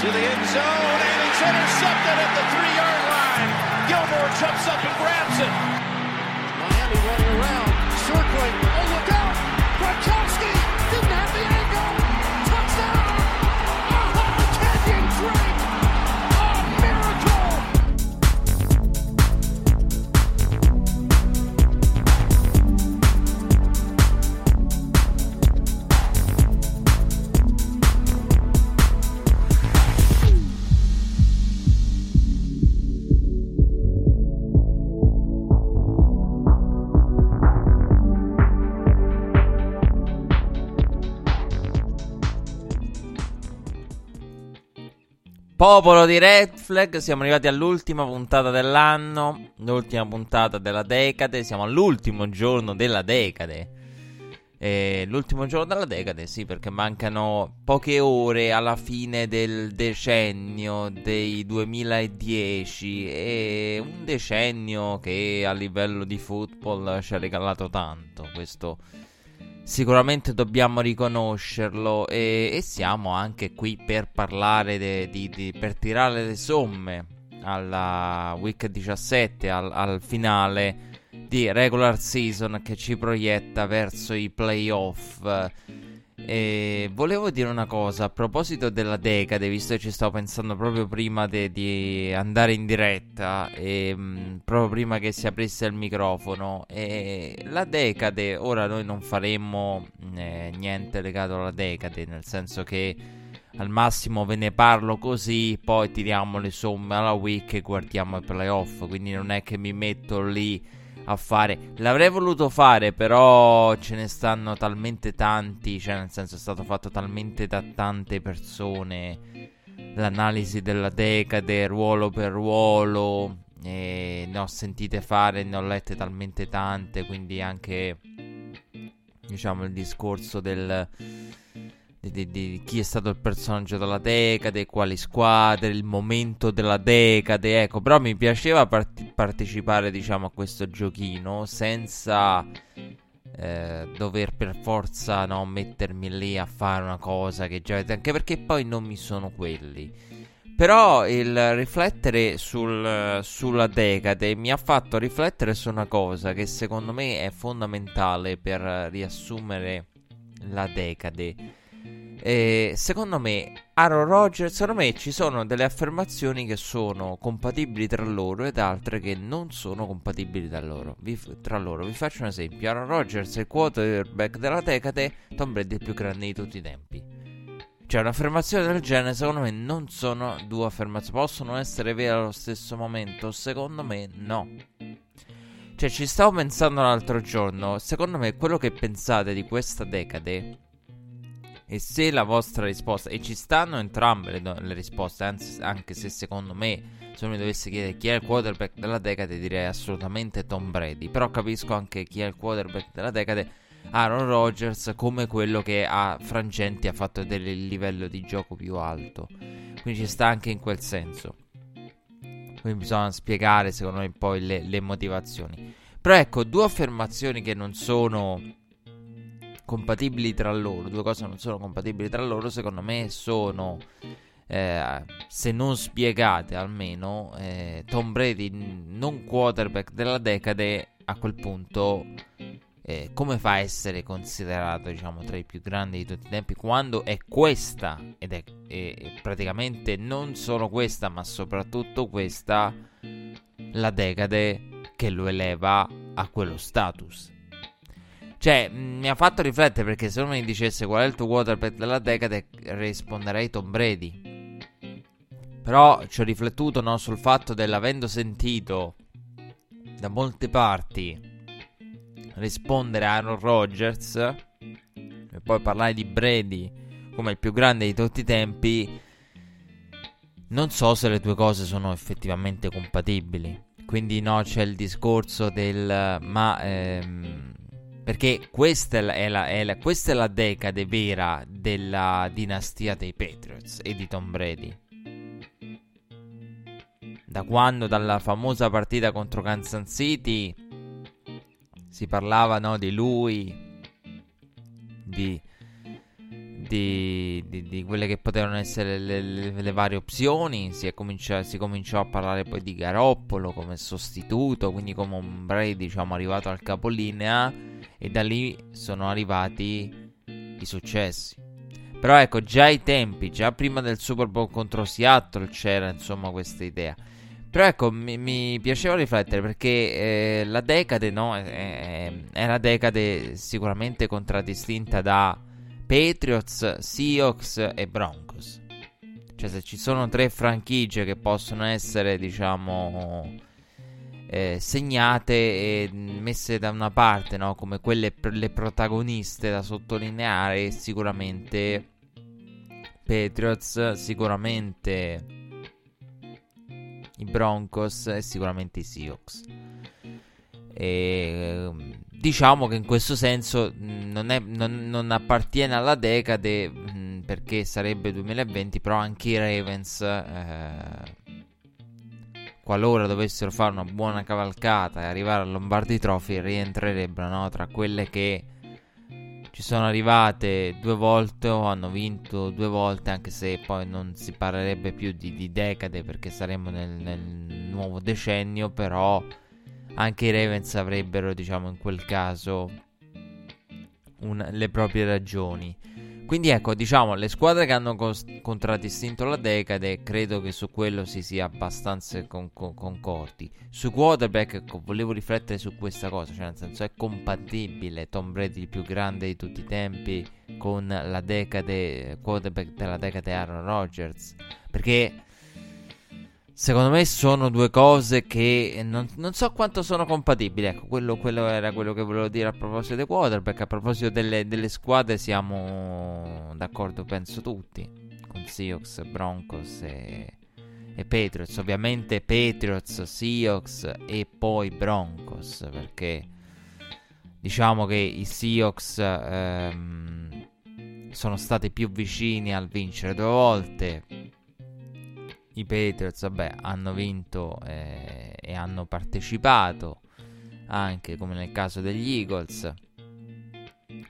to the end zone, and it's intercepted at the three-yard line. Gilmore jumps up and grabs it. Popolo di Red Flag, siamo arrivati all'ultima puntata dell'anno, l'ultima puntata della decade, siamo all'ultimo giorno della decade. Eh, l'ultimo giorno della decade, sì, perché mancano poche ore alla fine del decennio dei 2010 e un decennio che a livello di football ci ha regalato tanto, questo Sicuramente dobbiamo riconoscerlo e, e siamo anche qui per parlare de, di, di, per tirare le somme alla week 17, al, al finale di regular season che ci proietta verso i playoff. E volevo dire una cosa a proposito della decade, visto che ci stavo pensando proprio prima di andare in diretta, e, mh, proprio prima che si aprisse il microfono. E la decade, ora noi non faremo eh, niente legato alla decade, nel senso che al massimo ve ne parlo così, poi tiriamo le somme alla week e guardiamo i playoff. Quindi non è che mi metto lì a fare. L'avrei voluto fare, però ce ne stanno talmente tanti, cioè nel senso è stato fatto talmente da tante persone l'analisi della decade, ruolo per ruolo, e ne ho sentite fare, ne ho lette talmente tante, quindi anche diciamo il discorso del di, di, chi è stato il personaggio della decade, quali squadre, il momento della decade, ecco, però mi piaceva part- partecipare, diciamo, a questo giochino senza eh, dover per forza no, mettermi lì a fare una cosa che già avete, anche perché poi non mi sono quelli. Però il riflettere sul, sulla decade mi ha fatto riflettere su una cosa che secondo me è fondamentale per riassumere la decade e secondo me, Aaron Rodgers, secondo me ci sono delle affermazioni che sono compatibili tra loro ed altre che non sono compatibili tra loro. Vi, tra loro. Vi faccio un esempio: Aaron Rodgers è il quarterback della decade, Tom Brady è il più grande di tutti i tempi. Cioè, un'affermazione del genere, secondo me, non sono due affermazioni. Possono essere vere allo stesso momento? Secondo me, no. Cioè, ci stavo pensando l'altro giorno. Secondo me, quello che pensate di questa decade e se la vostra risposta, e ci stanno entrambe le, le risposte, anzi, anche se secondo me, se uno mi dovesse chiedere chi è il quarterback della decade, direi assolutamente Tom Brady. Però capisco anche chi è il quarterback della decade, Aaron Rodgers, come quello che a frangenti ha fatto del livello di gioco più alto. Quindi ci sta anche in quel senso. Quindi bisogna spiegare, secondo me, poi le, le motivazioni. Però ecco, due affermazioni che non sono compatibili tra loro, due cose non sono compatibili tra loro, secondo me sono, eh, se non spiegate almeno, eh, Tom Brady non quarterback della decade, a quel punto eh, come fa a essere considerato diciamo tra i più grandi di tutti i tempi quando è questa ed è, è praticamente non solo questa ma soprattutto questa la decade che lo eleva a quello status cioè, mh, mi ha fatto riflettere perché se uno mi dicesse qual è il tuo quarterback della decade, risponderei Tom Brady. Però ci ho riflettuto no, sul fatto dell'avendo sentito da molte parti rispondere a Aaron Rodgers e poi parlare di Brady come il più grande di tutti i tempi, non so se le due cose sono effettivamente compatibili. Quindi no, c'è il discorso del ma ehm, perché questa è, la, è, la, questa è la decade vera della dinastia dei Patriots e di Tom Brady. Da quando, dalla famosa partita contro Kansas City, si parlava no, di lui, di, di, di, di, quelle che potevano essere le, le, le varie opzioni. Si, comincia, si, cominciò a parlare poi di Garoppolo come sostituto, quindi come un Brady diciamo arrivato al capolinea e da lì sono arrivati i successi. Però ecco, già ai tempi, già prima del Super Bowl contro Seattle c'era insomma questa idea. Però ecco, mi, mi piaceva riflettere perché eh, la decade, no, è, è una decade sicuramente contraddistinta da Patriots, Seahawks e Broncos. Cioè, se ci sono tre franchigie che possono essere, diciamo, eh, segnate e messe da una parte, no? come quelle pr- le protagoniste da sottolineare, sicuramente Patriots, sicuramente i Broncos e sicuramente i Seahawks. E ehm, diciamo che in questo senso mm, non, è, non, non appartiene alla decade mh, mm, perché sarebbe 2020, però anche i Ravens, eh, qualora dovessero fare una buona cavalcata e arrivare al Lombardi Trophy, rientrerebbero no, tra quelle che ci sono arrivate due volte o hanno vinto due volte, anche se poi non si parlerebbe più di, di decade perché saremmo nel, nel nuovo decennio, però anche i Ravens avrebbero, diciamo, in quel caso un, le proprie ragioni. Quindi ecco, diciamo, le squadre che hanno cos- contraddistinto la decade, credo che su quello si sia abbastanza con- con- concordi. Su quarterback, ecco, volevo riflettere su questa cosa, cioè nel senso è compatibile Tom Brady il più grande di tutti i tempi con la decade, quarterback della decade Aaron Rodgers? Perché Secondo me sono due cose che non, non, so quanto sono compatibili. Ecco, quello, quello, era quello che volevo dire a proposito dei quarterback. A proposito delle, delle squadre, siamo d'accordo, penso tutti. Con Seahawks, Broncos e, e Patriots. Ovviamente Patriots, Seahawks e poi Broncos. Perché diciamo che i Seahawks ehm, sono stati più vicini al vincere due volte i Patriots, vabbè, hanno vinto eh, e hanno partecipato anche come nel caso degli Eagles,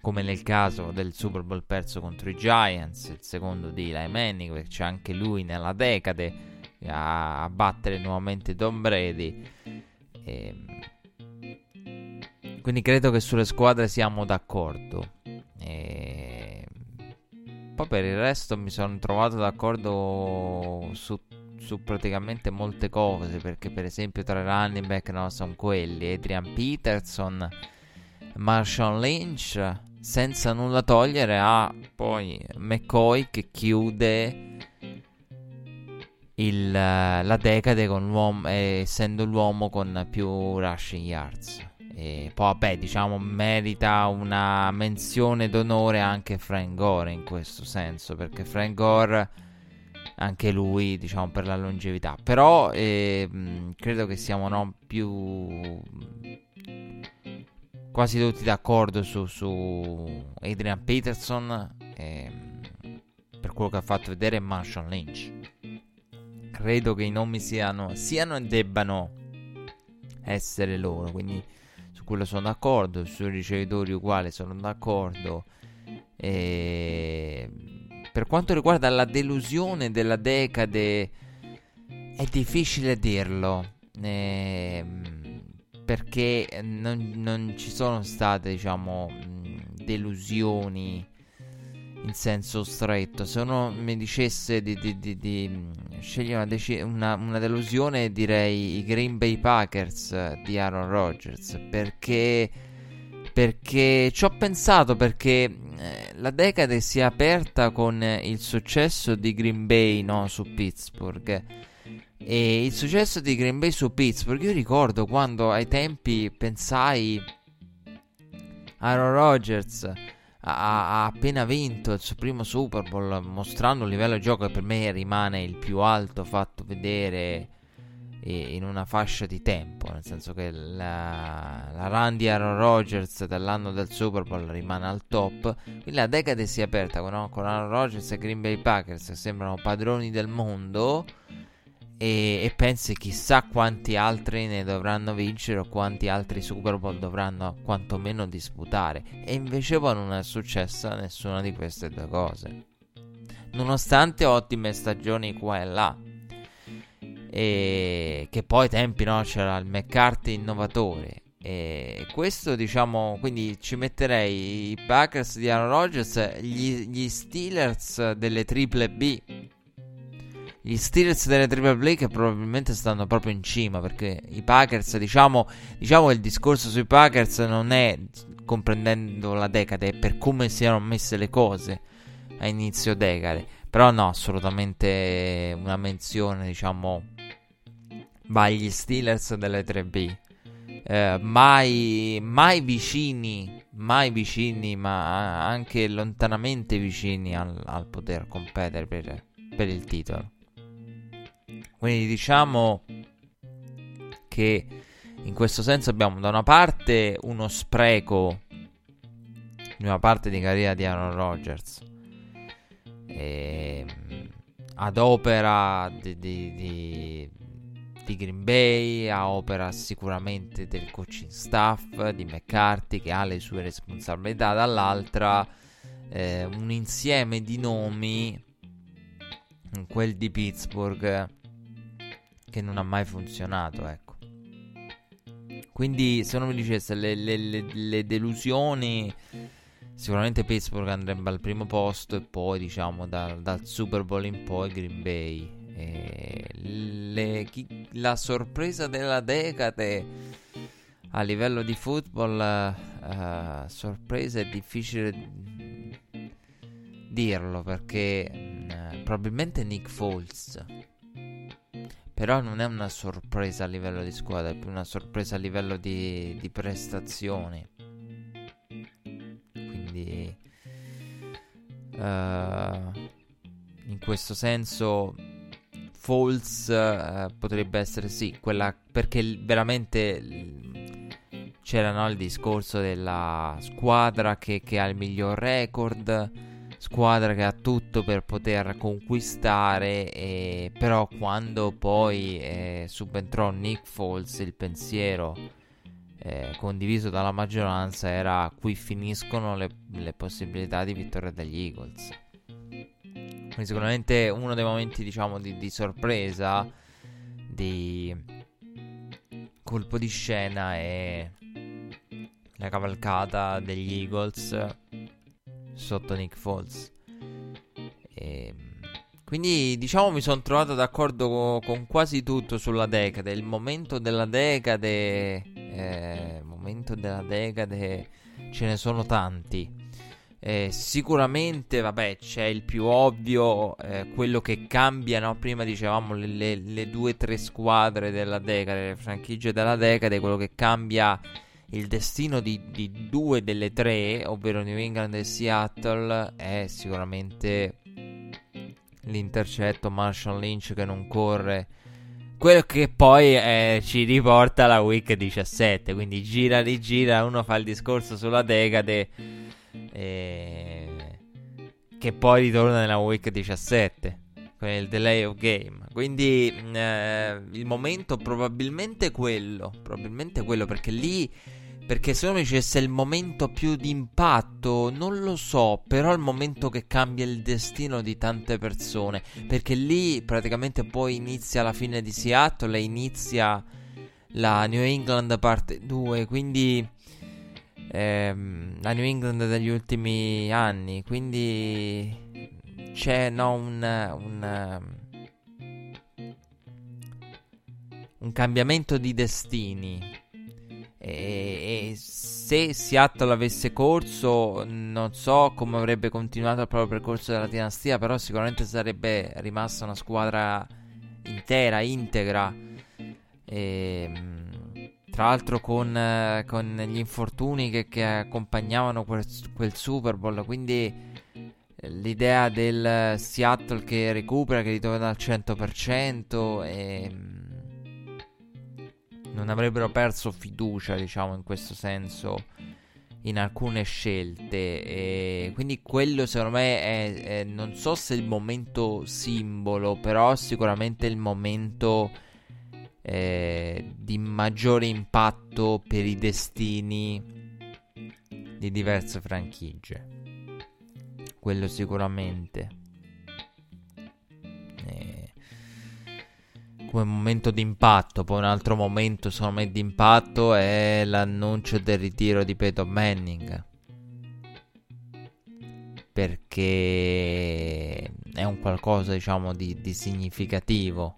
come nel caso del Super Bowl perso contro i Giants, il secondo di Eli Manning, perché c'è anche lui nella decade a, a battere nuovamente Tom Brady. E, ehm, quindi credo che sulle squadre siamo d'accordo. E, poi per il resto mi sono trovato d'accordo su su praticamente molte cose, perché per esempio tra i running back no, sono quelli, Adrian Peterson, Marshall Lynch, senza nulla togliere a poi McCoy che chiude il, la decade con l'uomo, eh, essendo l'uomo con più rushing yards. E poi vabbè, diciamo, merita una menzione d'onore anche Frank Gore in questo senso, perché Frank Gore anche lui, diciamo, per la longevità. Però eh, credo che siamo no, più quasi tutti d'accordo su, su Adrian Peterson eh, per quello che ha fatto vedere Marshall Lynch. Credo che i nomi siano, siano e debbano essere loro, quindi su quello sono d'accordo, sui ricevitori uguali sono d'accordo. E per quanto riguarda la delusione della decade, è difficile dirlo. Eh, perché non, non, ci sono state, diciamo, delusioni in senso stretto. Se uno mi dicesse di, di, di, di scegliere una, dec- una, una, delusione, direi i Green Bay Packers di Aaron Rodgers. Perché, perché ci ho pensato, perché eh, la decade si è aperta con il successo di Green Bay no, su Pittsburgh. E il successo di Green Bay su Pittsburgh, io ricordo quando ai tempi pensai Aaron Rodgers ha, appena vinto il suo primo Super Bowl mostrando un livello di gioco che per me rimane il più alto fatto vedere in una fascia di tempo, nel senso che la, la run di Aaron Rodgers dell'anno del Super Bowl rimane al top, quindi la decade si è aperta con, con Aaron Rodgers e Green Bay Packers che sembrano padroni del mondo e, e, pensi chissà quanti altri ne dovranno vincere o quanti altri Super Bowl dovranno quantomeno disputare. E invece poi non è successa nessuna di queste due cose. Nonostante ottime stagioni qua e là. E che poi ai tempi no, c'era il McCarthy innovatore. E questo diciamo, quindi ci metterei i Packers di Aaron Rodgers, gli, gli Steelers delle triple B gli Steelers delle Triple Play che probabilmente stanno proprio in cima perché i Packers, diciamo, diciamo il discorso sui Packers non è comprendendo la decade, è per come si erano messe le cose a inizio decade. Però no, assolutamente una menzione, diciamo, va agli Steelers delle 3B. Eh, mai, mai vicini, mai vicini, ma anche lontanamente vicini al, al poter competere per, per il titolo. Quindi diciamo che in questo senso abbiamo da una parte uno spreco di una parte di carriera di Aaron Rodgers e, ehm, ad opera di, di, di, di, Green Bay, a opera sicuramente del coaching staff di McCarthy che ha le sue responsabilità, dall'altra eh, un insieme di nomi, quel di Pittsburgh, che non ha mai funzionato, ecco. Quindi se non mi dicesse le, le, le, le delusioni, sicuramente Pittsburgh andrebbe al primo posto e poi diciamo da, dal Super Bowl in poi Green Bay. Chi, la sorpresa della decade a livello di football, uh, sorpresa è difficile dirlo perché uh, probabilmente Nick Foles però non è una sorpresa a livello di squadra, è più una sorpresa a livello di, di prestazioni. Quindi uh, in questo senso Falls uh, potrebbe essere sì, quella perché veramente c'era no, il discorso della squadra che, che ha il miglior record squadra che ha tutto per poter conquistare, e, però quando poi eh, subentrò Nick Foles il pensiero eh, condiviso dalla maggioranza era qui finiscono le, le possibilità di vittoria degli Eagles. Quindi sicuramente uno dei momenti diciamo di, di sorpresa, di colpo di scena è la cavalcata degli Eagles sotto Nick Foles. E, ehm, quindi diciamo mi sono trovato d'accordo con, con, quasi tutto sulla decade. Il momento della decade, eh, momento della decade, ce ne sono tanti. Eh, sicuramente, vabbè, c'è il più ovvio, eh, quello che cambia, no? Prima dicevamo le, le, le due o tre squadre della decade, le franchigie della decade, quello che cambia il destino di, di, due delle tre, ovvero New England e Seattle, è sicuramente l'intercetto Marshall Lynch che non corre. Quello che poi eh, ci riporta alla week 17. Quindi gira, rigira, uno fa il discorso sulla decade. Eh, che poi ritorna nella week 17 con il delay of game. Quindi eh, il momento probabilmente quello, probabilmente quello perché lì perché se uno mi dicesse il momento più di impatto, non lo so, però è il momento che cambia il destino di tante persone. Perché lì praticamente poi inizia la fine di Seattle e inizia la New England parte 2. Quindi ehm, la New England degli ultimi anni. Quindi c'è no, un, un, un cambiamento di destini e, e, se Seattle avesse corso, non so come avrebbe continuato il proprio percorso della dinastia, però sicuramente sarebbe rimasta una squadra intera, integra. E, tra l'altro con, con gli infortuni che, che accompagnavano quel, quel, Super Bowl, quindi l'idea del Seattle che recupera, che ritorna al 100% e non avrebbero perso fiducia, diciamo, in questo senso in alcune scelte. E quindi quello secondo me è, è, non so se il momento simbolo, però sicuramente il momento eh, di maggiore impatto per i destini di diverse franchigie. Quello sicuramente. Eh, come momento di impatto. Poi un altro momento, secondo me, di impatto è l'annuncio del ritiro di Peyton Manning. Perché è un qualcosa, diciamo, di, di significativo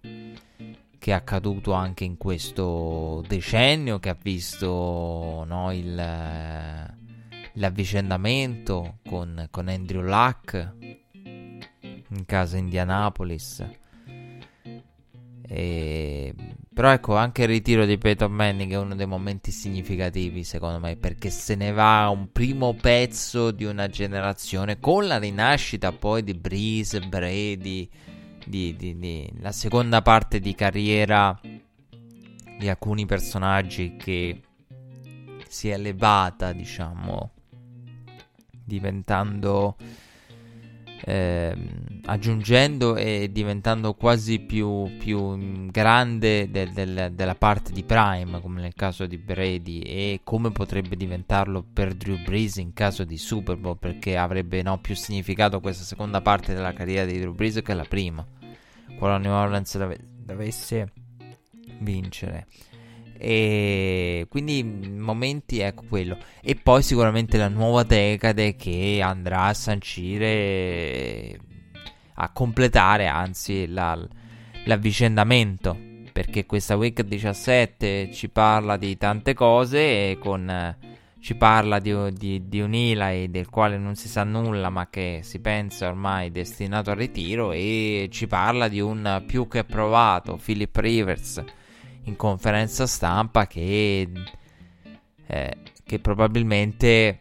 che è accaduto anche in questo decennio, che ha visto no, il, l'avvicendamento con, con Andrew Luck in casa Indianapolis. E, però ecco, anche il ritiro di Peyton Manning è uno dei momenti significativi secondo me perché se ne va un primo pezzo di una generazione con la rinascita poi di Breeze, Brady, di, di, di, la seconda parte di carriera di alcuni personaggi che si è elevata, diciamo, diventando eh, aggiungendo e diventando quasi più, più grande del, del, della parte di Prime, come nel caso di Brady, e come potrebbe diventarlo per Drew Brees in caso di Super Bowl, perché avrebbe no, più significato questa seconda parte della carriera di Drew Brees che la prima, quando New Orleans dove, dovesse vincere. E quindi momenti, ecco quello. E poi sicuramente la nuova decade che andrà a sancire, a completare anzi la, l'avvicendamento. Perché questa week 17 ci parla di tante cose, con, ci parla di, di, di un Eli del quale non si sa nulla, ma che si pensa ormai destinato al ritiro, e ci parla di un più che provato Philip Rivers in conferenza stampa che, eh, che probabilmente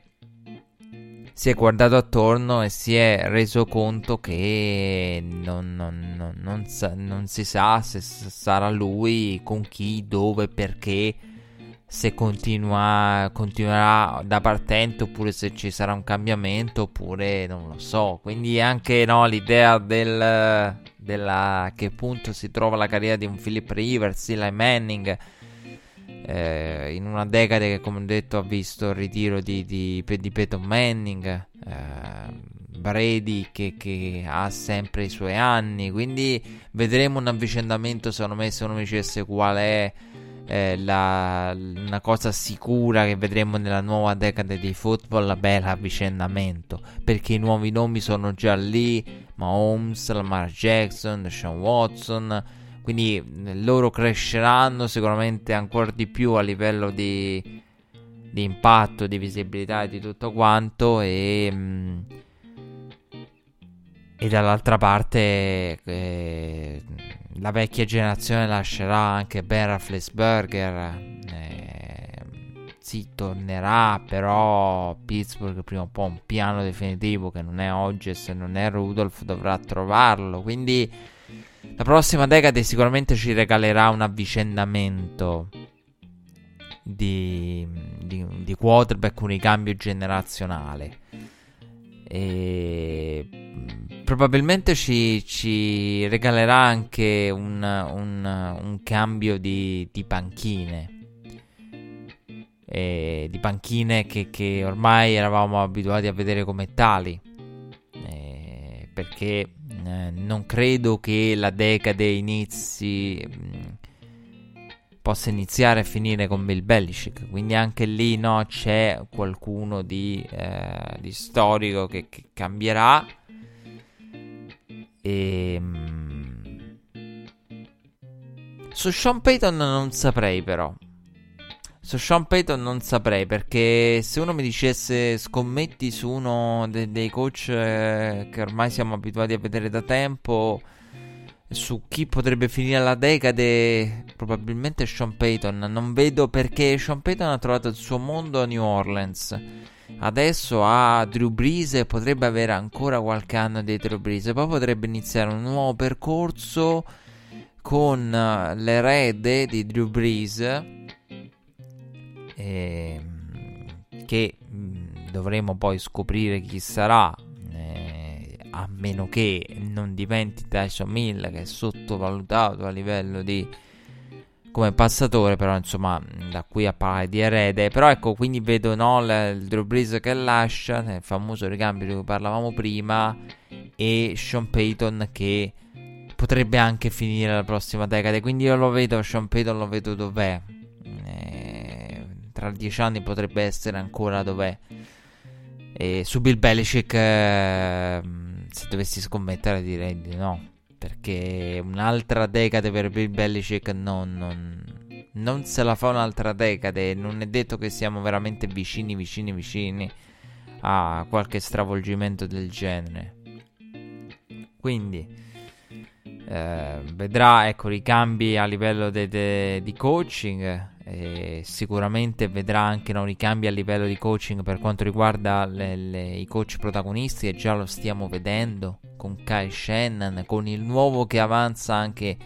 si è guardato attorno e si è reso conto che non, non, non, non sa, si sa se sarà lui, con chi, dove, perché, se continua, continuerà da partente oppure se ci sarà un cambiamento oppure non lo so. Quindi anche no, l'idea del della, a che punto si trova la carriera di un Philip Rivers, Eli Manning, eh, in una decade che come ho detto ha visto il ritiro di, di, di Peyton Manning, eh, Brady che, che, ha sempre i suoi anni, quindi vedremo un avvicendamento secondo me se uno mi dicesse qual è eh, la, una cosa sicura che vedremo nella nuova decade di football, beh, l'avvicendamento, perché i nuovi nomi sono già lì, Mahomes, Lamar Jackson, Sean Watson, quindi loro cresceranno sicuramente ancora di più a livello di, di impatto, di visibilità e di tutto quanto e... Mh, mm, e dall'altra parte eh, la vecchia generazione lascerà anche Ben Rafflesberger. Eh, sì, tornerà, però Pittsburgh prima o poi un piano definitivo che non è oggi e se non è Rudolph dovrà trovarlo. Quindi la prossima decade sicuramente ci regalerà un avvicendamento di, di, di quarterback, un ricambio generazionale. E probabilmente ci, ci, regalerà anche un, un, un cambio di, di panchine. E di panchine che, che, ormai eravamo abituati a vedere come tali. E perché eh, non credo che la decade inizi. Possa iniziare e finire con Bill Belichick. Quindi anche lì no, c'è qualcuno di, eh, di storico che, che cambierà. E, ehm, su Sean Payton non saprei però. Su Sean Payton non saprei perché se uno mi dicesse scommetti su uno de- dei coach eh, che ormai siamo abituati a vedere da tempo su chi potrebbe finire la decade, probabilmente Sean Payton. Non vedo perché Sean Payton ha trovato il suo mondo a New Orleans. Adesso ha Drew Brees e potrebbe avere ancora qualche anno di Drew Brees. Poi potrebbe iniziare un nuovo percorso con eh, l'erede di Drew Brees. E, ehm, che mh, dovremo poi scoprire chi sarà, eh, a meno che non diventi Tyson Mill che è sottovalutato a livello di come passatore, però insomma da qui a parlare di erede, però ecco quindi vedo no, l- il Drew Brees che lascia, il famoso ricambio di cui parlavamo prima e Sean Payton che potrebbe anche finire la prossima decade, quindi io lo vedo, Sean Payton lo vedo dov'è, eh, tra dieci anni potrebbe essere ancora dov'è. E su Bill Belichick, eh, se dovessi scommettere direi di no perché un'altra decade per Bill Belichick non, non, non, se la fa un'altra decade. Non è detto che siamo veramente vicini, vicini, vicini a qualche stravolgimento del genere. Quindi eh, vedrà ecco, ricambi a livello de, de, di coaching. E sicuramente vedrà anche no, ricambi a livello di coaching per quanto riguarda le, le, i coach protagonisti e già lo stiamo vedendo con Kai Shannon, con il nuovo che avanza anche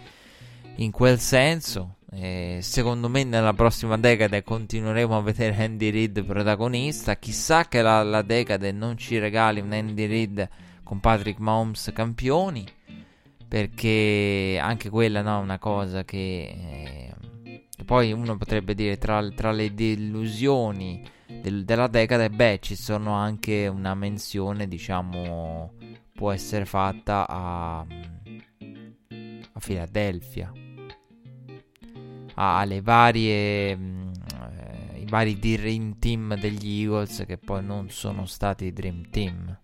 in quel senso. E secondo me nella prossima decade continueremo a vedere Andy Reid protagonista. Chissà che la, la decade non ci regali un Andy Reid con Patrick Mahomes campioni. Perché anche quella no, è una cosa che, eh, che poi uno potrebbe dire tra, tra le delusioni del, della decade, beh, ci sono anche una menzione, diciamo, può essere fatta a, a Filadelfia, alle varie, mh, eh, i vari Dream Team degli Eagles che poi non sono stati Dream Team.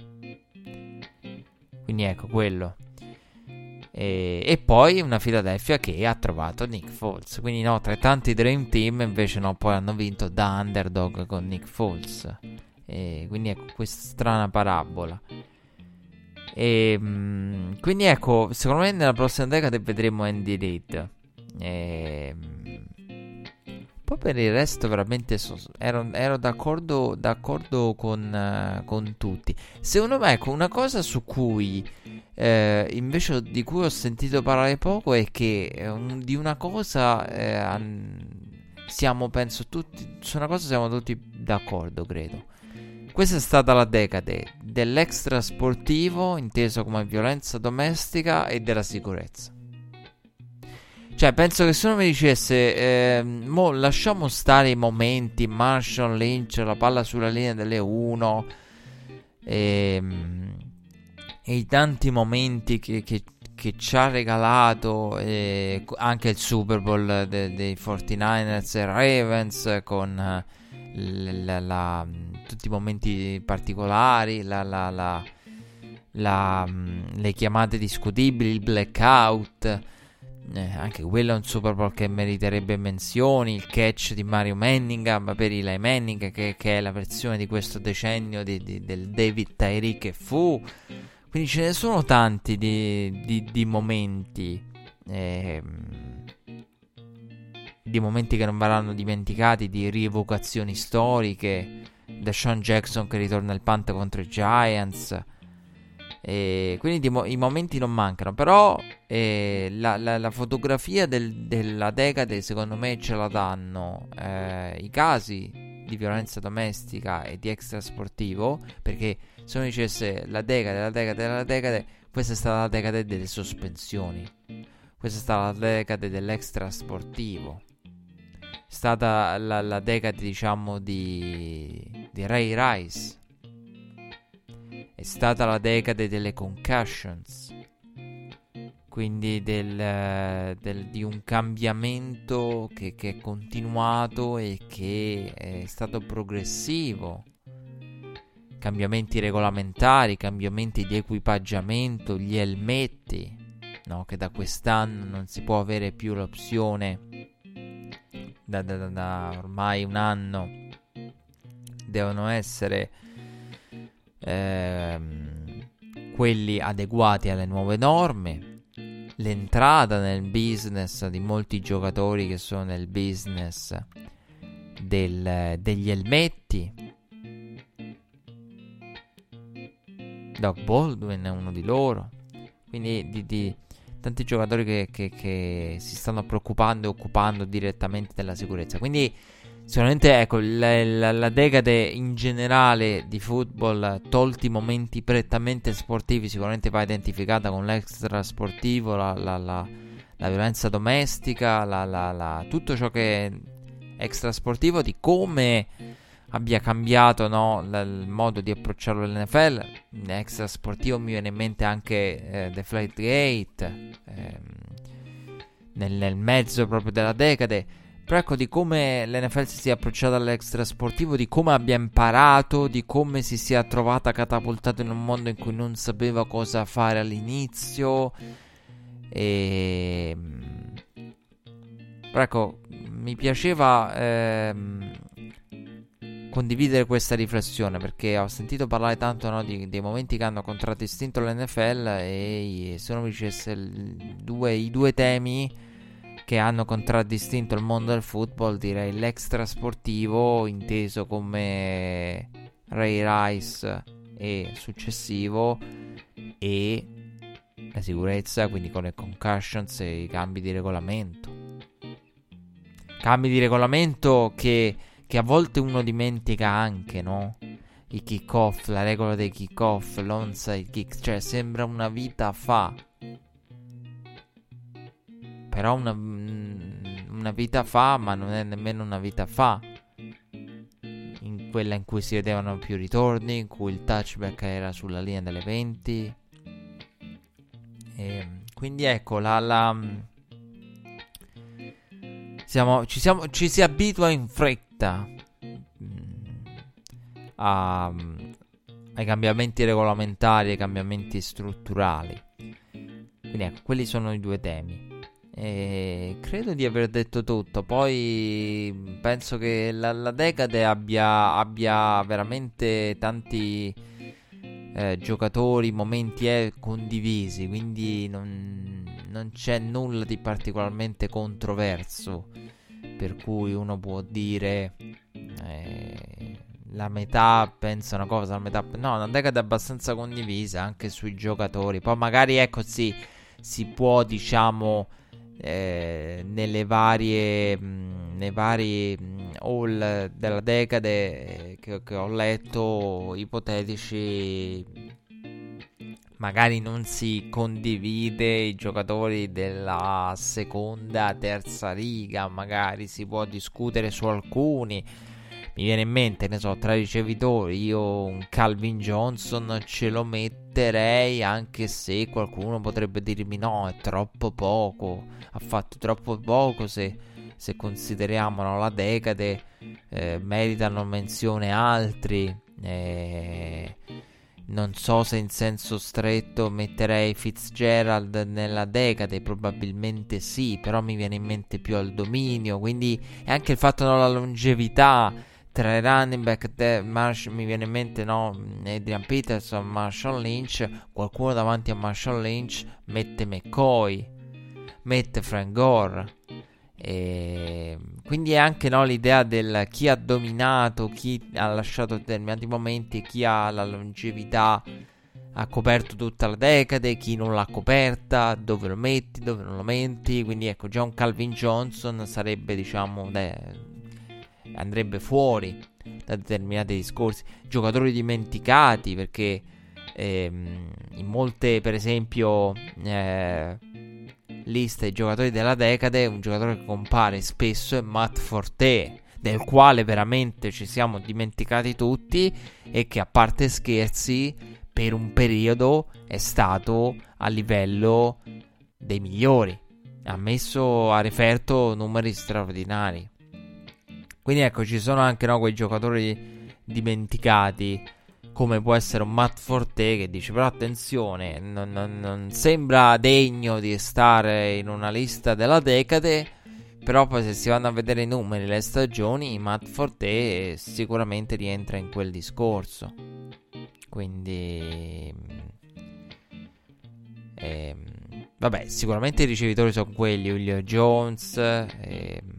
Quindi ecco quello. E, e, poi una Philadelphia che ha trovato Nick Foles. Quindi no, tra tanti Dream Team invece no, poi hanno vinto da underdog con Nick Foles. E quindi ecco questa strana parabola. E, mh, quindi ecco, secondo me nella prossima decade vedremo Andy Reid. E, poi per il resto veramente so, ero, ero, d'accordo, d'accordo con, uh, con, tutti. Secondo me ecco una cosa su cui eh, invece di cui ho sentito parlare poco è che um, di una cosa eh, siamo penso tutti su una cosa siamo tutti d'accordo credo questa è stata la decade dell'extra sportivo, inteso come violenza domestica e della sicurezza. Cioè, penso che se uno mi dicesse, eh, mo lasciamo stare i momenti, Marshall Lynch, la palla sulla linea delle 1, e, ehm, e i tanti momenti che, che, che ci ha regalato eh, anche il Super Bowl de, dei 49ers e Ravens con eh, la, la, tutti i momenti particolari, la, mm, le chiamate discutibili, il blackout. Eh, anche quello è un Super Bowl che meriterebbe menzioni. Il catch di Mario Manningham per Eli Manning, che, che è la versione di questo decennio di, di, del David Tyree che fu. Quindi ce ne sono tanti di, di, momenti. Eh, di momenti che non verranno dimenticati, di rievocazioni storiche, da Sean Jackson che ritorna al punt contro i Giants. E quindi mo- i momenti non mancano, però eh, la, la, la, fotografia del, della decade secondo me ce la danno eh, i casi di violenza domestica e di extrasportivo, perché se uno dicesse la decade, la decade, la decade, questa è stata la decade delle sospensioni, questa è stata la decade dell'extrasportivo stata la, la decade, diciamo, di, di Ray Rice. È stata la decade delle concussions. Quindi del, del, di un cambiamento che, che, è continuato e che è stato progressivo. Cambiamenti regolamentari, cambiamenti di equipaggiamento, gli elmetti, no? che da quest'anno non si può avere più l'opzione da, da, da ormai un anno devono essere ehm, quelli adeguati alle nuove norme, l'entrata nel business di molti giocatori che sono nel business del, degli elmetti. Doc Baldwin è uno di loro. Quindi di, di tanti giocatori che, che, che si stanno preoccupando e occupando direttamente della sicurezza. Quindi Sicuramente, ecco, la, la, la, decade in generale di football, tolti momenti prettamente sportivi, sicuramente va identificata con l'extra sportivo, la, la, violenza domestica, tutto ciò che è extra sportivo, di come abbia cambiato no, il modo di approcciarlo all'NFL. Extra sportivo mi viene in mente anche eh, The Flight Gate, ehm, nel, nel mezzo proprio della decade. Però ecco di come l'NFL si sia approcciata all'extra sportivo, di come abbia imparato, di come si sia trovata catapultata in un mondo in cui non sapeva cosa fare all'inizio. E... Però ecco, mi piaceva ehm, condividere questa riflessione perché ho sentito parlare tanto no, di, dei momenti che hanno contraddistinto l'NFL e se uno mi dicesse due, i due temi che hanno contraddistinto il mondo del football, direi l'extra sportivo inteso come Ray Rice e successivo e la sicurezza, quindi con le concussions e i cambi di regolamento. Cambi di regolamento che, che a volte uno dimentica anche, no? I kick off, la regola dei kick off, l'onside kick, cioè sembra una vita fa però una, una vita fa, ma non è nemmeno una vita fa. In quella in cui si vedevano più ritorni, in cui il touchback era sulla linea delle 20. E quindi ecco, la, la siamo, ci, siamo, ci, si abitua in fretta mm, a, ai cambiamenti regolamentari, ai cambiamenti strutturali. Quindi ecco, quelli sono i due temi. E credo di aver detto tutto. Poi penso che la, la decade abbia, abbia, veramente tanti eh, giocatori, momenti eh, condivisi. Quindi non, non, c'è nulla di particolarmente controverso. Per cui uno può dire. Eh, la metà pensa una cosa, la metà. No, una decade abbastanza condivisa anche sui giocatori. Poi magari ecco si può diciamo eh, nelle varie, mh, mm, nei vari mh, mm, haul della decade eh, che, che, ho letto ipotetici magari non si condivide i giocatori della seconda terza riga magari si può discutere su alcuni mi viene in mente ne so tra i ricevitori io un Calvin Johnson ce lo metterei anche se qualcuno potrebbe dirmi no è troppo poco ha fatto troppo poco se, se consideriamo no, la decade, eh, meritano menzione altri. Eh, non so se in senso stretto metterei Fitzgerald nella decade, probabilmente sì, però mi viene in mente più al dominio, quindi è anche il fatto della longevità tra i running back de- Marsh, mi viene in mente no, Adrian Peterson, Marshall Lynch, qualcuno davanti a Marshall Lynch mette McCoy mette Frank Gore. E quindi è anche no, l'idea del chi ha dominato, chi ha lasciato determinati momenti, chi ha la longevità, ha coperto tutta la decade, chi non l'ha coperta, dove lo metti, dove non lo metti. Quindi ecco, già un Calvin Johnson sarebbe, diciamo, de- andrebbe fuori da determinati discorsi. Giocatori dimenticati perché ehm, in molte, per esempio... Eh, lista dei giocatori della decade, un giocatore che compare spesso è Matt Forte, del quale veramente ci siamo dimenticati tutti e che a parte scherzi per un periodo è stato a livello dei migliori. Ha messo a referto numeri straordinari. Quindi ecco, ci sono anche no, quei giocatori dimenticati come può essere un Matt Forte che dice però attenzione non, non, non, sembra degno di stare in una lista della decade però poi se si vanno a vedere i numeri le stagioni Matt Forte sicuramente rientra in quel discorso. Quindi ehm, vabbè sicuramente i ricevitori sono quelli Julio Jones ehm,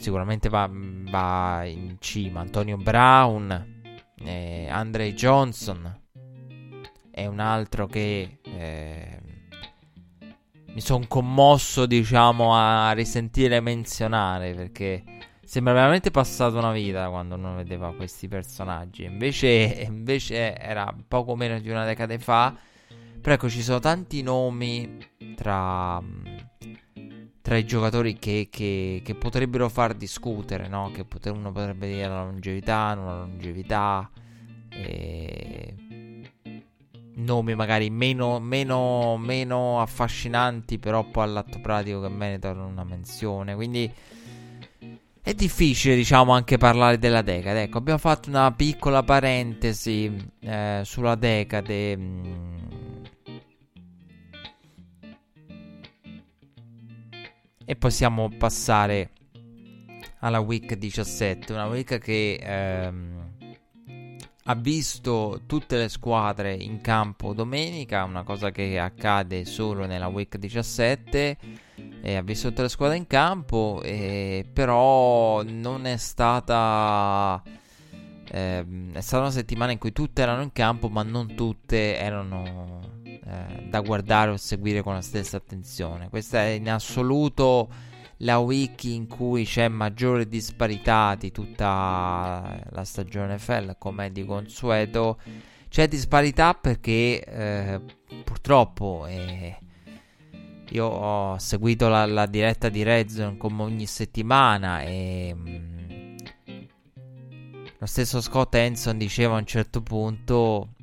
sicuramente va, va in cima. Antonio Brown, eh, Andre Johnson è un altro che eh, mi sono commosso, diciamo, a risentire menzionare perché sembra veramente passata una vita quando non vedeva questi personaggi. Invece, invece era poco meno di una decade fa. Però ecco, ci sono tanti nomi tra, tra i giocatori che, che, che, potrebbero far discutere, no? Che poter, uno potrebbe dire la longevità, non la longevità. E nomi magari meno, meno, meno affascinanti, però poi all'atto pratico che meritano una menzione. Quindi è difficile, diciamo, anche parlare della decade. Ecco, abbiamo fatto una piccola parentesi eh, sulla decade. Mh, e possiamo passare alla week 17, una week che ehm, ha visto tutte le squadre in campo domenica, una cosa che accade solo nella week 17. E ha visto tutte le squadre in campo, e però non è stata. Eh, è stata una settimana in cui tutte erano in campo, ma non tutte erano eh, da guardare o seguire con la stessa attenzione. Questa è in assoluto la wiki in cui c'è maggiore disparità di tutta la stagione FL, come di consueto. C'è disparità perché eh, purtroppo eh, io ho seguito la, la, diretta di Redzone come ogni settimana e mh, mm, lo stesso Scott Henson diceva a un certo punto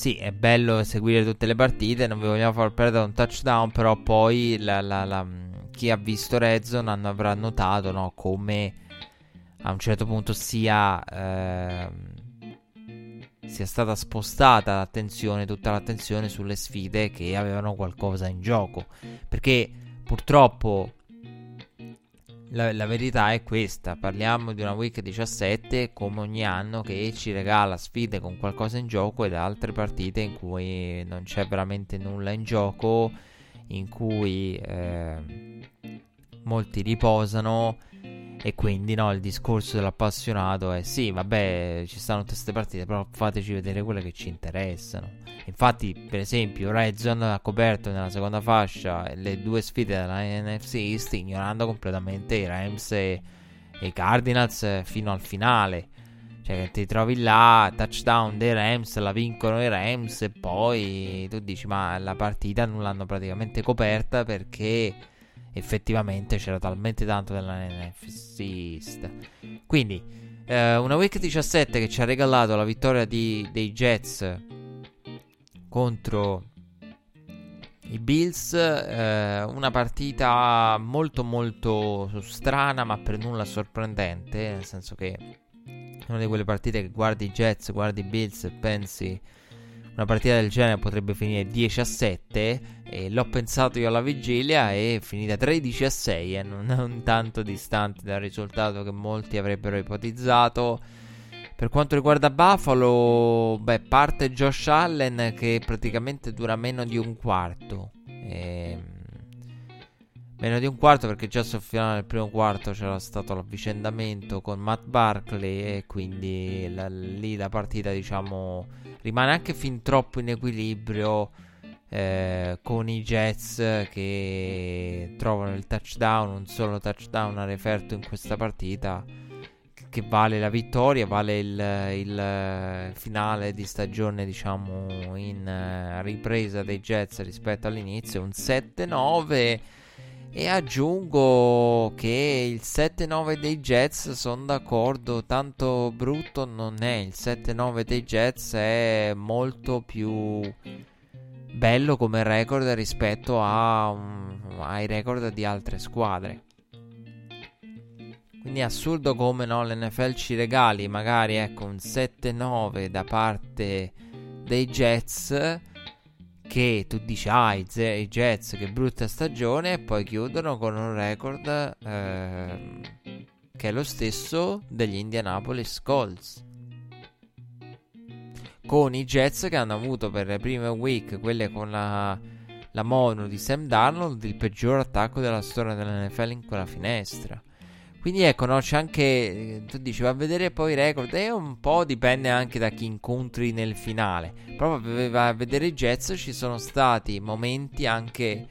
sì, è bello seguire tutte le partite, non vi vogliamo far perdere un touchdown, però poi la, la, la, chi ha visto Redzone avrà notato no, come a un certo punto sia, eh, sia stata spostata l'attenzione, tutta l'attenzione sulle sfide che avevano qualcosa in gioco. Perché purtroppo la, la, verità è questa, parliamo di una week 17 come ogni anno che ci regala sfide con qualcosa in gioco ed altre partite in cui non c'è veramente nulla in gioco, in cui eh, molti riposano e quindi no, il discorso dell'appassionato è sì, vabbè, ci stanno tutte queste partite, però fateci vedere quelle che ci interessano. Infatti, per esempio, Redzone ha coperto nella seconda fascia le due sfide della NFC East, ignorando completamente i Rams e, e i Cardinals fino al finale. Cioè, ti trovi là, touchdown dei Rams, la vincono i Rams, e poi tu dici, ma la partita non l'hanno praticamente coperta perché effettivamente c'era talmente tanto della NFC East. Quindi, eh, una week 17 che ci ha regalato la vittoria di, dei Jets contro i Bills, eh, una partita molto molto strana ma per nulla sorprendente, nel senso che è una di quelle partite che guardi i Jets, guardi i Bills e pensi una partita del genere potrebbe finire 10 a 7 e l'ho pensato io alla vigilia e è finita 13 a 6 e eh, non, non tanto distante dal risultato che molti avrebbero ipotizzato. Per quanto riguarda Buffalo, beh, parte Josh Allen che praticamente dura meno di un quarto. Ehm, meno di un quarto perché già sul finale del primo quarto c'era stato l'avvicendamento con Matt Barkley e quindi la, lì la partita diciamo rimane anche fin troppo in equilibrio eh, con i Jets che trovano il touchdown, un solo touchdown a referto in questa partita che vale la vittoria, vale il, il finale di stagione diciamo in uh, ripresa dei Jets rispetto all'inizio, un 7-9 e aggiungo che il 7-9 dei Jets sono d'accordo, tanto brutto non è. Il 7-9 dei Jets è molto più bello come record rispetto um, ai record di altre squadre. Quindi è assurdo come no, l'NFL ci regali magari ecco, un 7-9 da parte dei Jets che tu dici ah i, Z- i Jets che brutta stagione e poi chiudono con un record eh, che è lo stesso degli Indianapolis Colts. Con i Jets che hanno avuto per le prime week quelle con la, la mono di Sam Darnold il peggior attacco della storia dell'NFL in quella finestra Quindi ecco, no, c'è anche. Tu dici, va a vedere poi i record. E un po' dipende anche da chi incontri nel finale. Proprio a vedere i Jets. Ci sono stati momenti anche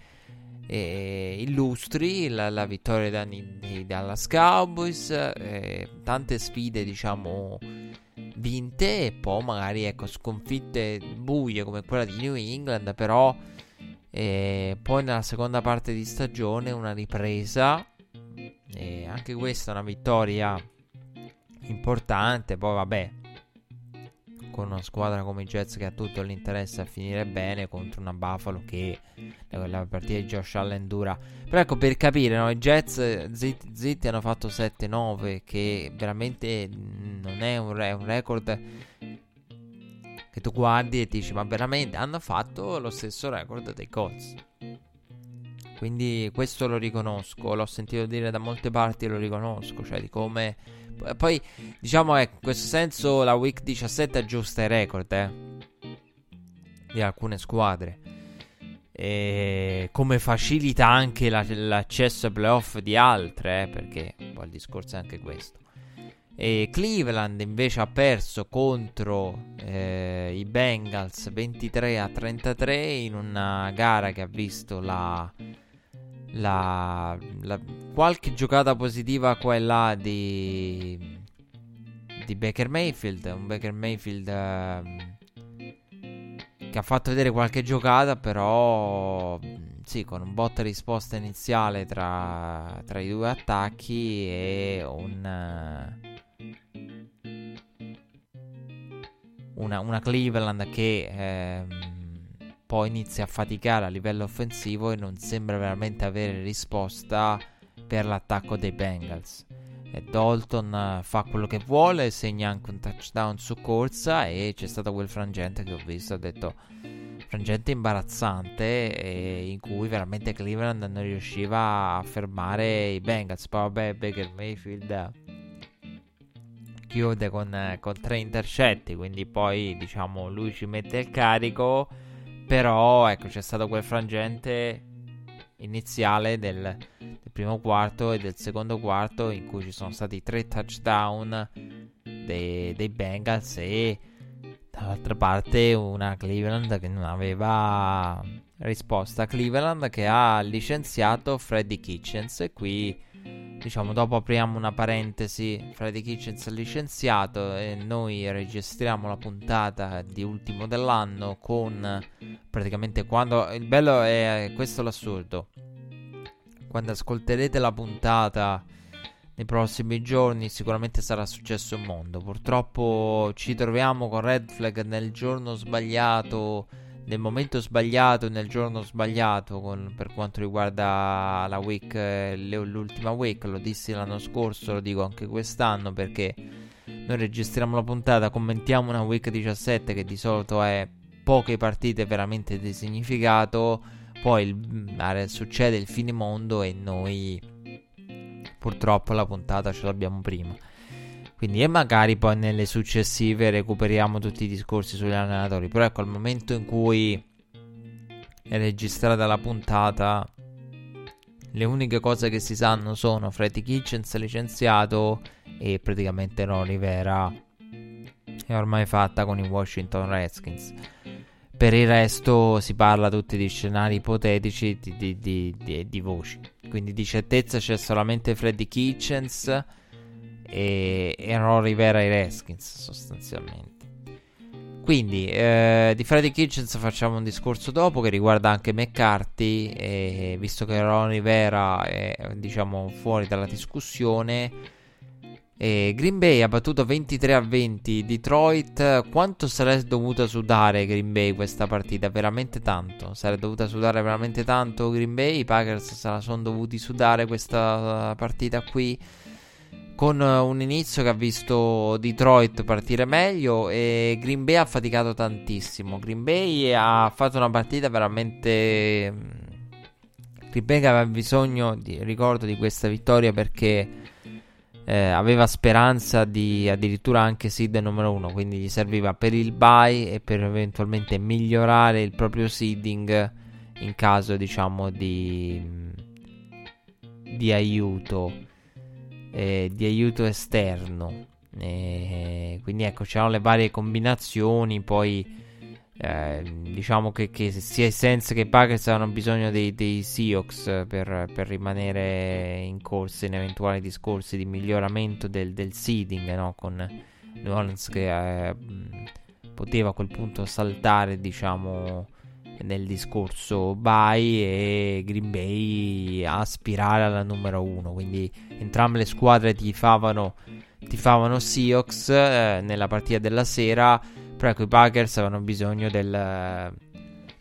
eh, illustri. La, la vittoria dei Dallas Cowboys. Eh, tante sfide, diciamo, vinte. E poi magari, ecco, sconfitte buie come quella di New England. Però. E poi nella seconda parte di stagione una ripresa e anche questa è una vittoria importante. Poi, vabbè, con una squadra come i Jets che ha tutto l'interesse a finire bene contro una Buffalo che la partita di Josh Allen dura. Però ecco per capire, no? i Jets zitti, zitti hanno fatto 7-9 che veramente non è un, re- un record che tu guardi e ti dici ma veramente hanno fatto lo stesso record dei Colts. Quindi questo lo riconosco, l'ho sentito dire da molte parti e lo riconosco, cioè di come... Poi diciamo ecco, in questo senso la Week 17 aggiusta i record eh, di alcune squadre. E come facilita anche la, l'accesso ai playoff di altre, eh, perché poi il discorso è anche questo. E Cleveland invece ha perso contro eh, i Bengals 23 a 33 in una gara che ha visto la la, la, qualche giocata positiva qua e là di, di Baker Mayfield. Un Baker Mayfield uh, che ha fatto vedere qualche giocata, però sì, con un botta risposta iniziale tra, tra, i due attacchi e un. Una, una Cleveland che ehm, poi inizia a faticare a livello offensivo e non sembra veramente avere risposta per l'attacco dei Bengals. E Dalton eh, fa quello che vuole, segna anche un touchdown su corsa e c'è stato quel frangente che ho visto, ho detto frangente imbarazzante in cui veramente Cleveland non riusciva a fermare i Bengals. Poi vabbè, Baker Mayfield chiude con, con tre intercetti, quindi poi diciamo lui ci mette il carico però ecco c'è stato quel frangente iniziale del, del, primo quarto e del secondo quarto in cui ci sono stati tre touchdown dei, dei Bengals e dall'altra parte una Cleveland che non aveva risposta. Cleveland che ha licenziato Freddy Kitchens e qui diciamo dopo apriamo una parentesi Freddy Kitchens licenziato e noi registriamo la puntata di ultimo dell'anno con praticamente quando il bello è questo l'assurdo. Quando ascolterete la puntata nei prossimi giorni sicuramente sarà successo un mondo. Purtroppo ci troviamo con Red Flag nel giorno sbagliato nel momento sbagliato, nel giorno sbagliato con, per quanto riguarda la week, l'ultima week, lo dissi l'anno scorso, lo dico anche quest'anno perché noi registriamo la puntata, commentiamo una week 17 che di solito è poche partite veramente di significato, poi il, succede il fine mondo e noi purtroppo la puntata ce l'abbiamo prima. Quindi, e magari poi nelle successive recuperiamo tutti i discorsi sugli allenatori. Però ecco, al momento in cui è registrata la puntata, le uniche cose che si sanno sono Freddy Kitchens licenziato e praticamente Ron Rivera è ormai fatta con i Washington Redskins. Per il resto si parla tutti di scenari ipotetici di, di, di, di voci. Quindi di certezza c'è solamente Freddy Kitchens e erano Rivera e Reskins sostanzialmente. Quindi eh, di Freddy Kitchens facciamo un discorso dopo che riguarda anche McCarthy, e, visto che Ron Rivera è diciamo fuori dalla discussione. E Green Bay ha battuto 23 a 20 Detroit. Quanto sarebbe dovuta sudare Green Bay questa partita? Veramente tanto. Sarebbe dovuta sudare veramente tanto Green Bay. I Packers se la sono dovuti sudare questa partita qui con un inizio che ha visto Detroit partire meglio e Green Bay ha faticato tantissimo. Green Bay ha fatto una partita veramente... Mm, Green Bay aveva bisogno, di, ricordo, di questa vittoria perché eh, aveva speranza di addirittura anche seed numero uno, quindi gli serviva per il bye e per eventualmente migliorare il proprio seeding in caso diciamo di, di aiuto eh, di aiuto esterno. Eh, quindi ecco, c'erano le varie combinazioni, poi eh, diciamo che, che, sia i Sense che i Packers avevano bisogno dei, dei Seahawks per, per, rimanere in corsa in eventuali discorsi di miglioramento del, del seeding, no? con New Orleans che eh, poteva a quel punto saltare, diciamo, nel discorso bye e Green Bay aspirare alla numero uno. Quindi entrambe le squadre tifavano, tifavano Seahawks eh, nella partita della sera però ecco, i Packers avevano bisogno del,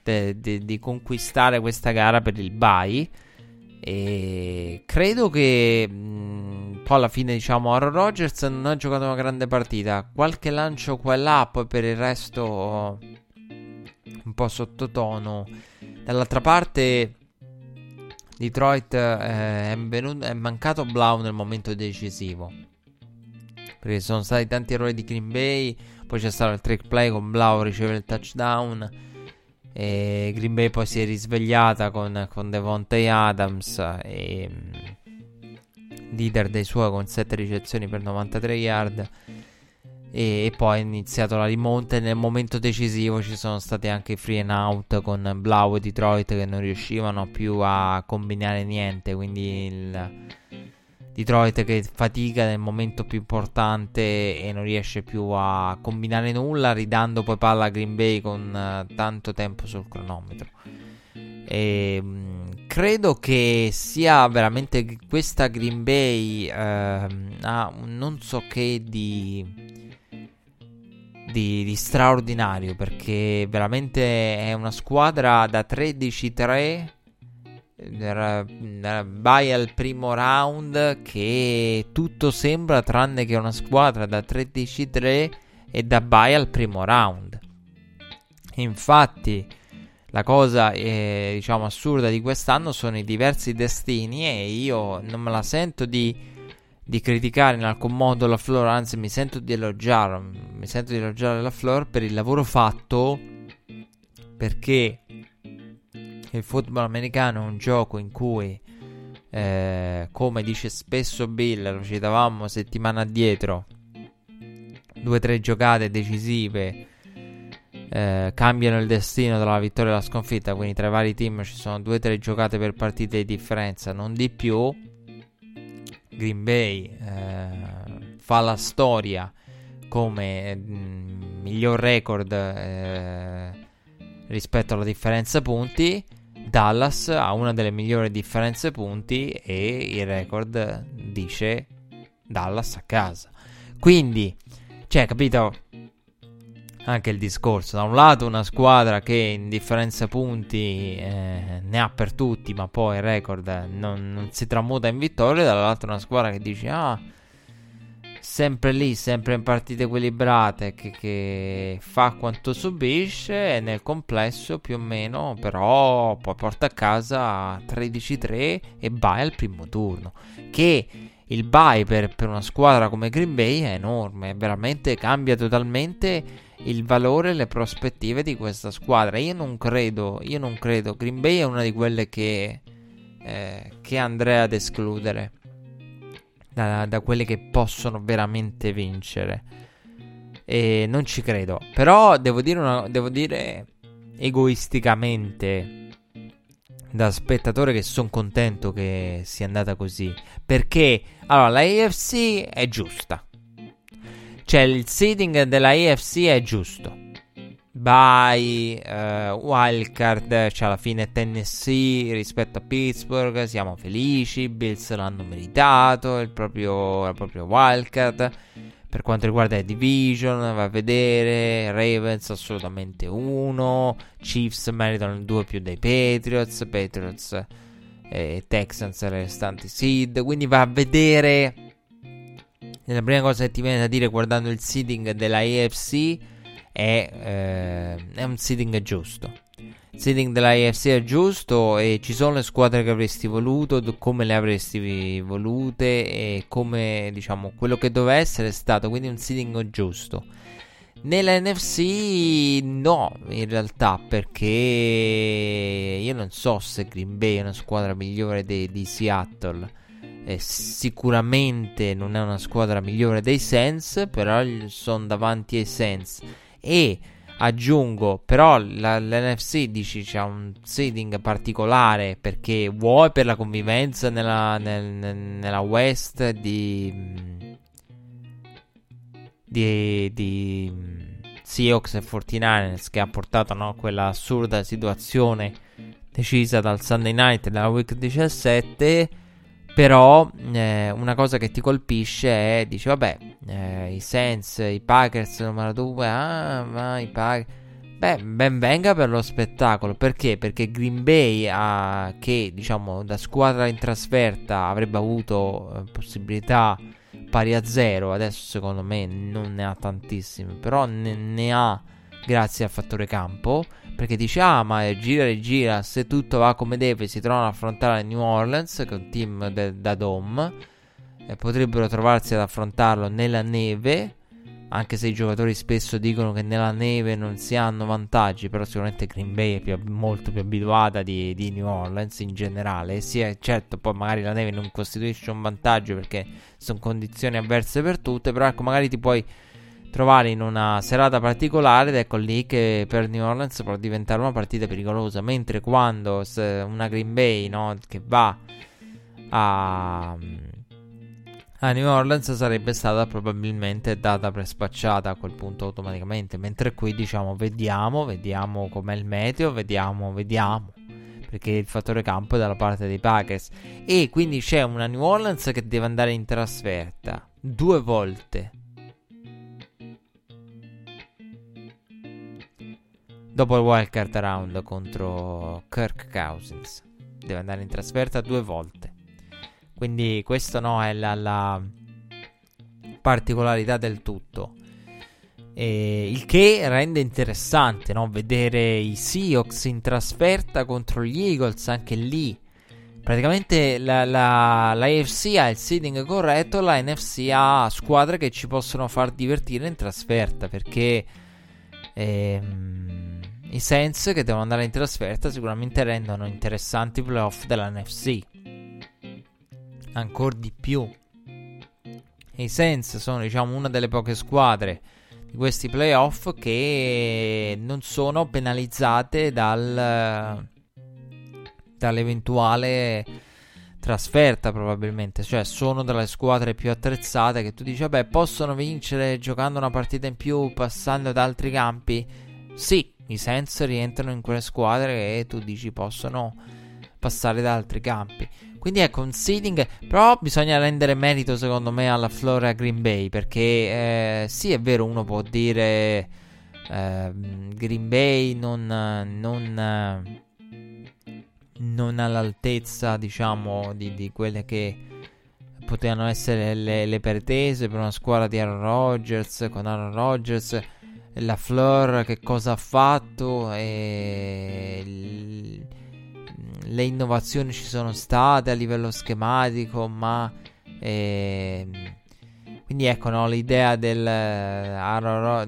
de, de, di conquistare questa gara per il bye. E credo che mh, poi alla fine, diciamo, Aaron Rodgers non ha giocato una grande partita. Qualche lancio qua e là, poi per il resto un po' sottotono. Dall'altra parte, Detroit eh, è, venuto, è mancato Blau nel momento decisivo. Perché sono stati tanti errori di Green Bay. Poi c'è stato il trick play con Blau riceve il touchdown. E Green Bay poi si è risvegliata con, con Devontae Adams e mm, leader dei suoi con 7 ricezioni per 93 yard. E, poi è iniziato la rimonta e nel momento decisivo ci sono stati anche i free and out con Blau e Detroit che non riuscivano più a combinare niente. Quindi il Detroit che fatica nel momento più importante e non riesce più a combinare nulla, ridando poi palla a Green Bay con uh, tanto tempo sul cronometro. E, mh, mm, credo che sia veramente questa Green Bay uh, ha non so che di, di, di straordinario perché veramente è una squadra da 13-3 vai al primo round che tutto sembra tranne che una squadra da 13-3 e da bye al primo round. Infatti la cosa eh, diciamo assurda di quest'anno sono i diversi destini e io non me la sento di, di criticare in alcun modo la Floor, anzi mi sento di elogiare, mi sento di elogiare la Floor per il lavoro fatto perché il football americano è un gioco in cui, eh, come dice spesso Bill, lo citavamo settimana addietro, due o tre giocate decisive eh, cambiano il destino dalla vittoria alla sconfitta. Quindi tra i vari team ci sono due o tre giocate per partite di differenza, non di più. Green Bay eh, fa la storia come mh, mm, miglior record eh, rispetto alla differenza punti. Dallas ha una delle migliori differenze punti e il record dice Dallas a casa. Quindi, cioè, capito? Anche il discorso. Da un lato una squadra che in differenza punti eh, ne ha per tutti, ma poi il record non, non si tramuta in vittoria. Dall'altro una squadra che dice, ah sempre lì, sempre in partite equilibrate, che, che, fa quanto subisce e nel complesso più o meno però poi porta a casa 13-3 e bye al primo turno. Che il bye per, per una squadra come Green Bay è enorme, veramente cambia totalmente il valore e le prospettive di questa squadra. Io non credo, io non credo, Green Bay è una di quelle che, eh, che andrei ad escludere da, da quelle che possono veramente vincere. E non ci credo. Però devo dire, una, devo dire egoisticamente da spettatore che sono contento che sia andata così. Perché allora la AFC è giusta. Cioè il seeding della AFC è giusto bye, uh, wildcard, cioè alla fine Tennessee rispetto a Pittsburgh, siamo felici, Bills l'hanno meritato, il proprio, il proprio wildcard. Per quanto riguarda la division, va a vedere, Ravens assolutamente uno, Chiefs meritano il 2 più dei Patriots, Patriots e Texans restanti seed, quindi va a vedere... La prima cosa che ti viene da dire guardando il seeding della AFC è, eh, è un seeding giusto. Il seeding della AFC è giusto e ci sono le squadre che avresti voluto, come le avresti volute e come diciamo quello che doveva essere stato, quindi un seeding giusto. Nella NFC no, in realtà, perché io non so se Green Bay è una squadra migliore di, di Seattle. Eh, sicuramente non è una squadra migliore dei Saints, però sono davanti ai Saints. E aggiungo, però la, l'NFC dici c'ha un seeding particolare perché vuoi per la convivenza nella, nel, nella West di di, di Seahawks e 49ers che ha portato no, quella assurda situazione decisa dal Sunday Night nella week 17 però eh, una cosa che ti colpisce è dici vabbè eh, i Saints i Packers numero 2 ah ma i Packers Beh, ben venga per lo spettacolo. Perché? Perché Green Bay, ha, che diciamo da squadra in trasferta avrebbe avuto eh, possibilità pari a zero, adesso secondo me non ne ha tantissime, però ne, ne ha grazie al fattore campo, perché dice ah ma gira e gira, se tutto va come deve si trovano ad affrontare New Orleans con un team de- da Dom, e potrebbero trovarsi ad affrontarlo nella neve, anche se i giocatori spesso dicono che nella neve non si hanno vantaggi, però sicuramente Green Bay è più, molto più abituata di, di, New Orleans in generale. Sì, certo, poi magari la neve non costituisce un vantaggio perché sono condizioni avverse per tutte, però ecco, magari ti puoi trovare in una serata particolare ed ecco lì che per New Orleans può diventare una partita pericolosa, mentre quando una Green Bay no, che va a a New Orleans sarebbe stata probabilmente data per spacciata a quel punto automaticamente. Mentre qui diciamo vediamo, vediamo com'è il meteo, vediamo, vediamo. Perché il fattore campo è dalla parte dei Packers. E quindi c'è una New Orleans che deve andare in trasferta due volte. Dopo il wildcard round contro Kirk Cousins. Deve andare in trasferta due volte. Quindi questa no, è la, la particolarità del tutto. E il che rende interessante no? vedere i Seahawks in trasferta contro gli Eagles anche lì. Praticamente la, la, la AFC ha il seeding corretto, la NFC ha squadre che ci possono far divertire in trasferta perché ehm, i Saints che devono andare in trasferta sicuramente rendono interessanti i playoff della NFC ancora di più. I Saints sono, diciamo, una delle poche squadre di questi playoff che non sono penalizzate dal, dall'eventuale trasferta probabilmente, cioè sono delle squadre più attrezzate che tu dici vabbè possono vincere giocando una partita in più passando da altri campi. Sì, i Saints rientrano in quelle squadre che tu dici possono passare da altri campi. Quindi ecco un seeding, però bisogna rendere merito secondo me alla Flora Green Bay perché eh, sì è vero uno può dire eh, Green Bay non, non, non all'altezza diciamo di, di, quelle che potevano essere le, le pretese per una squadra di Aaron Rodgers con Aaron Rodgers la Fleur che cosa ha fatto e le innovazioni ci sono state a livello schematico, ma eh, quindi ecco no, l'idea del,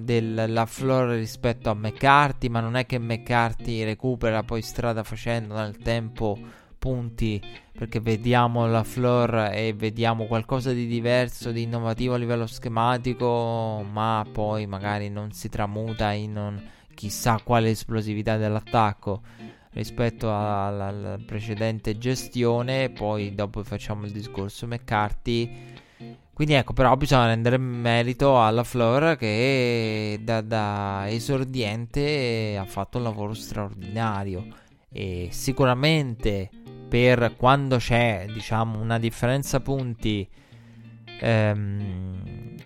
della Flor rispetto a McCarthy, ma non è che McCarthy recupera poi strada facendo nel tempo punti perché vediamo la Flor e vediamo qualcosa di diverso, di innovativo a livello schematico, ma poi magari non si tramuta in un chissà quale esplosività dell'attacco rispetto alla, alla precedente gestione. Poi dopo facciamo il discorso McCarthy. Quindi ecco, però bisogna rendere merito alla Flora che da, da esordiente ha fatto un lavoro straordinario. E sicuramente per quando c'è, diciamo, una differenza punti ehm,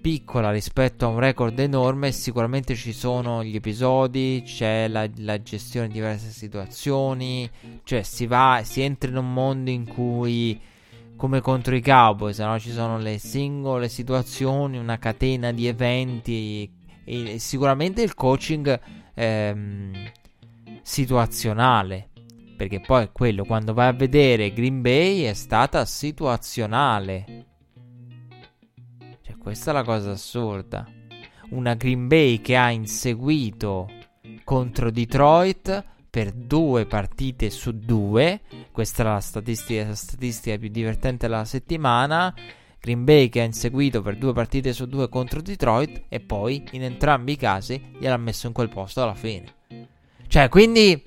piccola rispetto a un record enorme, sicuramente ci sono gli episodi, c'è la, la gestione di diverse situazioni, cioè si va, si entra in un mondo in cui come contro i Cowboys, no? ci sono le singole situazioni, una catena di eventi e, sicuramente il coaching ehm, situazionale. Perché poi è quello, quando vai a vedere Green Bay è stata situazionale. Questa è la cosa assurda. Una Green Bay che ha inseguito contro Detroit per due partite su due. Questa è la statistica, la statistica più divertente della settimana. Green Bay che ha inseguito per due partite su due contro Detroit e poi in entrambi i casi gliel'ha messo in quel posto alla fine. Cioè, quindi,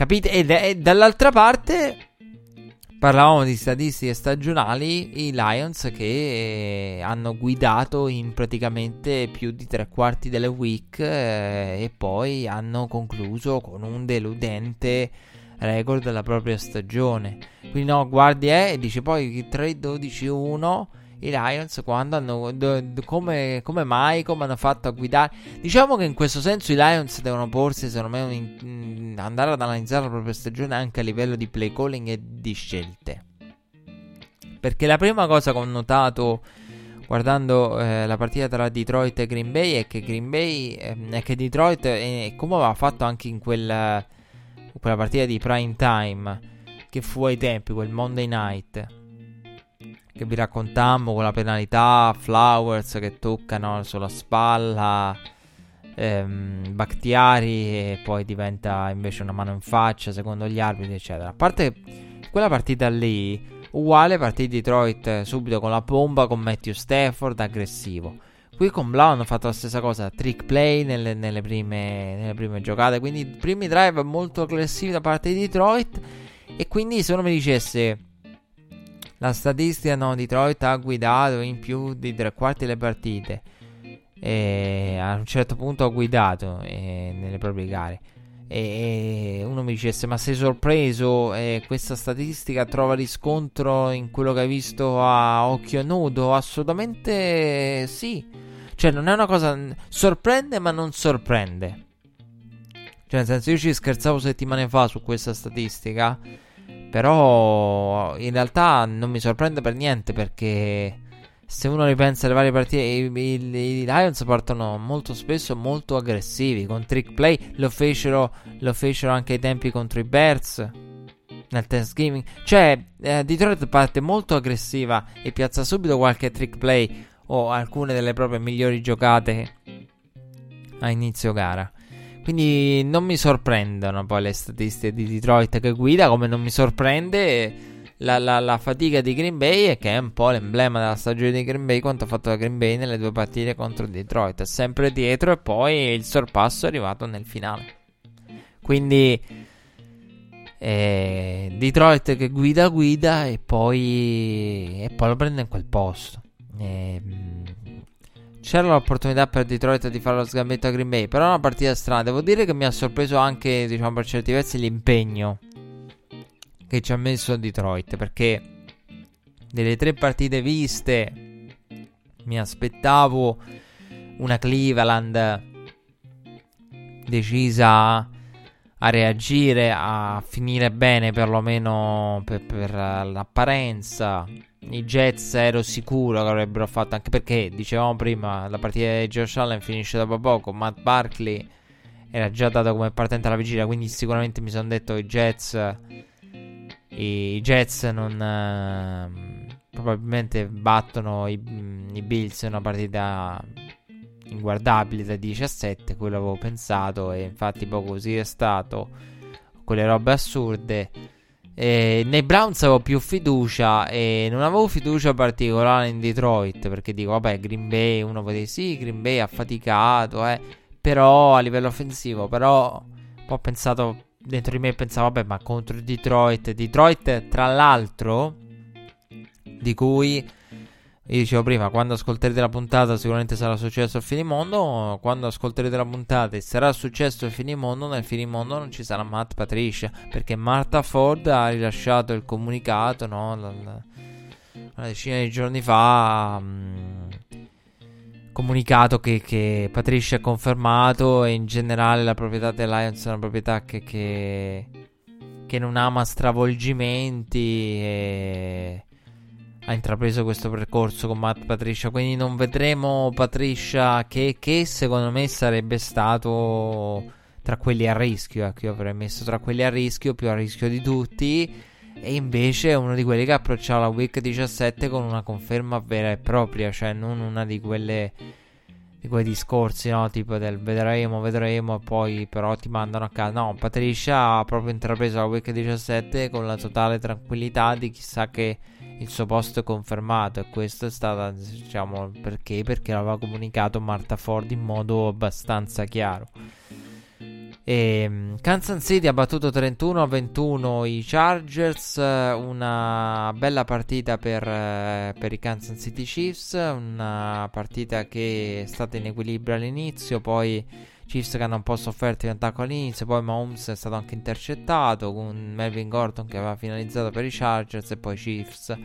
capite? E, dall'altra parte parlavamo di statistiche stagionali, i Lions che eh, hanno guidato in praticamente più di tre quarti delle week eh, e poi hanno concluso con un deludente record della propria stagione. Quindi no, guardi eh, dice poi 3-12-1 i Lions quando hanno d- d- come, come, mai come hanno fatto a guidare. Diciamo che in questo senso i Lions devono porsi secondo me un, in, andare ad analizzare la propria stagione anche a livello di play calling e di scelte. Perché la prima cosa che ho notato guardando eh, la partita tra Detroit e Green Bay è che Green Bay eh, è che Detroit eh, come aveva fatto anche in quella, quella partita di prime time che fu ai tempi quel Monday night che vi raccontammo con la penalità Flowers che toccano sulla spalla ehm, Bactiari e poi diventa invece una mano in faccia secondo gli arbitri eccetera. A parte quella partita lì uguale partita di Detroit subito con la bomba con Matthew Stafford aggressivo. Qui con Blau hanno fatto la stessa cosa trick play nelle, nelle, prime, nelle prime giocate. Quindi primi drive molto aggressivi da parte di Detroit. E quindi se uno mi dicesse la statistica no, Detroit ha guidato in più di tre quarti delle partite. E a un certo punto ha guidato eh, nelle proprie gare. E uno mi dicesse: Ma sei sorpreso? E questa statistica trova riscontro in quello che hai visto a occhio nudo? Assolutamente sì. Cioè, non è una cosa. Sorprende, ma non sorprende. Cioè, nel senso, io ci scherzavo settimane fa su questa statistica. Però in realtà non mi sorprende per niente perché se uno ripensa alle varie partite, i, i, i, Lions portano molto spesso molto aggressivi con trick play. Lo fecero, lo fecero anche ai tempi contro i Bears nel Thanksgiving. Cioè, eh, Detroit parte molto aggressiva e piazza subito qualche trick play o alcune delle proprie migliori giocate a inizio gara. Quindi non mi sorprendono poi le statistiche di Detroit che guida, come non mi sorprende la, la, la, fatica di Green Bay, che è un po' l'emblema della stagione di Green Bay, quanto ha fatto la Green Bay nelle due partite contro Detroit. Sempre dietro e poi il sorpasso è arrivato nel finale. Quindi eh, Detroit che guida guida e poi, e poi lo prende in quel posto. Eh, c'era l'opportunità per Detroit di fare lo sgambetto a Green Bay, però è una partita strana. Devo dire che mi ha sorpreso anche, diciamo, per certi versi l'impegno che ci ha messo Detroit, perché delle tre partite viste mi aspettavo una Cleveland decisa a reagire, a finire bene perlomeno per, per l'apparenza. I Jets ero sicuro che avrebbero fatto anche perché dicevamo prima la partita di Josh Allen finisce dopo poco. Matt Barkley era già dato come partente alla vigilia quindi sicuramente mi sono detto i Jets i Jets non eh, probabilmente battono i, i Bills in una partita inguardabile da 17 quello avevo pensato e infatti poi così è stato quelle robe assurde. E nei Browns avevo più fiducia e non avevo fiducia particolare in Detroit perché dico vabbè Green Bay uno può dire sì Green Bay ha faticato eh, però a livello offensivo però ho pensato dentro di me pensavo vabbè ma contro Detroit Detroit tra l'altro di cui io dicevo prima, quando ascolterete la puntata sicuramente sarà successo il finimondo. Quando ascolterete la puntata e sarà successo il finimondo, nel finimondo non ci sarà Matt Patricia. Perché Martha Ford ha rilasciato il comunicato, no? una decina di giorni fa. Mh, comunicato che, che Patricia ha confermato e in generale la proprietà del Lions è una proprietà che, che, che non ama stravolgimenti e ha intrapreso questo percorso con Matt Patricia. Quindi non vedremo Patricia che, che secondo me sarebbe stato tra quelli a rischio. Ecco, io avrei messo tra quelli a rischio, più a rischio di tutti. E invece è uno di quelli che approccia la week 17 con una conferma vera e propria, cioè non una di quelle di quei discorsi, no? Tipo del vedremo, vedremo, e poi però ti mandano a casa. No, Patricia ha proprio intrapreso la week 17 con la totale tranquillità di chissà che il suo posto è confermato. E questo è stato, diciamo, perché? Perché l'aveva comunicato Marta Ford in modo abbastanza chiaro. E ehm, Kansas City ha battuto 31 a 21 i Chargers, una bella partita per, eh, per, i Kansas City Chiefs, una partita che è stata in equilibrio all'inizio, poi Chiefs che hanno un po' sofferto in attacco all'inizio, poi Mahomes è stato anche intercettato con Melvin Gordon che aveva finalizzato per i Chargers e poi Chiefs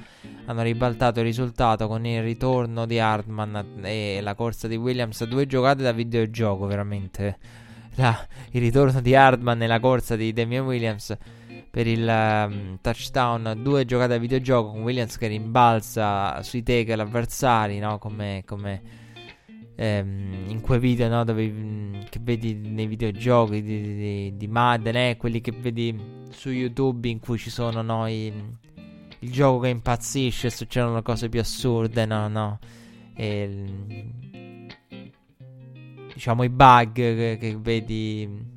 hanno ribaltato il risultato con il ritorno di Hardman e la corsa di Williams, due giocate da videogioco veramente. La, il ritorno di Hardman nella corsa di Damian Williams per il um, touchdown, due giocate a videogioco con Williams che rimbalza sui tackle avversari, no? come, come ehm, in quei video no? Dove, mm, che vedi nei videogiochi di, di, di Madden, eh? quelli che vedi su YouTube in cui ci sono no? I, il gioco che impazzisce, succedono cose più assurde, no, no. E, diciamo i bug che, che vedi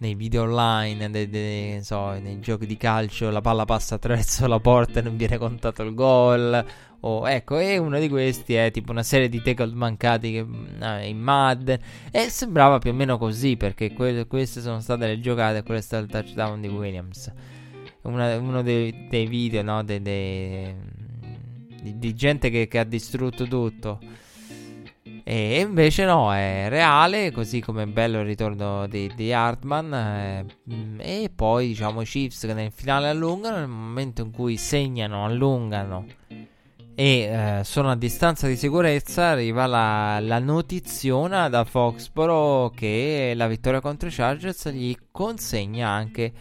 nei video online, de, de, so, nei giochi di calcio, la palla passa attraverso la porta e non viene contato il gol. O, ecco, e uno di questi è tipo una serie di tackle mancati che, eh, in Madden. E sembrava più o meno così, perché que- queste sono state le giocate, questo è il touchdown di Williams. Una, uno dei, dei video, no? De, di, di, gente che, che ha distrutto tutto. E invece no, è reale, così come è bello il ritorno di, di Hartman. Eh, e poi diciamo i Chiefs che nel finale allungano, nel momento in cui segnano, allungano e eh, sono a distanza di sicurezza, arriva la, la notiziona da Foxboro che la vittoria contro i Chargers gli consegna anche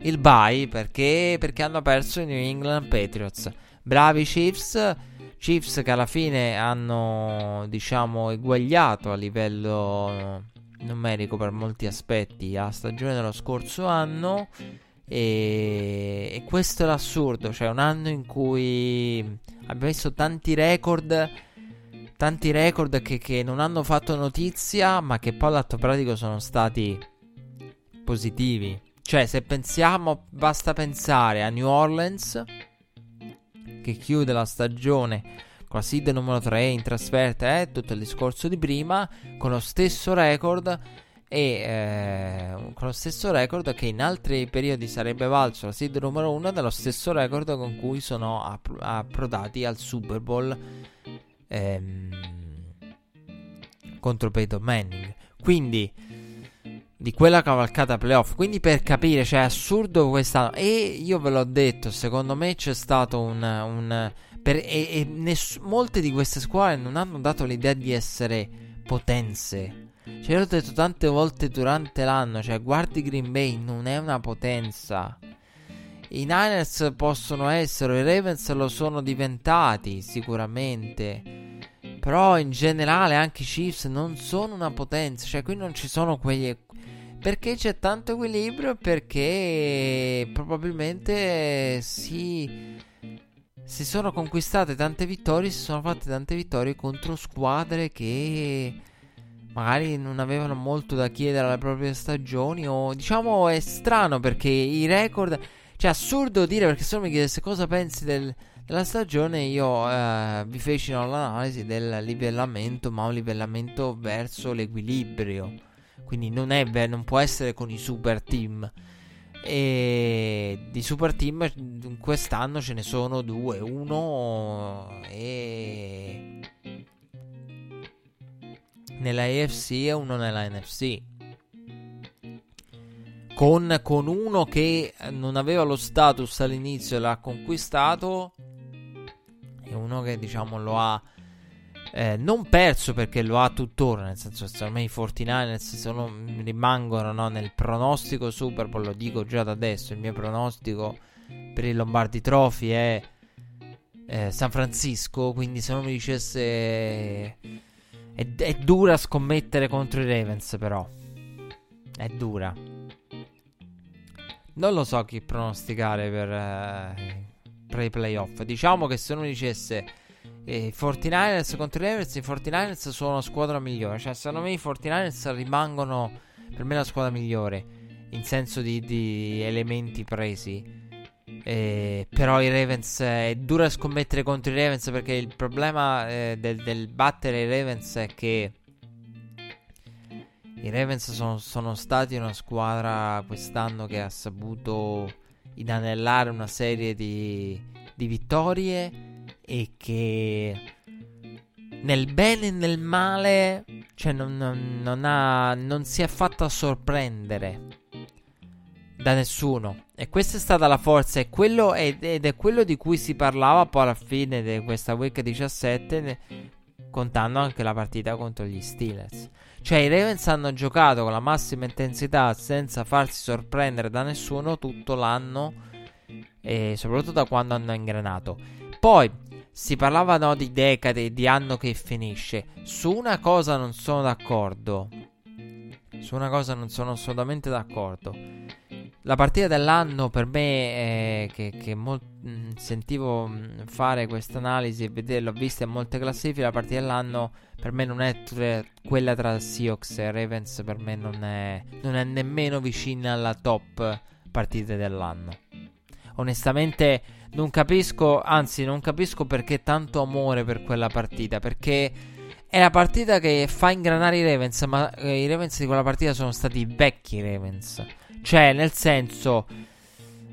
il bye perché, perché hanno perso i New England Patriots. Bravi Chiefs Chiefs che alla fine hanno, diciamo, eguagliato a livello numerico per molti aspetti la stagione dello scorso anno. E, e questo è l'assurdo, cioè un anno in cui abbiamo visto tanti record tanti record che, che, non hanno fatto notizia, ma che poi all'atto pratico sono stati positivi. Cioè, se pensiamo, basta pensare a New Orleans, che chiude la stagione con la seed numero 3 in trasferta, eh, tutto il discorso di prima, con lo stesso record e eh, con lo stesso record che in altri periodi sarebbe valso la seed numero 1 dello stesso record con cui sono app- approdati al Super Bowl ehm, contro Peyton Manning. Quindi di quella cavalcata playoff. Quindi per capire, cioè è assurdo quest'anno. E io ve l'ho detto, secondo me c'è stato un... un per, e, e ness- molte di queste squadre non hanno dato l'idea di essere potenze. Cioè, l'ho detto tante volte durante l'anno. Cioè, guardi Green Bay, non è una potenza. I Niners possono essere, i Ravens lo sono diventati sicuramente. Però in generale anche i Chiefs non sono una potenza. Cioè, qui non ci sono quegli, perché c'è tanto equilibrio? Perché probabilmente si, si sono conquistate tante vittorie, si sono fatte tante vittorie contro squadre che magari non avevano molto da chiedere alle proprie stagioni o diciamo è strano perché i record cioè assurdo dire perché se uno mi chiedesse cosa pensi del, della stagione io eh, vi feci l'analisi del livellamento ma un livellamento verso l'equilibrio quindi non, è, non può essere con i super team. E di super team quest'anno ce ne sono due. Uno e nella AFC e uno nella NFC. Con, con, uno che non aveva lo status all'inizio e l'ha conquistato e uno che diciamo lo ha eh, non perso perché lo ha tuttora, nel senso che secondo me i 49ers sono, rimangono no, nel pronostico Super Bowl, lo dico già da adesso, il mio pronostico per il Lombardi Trophy è eh, San Francisco, quindi se non mi dicesse è, è, dura scommettere contro i Ravens però, è dura. Non lo so chi pronosticare per, eh, per i playoff, diciamo che se mi dicesse i 49ers contro i Ravens, i 49ers sono la squadra migliore. Cioè, secondo me i 49ers rimangono per me la squadra migliore in senso di, di elementi presi. Eh, però i Ravens è dura scommettere contro i Ravens perché il problema eh, del, del, battere i Ravens è che i Ravens sono, sono, stati una squadra quest'anno che ha saputo inanellare una serie di, di vittorie e che nel bene e nel male, cioè non, non, non, ha, non si è fatta sorprendere da nessuno. E questa è stata la forza, e quello è, ed è quello di cui si parlava poi alla fine di questa week 17, contando anche la partita contro gli Steelers. Cioè i Ravens hanno giocato con la massima intensità senza farsi sorprendere da nessuno tutto l'anno e soprattutto da quando hanno ingranato. Poi si parlava no, di decade, di anno che finisce. Su una cosa non sono d'accordo. Su una cosa non sono assolutamente d'accordo. La partita dell'anno per me, è che, che mol- mm, sentivo mm, fare questa analisi e vederlo, ho visto in molte classifiche, la partita dell'anno per me non è tra, quella tra Seahawks e Ravens, per me non è, non è nemmeno vicina alla top partita dell'anno. Onestamente non capisco, anzi non capisco perché tanto amore per quella partita, perché è la partita che fa ingranare i Ravens, ma eh, i Ravens di quella partita sono stati vecchi Ravens. Cioè, nel senso,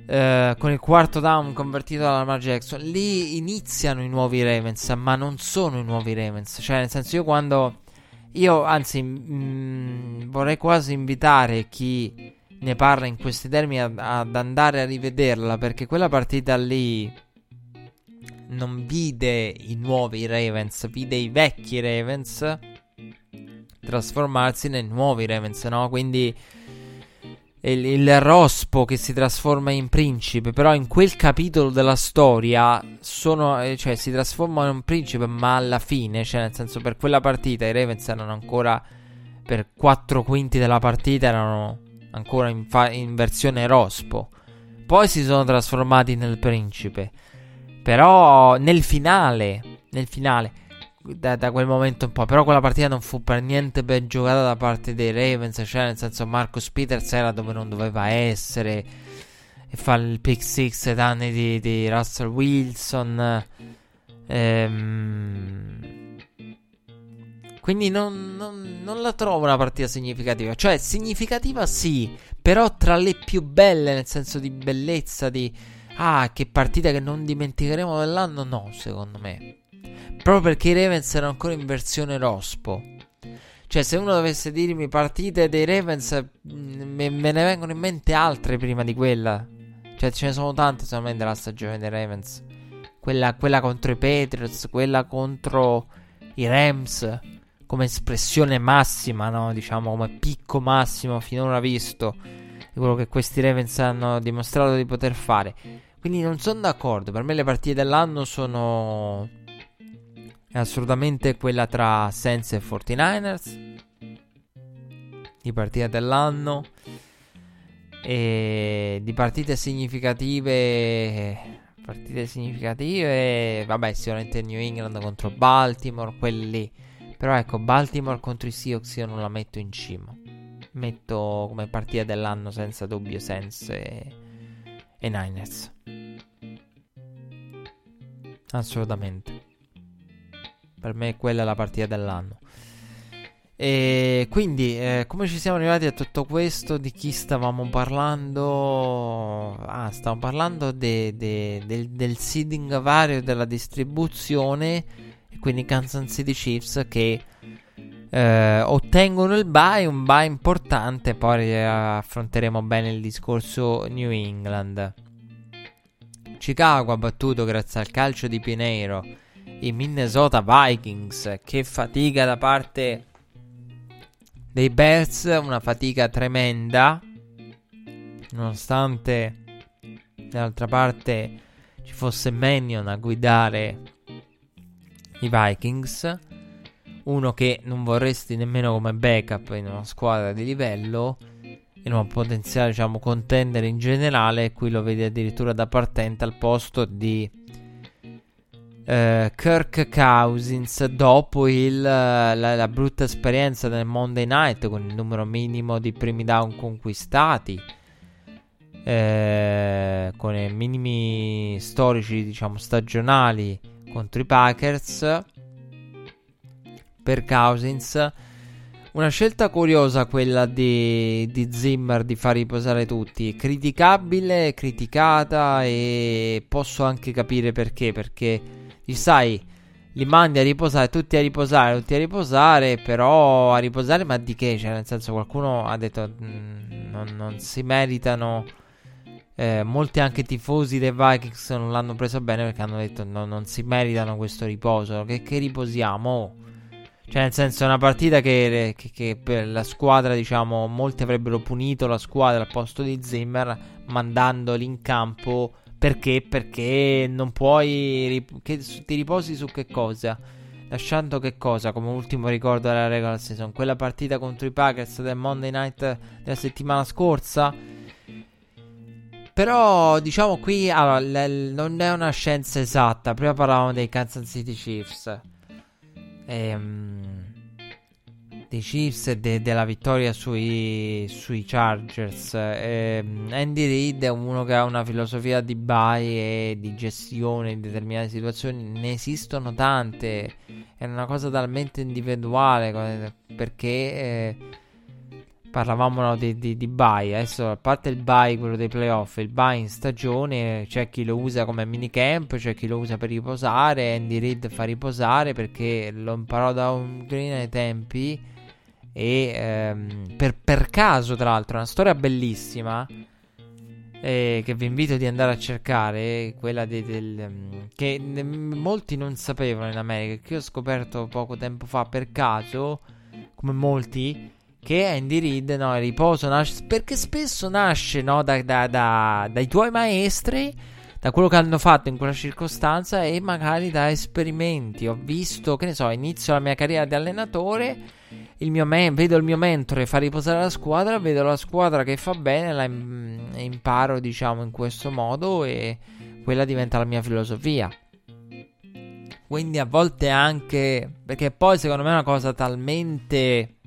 eh, con il quarto down convertito da Lamar Jackson, lì iniziano i nuovi Ravens, ma non sono i nuovi Ravens. Cioè, nel senso, io quando... Io, anzi, mh, vorrei quasi invitare chi ne parla in questi termini ad, ad andare a rivederla perché quella partita lì non vide i nuovi Ravens, vide i vecchi Ravens trasformarsi nei nuovi Ravens, no? Quindi il, il, rospo che si trasforma in principe, però in quel capitolo della storia sono, eh, cioè, si trasforma in un principe, ma alla fine, cioè nel senso per quella partita i Ravens erano ancora per quattro quinti della partita erano ancora in, fa- in versione rospo. Poi si sono trasformati nel principe. Però nel finale, nel finale, da, da, quel momento in poi, però quella partita non fu per niente ben giocata da parte dei Ravens, cioè nel senso Marcus Peters era dove non doveva essere e fa il pick 6 ai danni di, di Russell Wilson. Ehm quindi non, non, non, la trovo una partita significativa. Cioè, significativa sì, però tra le più belle, nel senso di bellezza, di... Ah, che partita che non dimenticheremo dell'anno, no, secondo me. Proprio perché i Ravens erano ancora in versione rospo. Cioè, se uno dovesse dirmi partite dei Ravens, mm, me, me ne vengono in mente altre prima di quella. Cioè, ce ne sono tante solamente della stagione dei Ravens. Quella, quella contro i Patriots, quella contro i Rams come espressione massima, no? diciamo come picco massimo finora visto di quello che questi Ravens hanno dimostrato di poter fare. Quindi non sono d'accordo, per me le partite dell'anno sono assolutamente quella tra Saints e 49ers. Di partita dell'anno e di partite significative partite significative vabbè sicuramente New England contro Baltimore quelli però ecco, Baltimore contro i Seahawks io non la metto in cima. Metto come partita dell'anno senza dubbio Sense e, e Niners. Assolutamente. Per me quella è la partita dell'anno. E quindi, eh, come ci siamo arrivati a tutto questo? Di chi stavamo parlando? Ah, stavamo parlando de, de, del, del seeding vario della distribuzione quindi Kansas City Chiefs che eh, ottengono il bye, un bye importante, poi affronteremo bene il discorso New England. Chicago ha battuto grazie al calcio di Pineiro i Minnesota Vikings, che fatica da parte dei Bears, una fatica tremenda, nonostante dall'altra parte ci fosse Mannion a guidare i Vikings, uno che non vorresti nemmeno come backup in una squadra di livello, in un potenziale diciamo contender in generale, qui lo vedi addirittura da partente al posto di eh, Kirk Cousins dopo il, la, la, brutta esperienza del Monday Night con il numero minimo di primi down conquistati eh, con i minimi storici diciamo stagionali contro i Packers per Cousins una scelta curiosa quella di, di, Zimmer di far riposare tutti. Criticabile, criticata e posso anche capire perché. Perché, sai, li mandi a riposare, tutti a riposare, tutti a riposare, però a riposare ma di che? Cioè, nel senso qualcuno ha detto mm, non, non, si meritano. Eh, molti anche tifosi dei Vikings non l'hanno preso bene perché hanno detto no, non si meritano questo riposo. Che, che riposiamo? Cioè, nel senso, è una partita che, che, che, per la squadra, diciamo, molti avrebbero punito la squadra al posto di Zimmer mandandoli in campo. Perché? Perché non puoi. Che, ti riposi su che cosa? Lasciando che cosa? Come ultimo ricordo della regular season. Quella partita contro i Packers del Monday night della settimana scorsa. Però, diciamo qui, allora, l- non è una scienza esatta. Prima parlavamo dei Kansas City Chiefs ehm, dei Chiefs e de- della vittoria sui, sui Chargers. Ehm, Andy Reid è uno che ha una filosofia di buy e di gestione in determinate situazioni. Ne esistono tante. È una cosa talmente individuale perché. Eh, parlavamo no, di, di, di, buy. Adesso, a parte il buy, quello dei playoff, il buy in stagione, c'è chi lo usa come minicamp, c'è chi lo usa per riposare. Andy Reid fa riposare perché lo imparò da un green ai tempi. E ehm, per, per, caso, tra l'altro, è una storia bellissima. Eh, che vi invito di andare a cercare. Quella de, del, um, che ne, molti non sapevano in America. Che ho scoperto poco tempo fa per caso. Come molti che Andy Reid, no, riposo nasce perché spesso nasce, no, da, da, da, dai tuoi maestri, da quello che hanno fatto in quella circostanza e magari da esperimenti. Ho visto, che ne so, inizio la mia carriera di allenatore, il me- vedo il mio mentore far riposare la squadra, vedo la squadra che fa bene, la im- imparo, diciamo, in questo modo e quella diventa la mia filosofia. Quindi a volte anche perché poi secondo me è una cosa talmente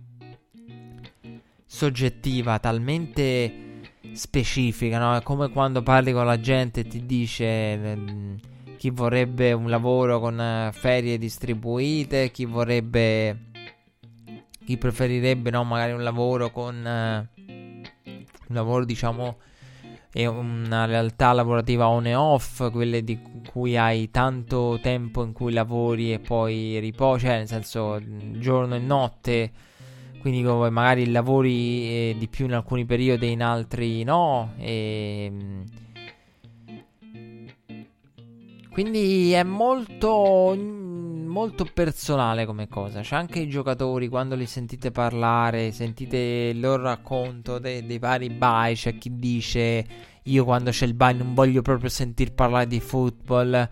soggettiva, talmente specifica, no? È come quando parli con la gente e ti dice eh, chi vorrebbe un lavoro con eh, ferie distribuite, chi vorrebbe chi preferirebbe no, magari un lavoro con eh, un lavoro diciamo è una realtà lavorativa on e off, quelle di cui hai tanto tempo in cui lavori e poi riposi, cioè nel senso giorno e notte quindi magari lavori eh, di più in alcuni periodi e in altri no. E, mm, quindi è molto, molto personale come cosa. C'è anche i giocatori, quando li sentite parlare, sentite il loro racconto dei, dei vari buy. C'è chi dice: Io quando c'è il buy non voglio proprio sentir parlare di football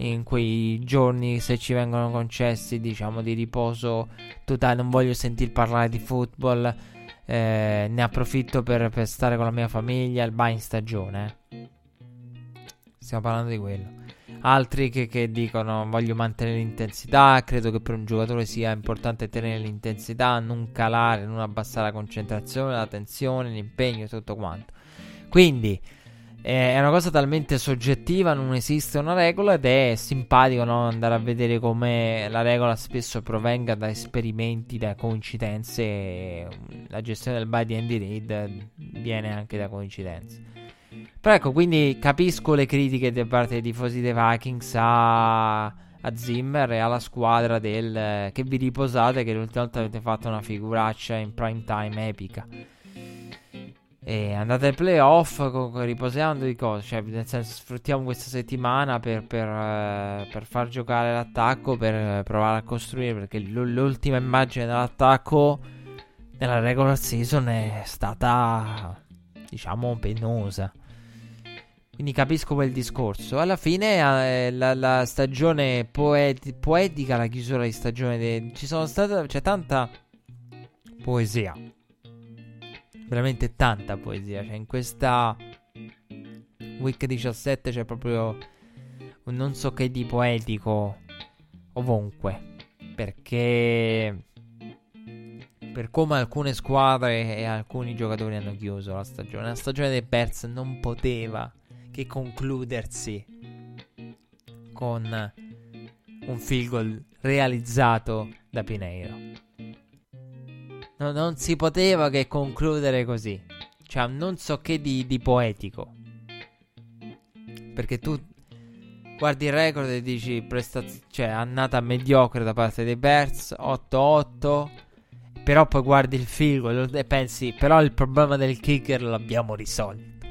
in quei giorni se ci vengono concessi diciamo di riposo totale. Non voglio sentir parlare di football eh, ne approfitto per, per, stare con la mia famiglia il buy in stagione eh. stiamo parlando di quello. Altri che, che, dicono voglio mantenere l'intensità credo che per un giocatore sia importante tenere l'intensità non calare non abbassare la concentrazione la tensione l'impegno tutto quanto. Quindi è una cosa talmente soggettiva, non esiste una regola ed è simpatico no? andare a vedere come la regola spesso provenga da esperimenti, da coincidenze. La gestione del buy di Andy Reid viene anche da coincidenze. Però ecco, quindi capisco le critiche da parte dei tifosi dei Vikings a, a Zimmer e alla squadra del che vi riposate che l'ultima volta avete fatto una figuraccia in prime time epica. E andate ai playoff con, riposando di cose. Cioè, nel senso, sfruttiamo questa settimana per, per, uh, per far giocare l'attacco, per provare a costruire. Perché l- l'ultima immagine dell'attacco nella regular season è stata, diciamo, penosa. Quindi capisco quel discorso. Alla fine, eh, la, la, stagione poeti- poetica, la chiusura di stagione, de- ci sono state, c'è tanta poesia veramente tanta poesia. Cioè, in questa week 17 c'è proprio un non so che di poetico ovunque. Perché per come alcune squadre e alcuni giocatori hanno chiuso la stagione. La stagione dei Bears non poteva che concludersi con un field goal realizzato da Pineiro. No, non si poteva che concludere così. Cioè, non so che di, di poetico. Perché tu guardi il record e dici prestaz- cioè annata mediocre da parte dei Bears 8-8 però poi guardi il film e pensi però il problema del kicker l'abbiamo risolto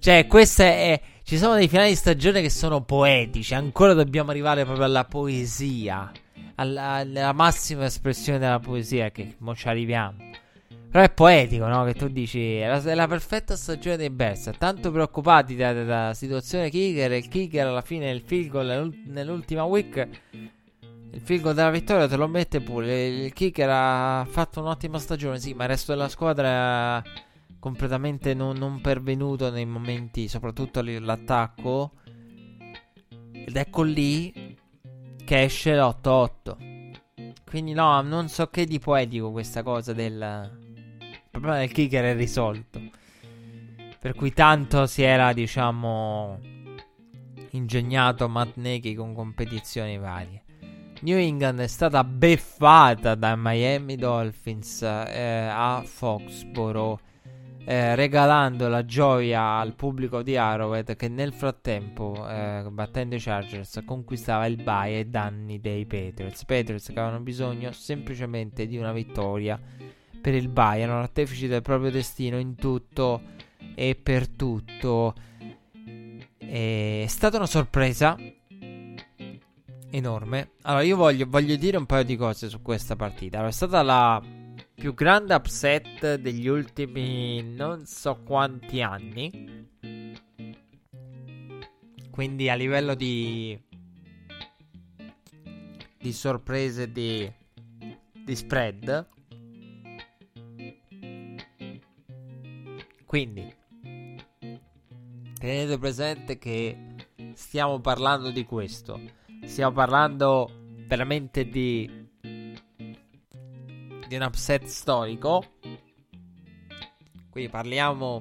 cioè questa è ci sono dei finali di stagione che sono poetici ancora dobbiamo arrivare proprio alla poesia alla, alla massima espressione della poesia che mo ci arriviamo però è poetico, no? Che tu dici è la, è la perfetta stagione dei Bears. Tanto preoccupati dalla situazione kicker. Il kicker alla fine il field goal nell'ultima week. Il field goal della vittoria te lo mette pure. Il kicker ha fatto un'ottima stagione, sì, ma il resto della squadra è completamente non, non pervenuto nei momenti, soprattutto l'attacco. Ed ecco lì che esce l'8-8. Quindi no, non so che di poetico questa cosa del il problema del kicker è risolto. Per cui tanto si era, diciamo, ingegnato Matt Nagy con competizioni varie. New England è stata beffata da Miami Dolphins eh, a Foxborough, eh, regalando la gioia al pubblico di Arrowhead che nel frattempo, eh, battendo i Chargers, conquistava il bye ai danni dei Patriots. Patriots che avevano bisogno semplicemente di una vittoria per il Bayern, un artefice del proprio destino in tutto e per tutto. È stata una sorpresa enorme. Allora, io voglio, voglio dire un paio di cose su questa partita. Allora, è stata la più grande upset degli ultimi non so quanti anni. Quindi a livello di di sorprese di, di spread Quindi, tenete presente che stiamo parlando di questo. Stiamo parlando veramente di, di un upset storico. Qui parliamo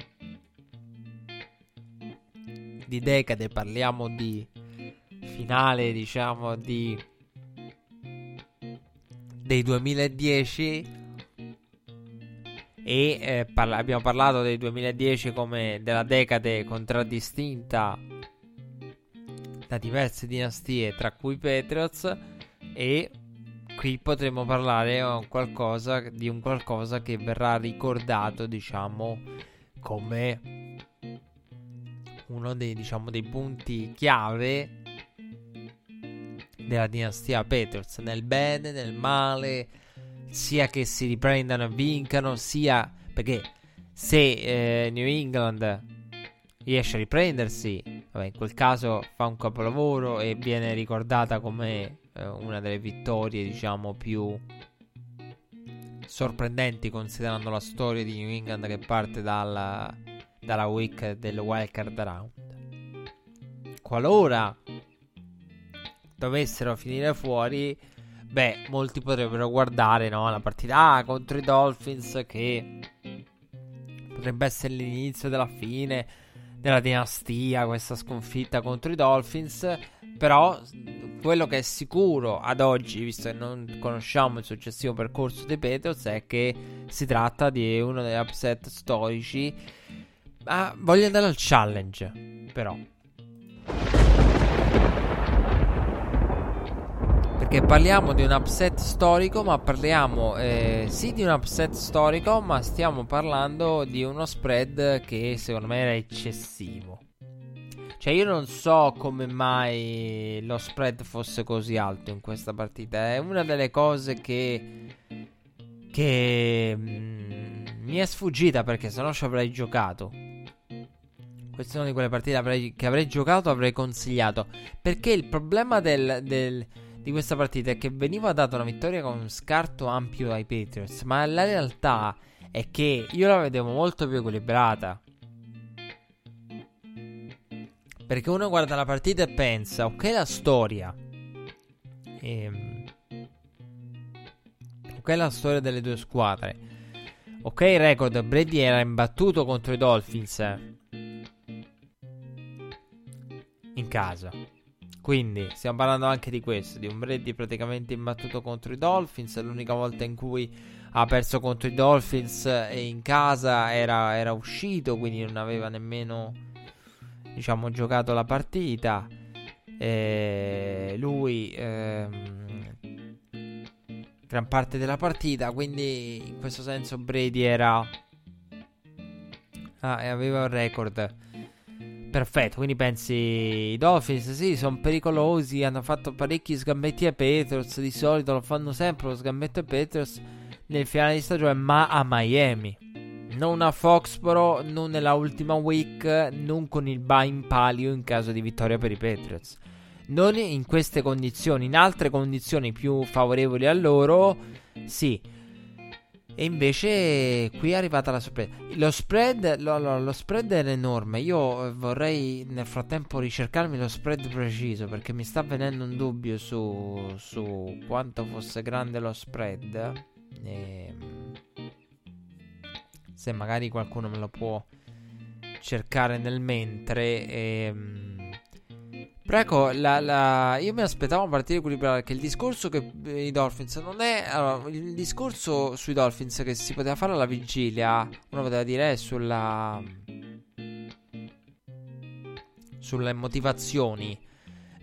di decade, parliamo di finale, diciamo, di dei 2010 e eh, parla- abbiamo parlato del 2010 come della decade contraddistinta da diverse dinastie tra cui Patriots e qui potremmo parlare qualcosa, di un qualcosa che verrà ricordato diciamo come uno dei, diciamo, dei punti chiave della dinastia Patriots nel bene, nel male sia che si riprendano e vincano, sia perché se eh, New England riesce a riprendersi, vabbè, in quel caso fa un capolavoro e viene ricordata come eh, una delle vittorie, diciamo, più sorprendenti considerando la storia di New England che parte dalla, dalla week del wildcard round. Qualora dovessero finire fuori, Beh, molti potrebbero guardare no, la partita ah, contro i Dolphins che potrebbe essere l'inizio della fine della dinastia, questa sconfitta contro i Dolphins. Però quello che è sicuro ad oggi, visto che non conosciamo il successivo percorso dei Patriots, è che si tratta di uno degli upset storici. Ah, voglio andare al challenge, però. Perché parliamo di un upset storico, ma parliamo eh, sì di un upset storico, ma stiamo parlando di uno spread che secondo me era eccessivo. Cioè io non so come mai lo spread fosse così alto in questa partita. È una delle cose che... che... Mm, mi è sfuggita perché se no ci avrei giocato. Questa è una di quelle partite avrei, che avrei giocato avrei consigliato. Perché il problema del, del di questa partita è che veniva data una vittoria con un scarto ampio ai Patriots, ma la realtà è che io la vedevo molto più equilibrata. Perché uno guarda la partita e pensa, ok la storia. Ehm, ok la storia delle due squadre. Ok il record, Brady era imbattuto contro i Dolphins. In casa. Quindi stiamo parlando anche di questo, di un Brady praticamente imbattuto contro i Dolphins. L'unica volta in cui ha perso contro i Dolphins in casa era, era uscito, quindi non aveva nemmeno diciamo giocato la partita. E lui ehm, gran parte della partita, quindi in questo senso Brady era ah, aveva un record Perfetto, quindi pensi i Dolphins sì, sono pericolosi, hanno fatto parecchi sgambetti ai Patriots, di solito lo fanno sempre lo sgambetto ai Patriots nel finale di stagione, ma a Miami. Non a Foxboro, non nella ultima week, non con il bye in palio in caso di vittoria per i Patriots. Non in queste condizioni, in altre condizioni più favorevoli a loro, sì e invece qui è arrivata la sorpresa. Lo spread, lo, lo, lo spread è enorme. Io vorrei nel frattempo ricercarmi lo spread preciso perché mi sta venendo un dubbio su, su quanto fosse grande lo spread. E, se magari qualcuno me lo può cercare nel mentre. E, però ecco, la, la... io mi aspettavo un partito equilibrato perché il discorso che i Dolphins non è... Allora, il discorso sui Dolphins che si poteva fare alla vigilia, uno poteva dire è sulla... sulle motivazioni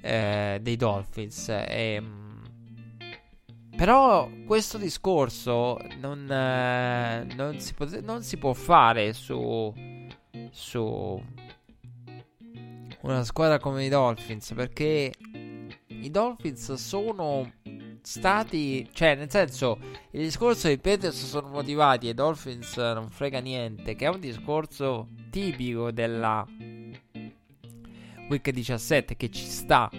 eh, dei Dolphins. E, però questo discorso non, eh, non, si, pot- non si può fare su... su una squadra come i Dolphins perché i Dolphins sono stati, cioè nel senso, il discorso dei Patriots sono motivati e i Dolphins non frega niente, che è un discorso tipico della Week 17 che ci sta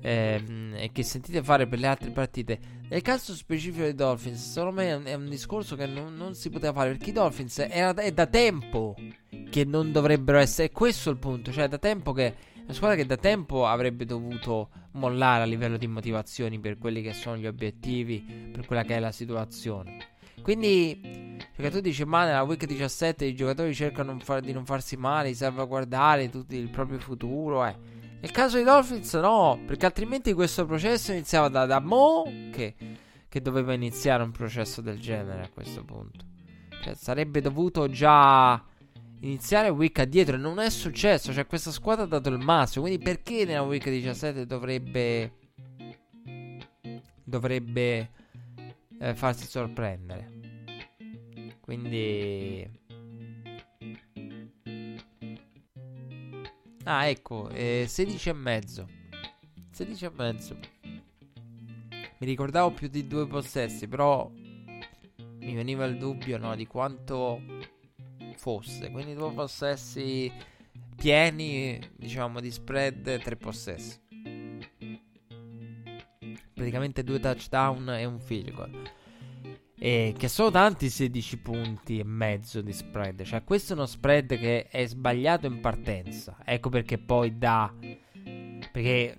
ehm, e che sentite fare per le altre partite. Nel caso specifico dei Dolphins, secondo me è un discorso che non, non si poteva fare perché i Dolphins era, è da tempo che non dovrebbero essere. E questo è il punto. Cioè, da tempo che. Una squadra che da tempo avrebbe dovuto mollare a livello di motivazioni per quelli che sono gli obiettivi, per quella che è la situazione. Quindi, perché tu dici, ma nella week 17 i giocatori cercano di non farsi male, di salvaguardare tutto il proprio futuro. Eh. Nel caso dei Dolphins, no, perché altrimenti questo processo iniziava da, da Mo, che, che doveva iniziare un processo del genere a questo punto. Cioè, sarebbe dovuto già iniziare week addietro e non è successo. Cioè, questa squadra ha dato il massimo. Quindi, perché nella week 17 dovrebbe. Dovrebbe eh, farsi sorprendere? Quindi. Ah, ecco, eh, 16 e mezzo. 16 e mezzo. Mi ricordavo più di due possessi, però mi veniva il dubbio no, di quanto fosse. Quindi due possessi pieni, diciamo, di spread, tre possessi. Praticamente due touchdown e un field goal. E che sono tanti 16 punti e mezzo di spread. Cioè, questo è uno spread che è sbagliato in partenza. Ecco perché poi dà. Perché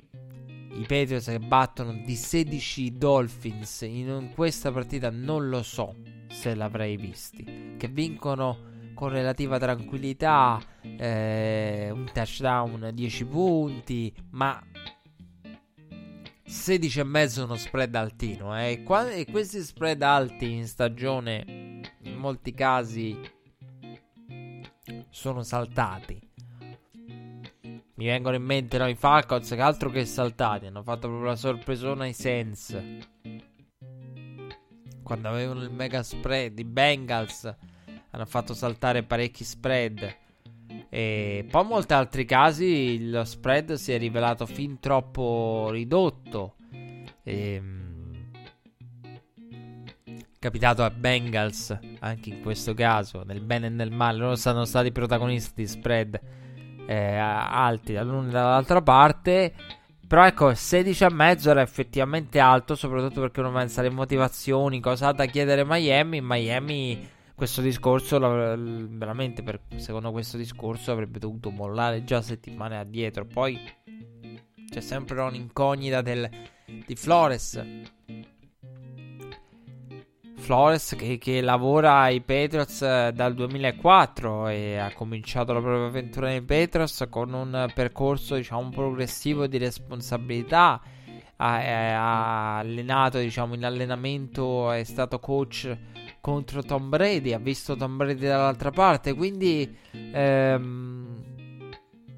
i Patriots che battono di 16 Dolphins in questa partita non lo so se l'avrei visti. Che vincono con relativa tranquillità, eh, un touchdown, 10 punti, ma 16 e mezzo uno spread altino. Eh. Qua, e questi spread alti in stagione, in molti casi, sono saltati. Mi vengono in mente no, i Falcons che altro che saltati. Hanno fatto proprio la sorpresona ai Sens. Quando avevano il mega spread, i Bengals hanno fatto saltare parecchi spread. E poi in molti altri casi lo spread si è rivelato fin troppo ridotto. E, capitato a Bengals anche in questo caso, nel bene e nel male, loro sono stati protagonisti di spread eh, alti dall'una e dall'altra parte. Però ecco, 16 e mezzo era effettivamente alto, soprattutto perché uno pensa alle motivazioni, cosa ha da chiedere Miami. Miami questo discorso, veramente per, secondo questo discorso, avrebbe dovuto mollare già settimane addietro. Poi c'è sempre un'incognita del, di Flores. Flores che, che, lavora ai Patriots eh, dal 2004 e ha cominciato la propria avventura nei Patriots con un percorso diciamo progressivo di responsabilità ha, ha allenato diciamo in allenamento è stato coach contro Tom Brady ha visto Tom Brady dall'altra parte quindi ehm,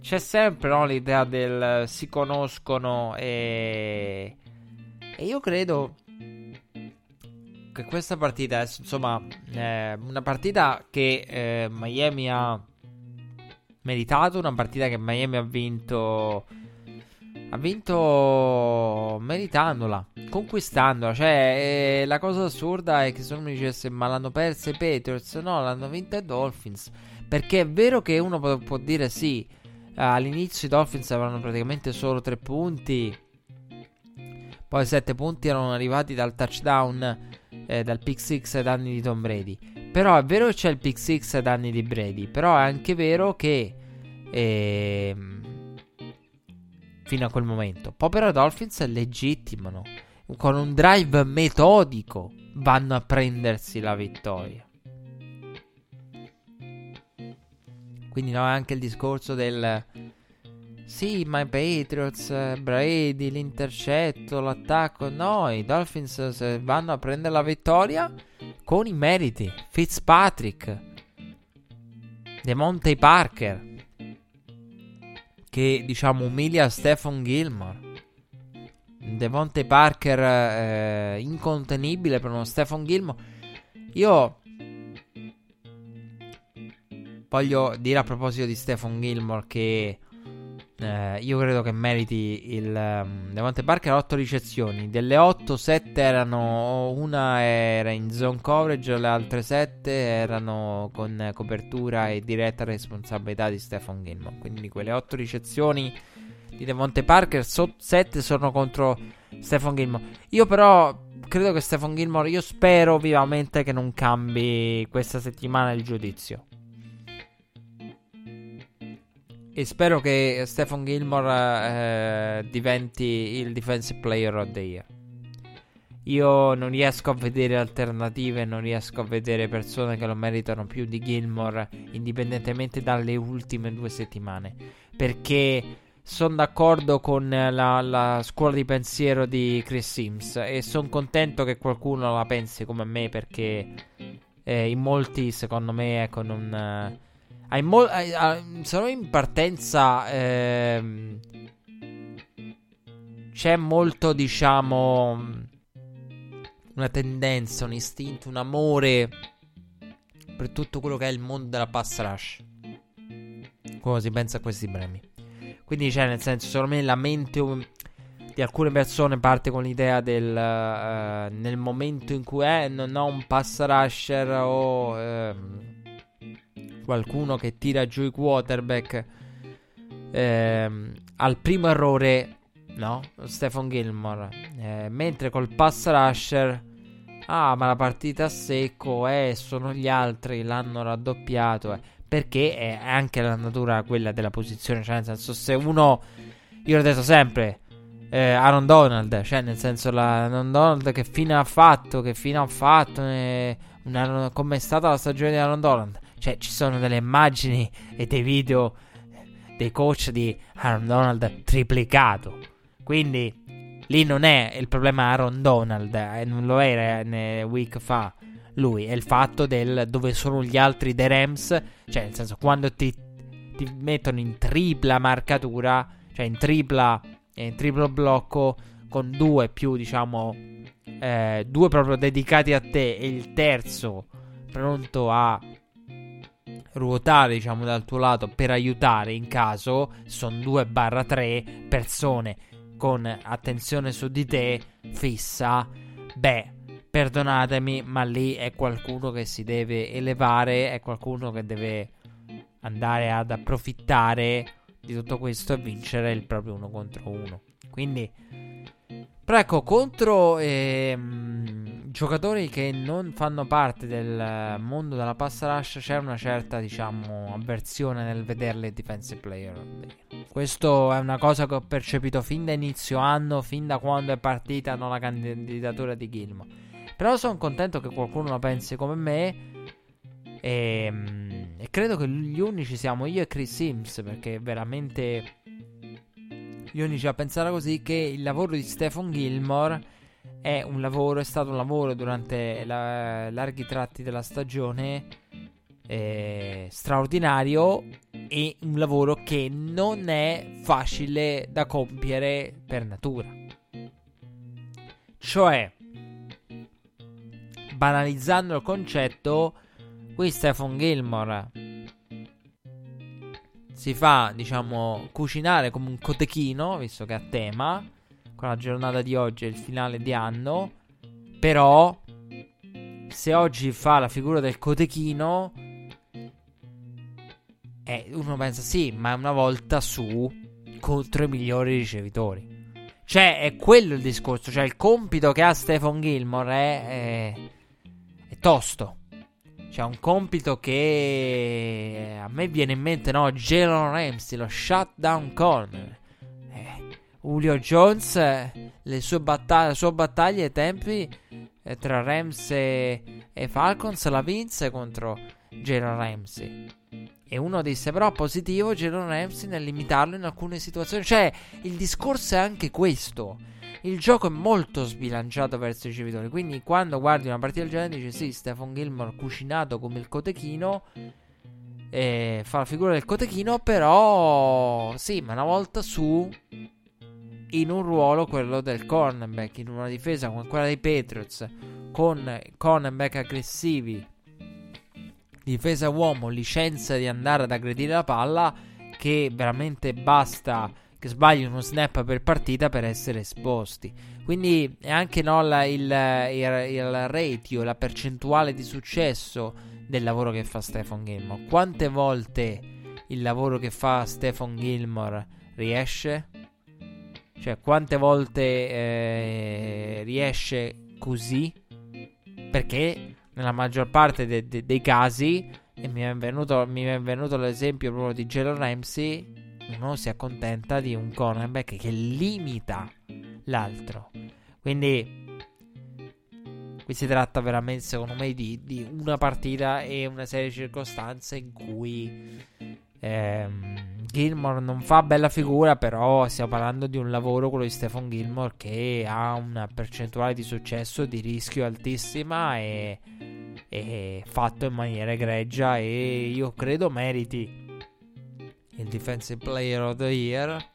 c'è sempre no, l'idea del si conoscono e, e io credo che questa partita, insomma, è una partita che eh, Miami ha meritato, una partita che Miami ha vinto ha vinto meritandola, conquistandola. Cioè, eh, la cosa assurda è che se uno mi dicesse ma l'hanno persa i Patriots, no, l'hanno vinta i Dolphins. Perché è vero che uno può, può dire sì, all'inizio i Dolphins avevano praticamente solo 3 punti. Poi 7 punti erano arrivati dal touchdown eh, dal pick 6 ai danni di Tom Brady. Però è vero che c'è il pick 6 ai danni di Brady, però è anche vero che eh, fino a quel momento, poi però Dolphins legittimano con un drive metodico vanno a prendersi la vittoria. Quindi no, anche il discorso del sì, ma i Patriots, Brady, l'intercetto, l'attacco. No, i Dolphins vanno a prendere la vittoria con i meriti. Fitzpatrick, Demonte Parker, che diciamo umilia Stephen Gilmore. Devonte Parker eh, incontenibile per uno Stephen Gilmore. Io voglio dire a proposito di Stephen Gilmore che eh, io credo che meriti il um, Devante Parker 8 ricezioni. Delle 8, 7 erano una era in zone coverage, le altre 7 erano con copertura e diretta responsabilità di Stefan Gilmore. Quindi quelle 8 ricezioni di Devonte Parker, so- 7 sono contro Stefan Gilmore. Io però credo che Stefan Gilmore, io spero vivamente che non cambi questa settimana il giudizio. E spero che Stephen Gilmore eh, diventi il Defensive Player of the Year. Io non riesco a vedere alternative, non riesco a vedere persone che lo meritano più di Gilmore, indipendentemente dalle ultime due settimane. Perché sono d'accordo con la, la, scuola di pensiero di Chris Sims e sono contento che qualcuno la pensi come me perché eh, in molti, secondo me, ecco, non... Mo- hai, hai, sono in partenza. Ehm, c'è molto, diciamo. Una tendenza, un istinto, un amore per tutto quello che è il mondo della pass rush. Come si pensa a questi premi. Quindi, cioè, nel senso, secondo me la mente di alcune persone parte con l'idea del uh, nel momento in cui è, non ho un pass rusher o. Uh, qualcuno che tira giù i quarterback ehm, al primo errore, no? Stephen Gilmore. Eh, mentre col pass rusher, ah, ma la partita a secco, eh, sono gli altri, l'hanno raddoppiato. Eh. Perché è anche la natura quella della posizione, cioè nel senso se uno, io l'ho detto sempre, eh, Aaron Donald, cioè nel senso la Aaron Donald che fine ha fatto, che fine ha fatto, eh, come è stata la stagione di Aaron Donald. Cioè, ci sono delle immagini e dei video dei coach di Aaron Donald triplicato. Quindi lì non è il problema Aaron Donald, eh, non lo era ne week fa lui, è il fatto del dove sono gli altri dei Rams, cioè nel senso quando ti, ti mettono in tripla marcatura, cioè in tripla in triplo blocco con due più diciamo eh, due proprio dedicati a te e il terzo pronto a ruotare diciamo dal tuo lato per aiutare in caso sono 2-3 persone con attenzione su di te fissa beh perdonatemi ma lì è qualcuno che si deve elevare è qualcuno che deve andare ad approfittare di tutto questo e vincere il proprio uno contro uno. Quindi però ecco contro ehm, giocatori che non fanno parte del mondo della pass rush c'è una certa, diciamo, avversione nel vederle defensive player. Questo è una cosa che ho percepito fin da inizio anno, fin da quando è partita no, la candidatura di Gilmore. Però sono contento che qualcuno la pensi come me. E, ehm, e, credo che gli unici siamo io e Chris Sims, perché veramente gli unici a pensare così che il lavoro di Stephen Gilmore è un lavoro, è stato un lavoro durante la, larghi tratti della stagione eh, straordinario e un lavoro che non è facile da compiere per natura. Cioè, banalizzando il concetto, qui Stephen Gilmore si fa, diciamo, cucinare come un cotechino, visto che è a tema con la giornata di oggi è il finale di anno. Però, se oggi fa la figura del cotechino, eh, uno pensa sì, ma è una volta su contro i migliori ricevitori. Cioè, è quello il discorso. Cioè, il compito che ha Stephen Gilmore è, è, è tosto. Cioè, un compito che a me viene in mente, no? Jalen Ramsey, lo shutdown corner. Julio Jones, le sue battaglie, la sua battaglia ai tempi eh, tra Rams e, Falcons la vinse contro Jalen Ramsey. E uno disse però positivo Jalen Ramsey nel limitarlo in alcune situazioni. Cioè, il discorso è anche questo. Il gioco è molto sbilanciato verso i ricevitori. Quindi, quando guardi una partita del genere, dici: Sì, Stephen Gilmore cucinato come il cotechino. E fa la figura del cotechino. Però, sì, ma una volta su in un ruolo quello del cornerback, in una difesa come quella dei Patriots, con cornerback aggressivi, difesa uomo, licenza di andare ad aggredire la palla, che veramente basta che sbagli uno snap per partita per essere esposti. Quindi è anche no, la, il, il, il ratio, la percentuale di successo del lavoro che fa Stephen Gilmore. Quante volte il lavoro che fa Stephen Gilmore riesce? Cioè, quante volte eh, riesce così? Perché nella maggior parte de- de- dei casi, e mi è, venuto, mi è venuto l'esempio proprio di Jalen Ramsey, uno si accontenta di un cornerback che limita l'altro. Quindi qui si tratta veramente, secondo me, di, di una partita e una serie di circostanze in cui ehm, Gilmore non fa bella figura, però stiamo parlando di un lavoro, quello di Stephen Gilmore, che ha una percentuale di successo, di rischio altissima e, e fatto in maniera egregia e io credo meriti il Defensive Player of the Year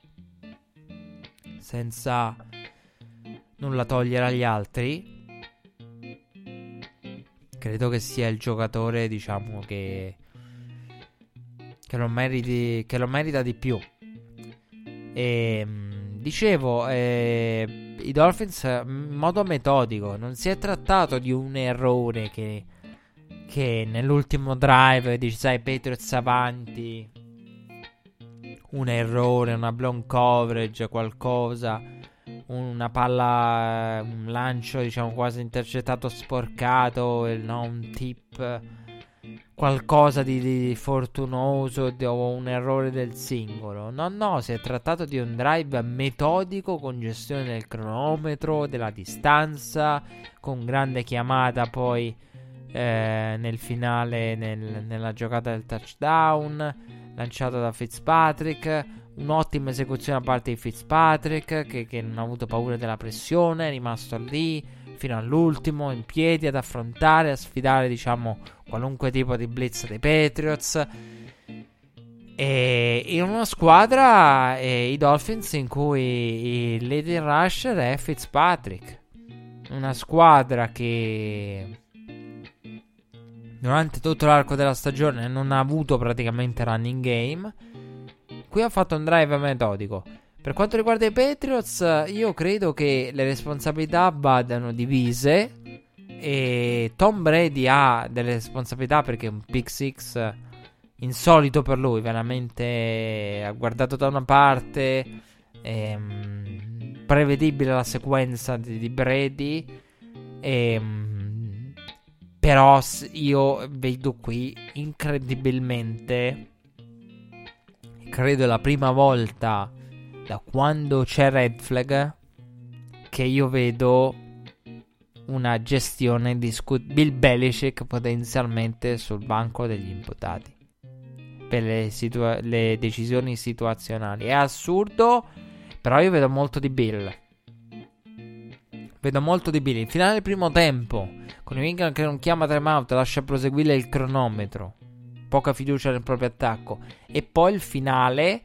senza nulla togliere agli altri. Credo che sia il giocatore, diciamo, che che lo, meriti, che lo merita di più. E, ehm, dicevo, eh, i Dolphins in modo metodico, non si è trattato di un errore che, che nell'ultimo drive dici, sai, Patriots avanti, un errore, una blown coverage, qualcosa, una palla, un lancio diciamo quasi intercettato sporcato, no, un tip qualcosa di, di fortunoso o un errore del singolo. No, no, si è trattato di un drive metodico con gestione del cronometro, della distanza, con grande chiamata poi eh, nel finale, nel, nella giocata del touchdown, lanciato da Fitzpatrick. Un'ottima esecuzione da parte di Fitzpatrick che, che non ha avuto paura della pressione, è rimasto lì fino all'ultimo in piedi ad affrontare, a sfidare diciamo qualunque tipo di blitz dei Patriots. E in una squadra, eh, i Dolphins, in cui il leading rusher è Fitzpatrick. Una squadra che durante tutto l'arco della stagione non ha avuto praticamente running game. Qui ha fatto un drive metodico. Per quanto riguarda i Patriots, io credo che le responsabilità vadano divise. E Tom Brady ha delle responsabilità perché un pick six insolito per lui. Veramente ha guardato da una parte. Ehm, prevedibile la sequenza di, Brady. Ehm, però io vedo qui incredibilmente, credo la prima volta da quando c'è Red Flag che io vedo una gestione di scu- Bill Belichick potenzialmente sul banco degli imputati per le, situa- le decisioni situazionali. È assurdo, però io vedo molto di Bill. Vedo molto di Bill. Il finale del primo tempo, con England che non chiama timeout, lascia proseguire il cronometro. Poca fiducia nel proprio attacco. E poi il finale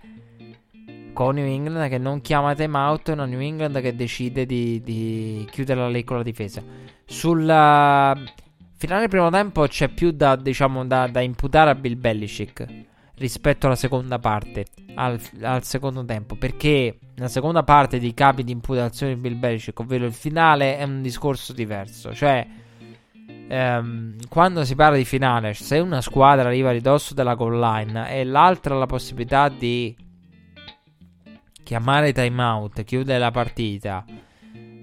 con New England che non chiama timeout e una New England che decide di, di chiudere la lei con la difesa. Sul uh, finale del primo tempo c'è più da, diciamo, da, da imputare a Bill Belichick rispetto alla seconda parte, al, al, secondo tempo, perché la seconda parte di capi di imputazione di Bill Belichick, ovvero il finale, è un discorso diverso. Cioè, ehm, quando si parla di finale, se una squadra arriva a ridosso della goal line e l'altra ha la possibilità di chiamare timeout, chiudere la partita,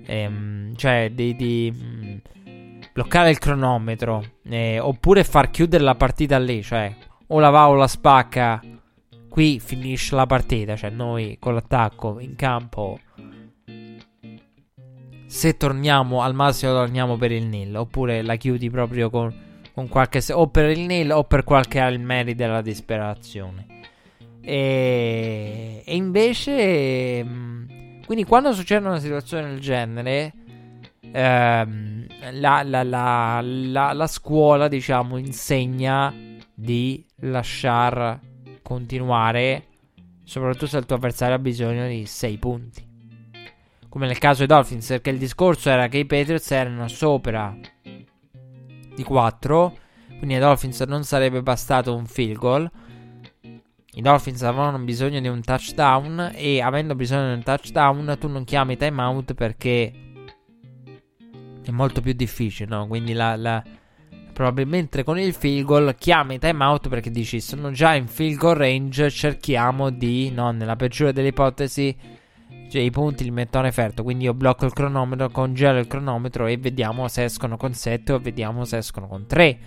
ehm, cioè di, di mm, bloccare il cronometro, eh, oppure far chiudere la partita lì, cioè o la va o la spacca, qui finisce la partita, cioè noi con l'attacco in campo se torniamo al massimo torniamo per il nil oppure la chiudi proprio con, con qualche o per il nil o per qualche Almeri della disperazione. E, e invece mm, quindi quando succede una situazione del genere ehm, la, la, la, la, scuola diciamo insegna di lasciar continuare, soprattutto se il tuo avversario ha bisogno di 6 punti. Come nel caso dei Dolphins, perché il discorso era che i Patriots erano sopra di 4, quindi ai Dolphins non sarebbe bastato un field goal. I Dolphins avevano bisogno di un touchdown e avendo bisogno di un touchdown tu non chiami timeout perché è molto più difficile, no? Quindi la, la probabilmente con il field goal chiami timeout perché dici sono già in field goal range, cerchiamo di, no, nella peggiore delle ipotesi, cioè i punti li metto a referto, quindi io blocco il cronometro, congelo il cronometro e vediamo se escono con 7 o vediamo se escono con 3.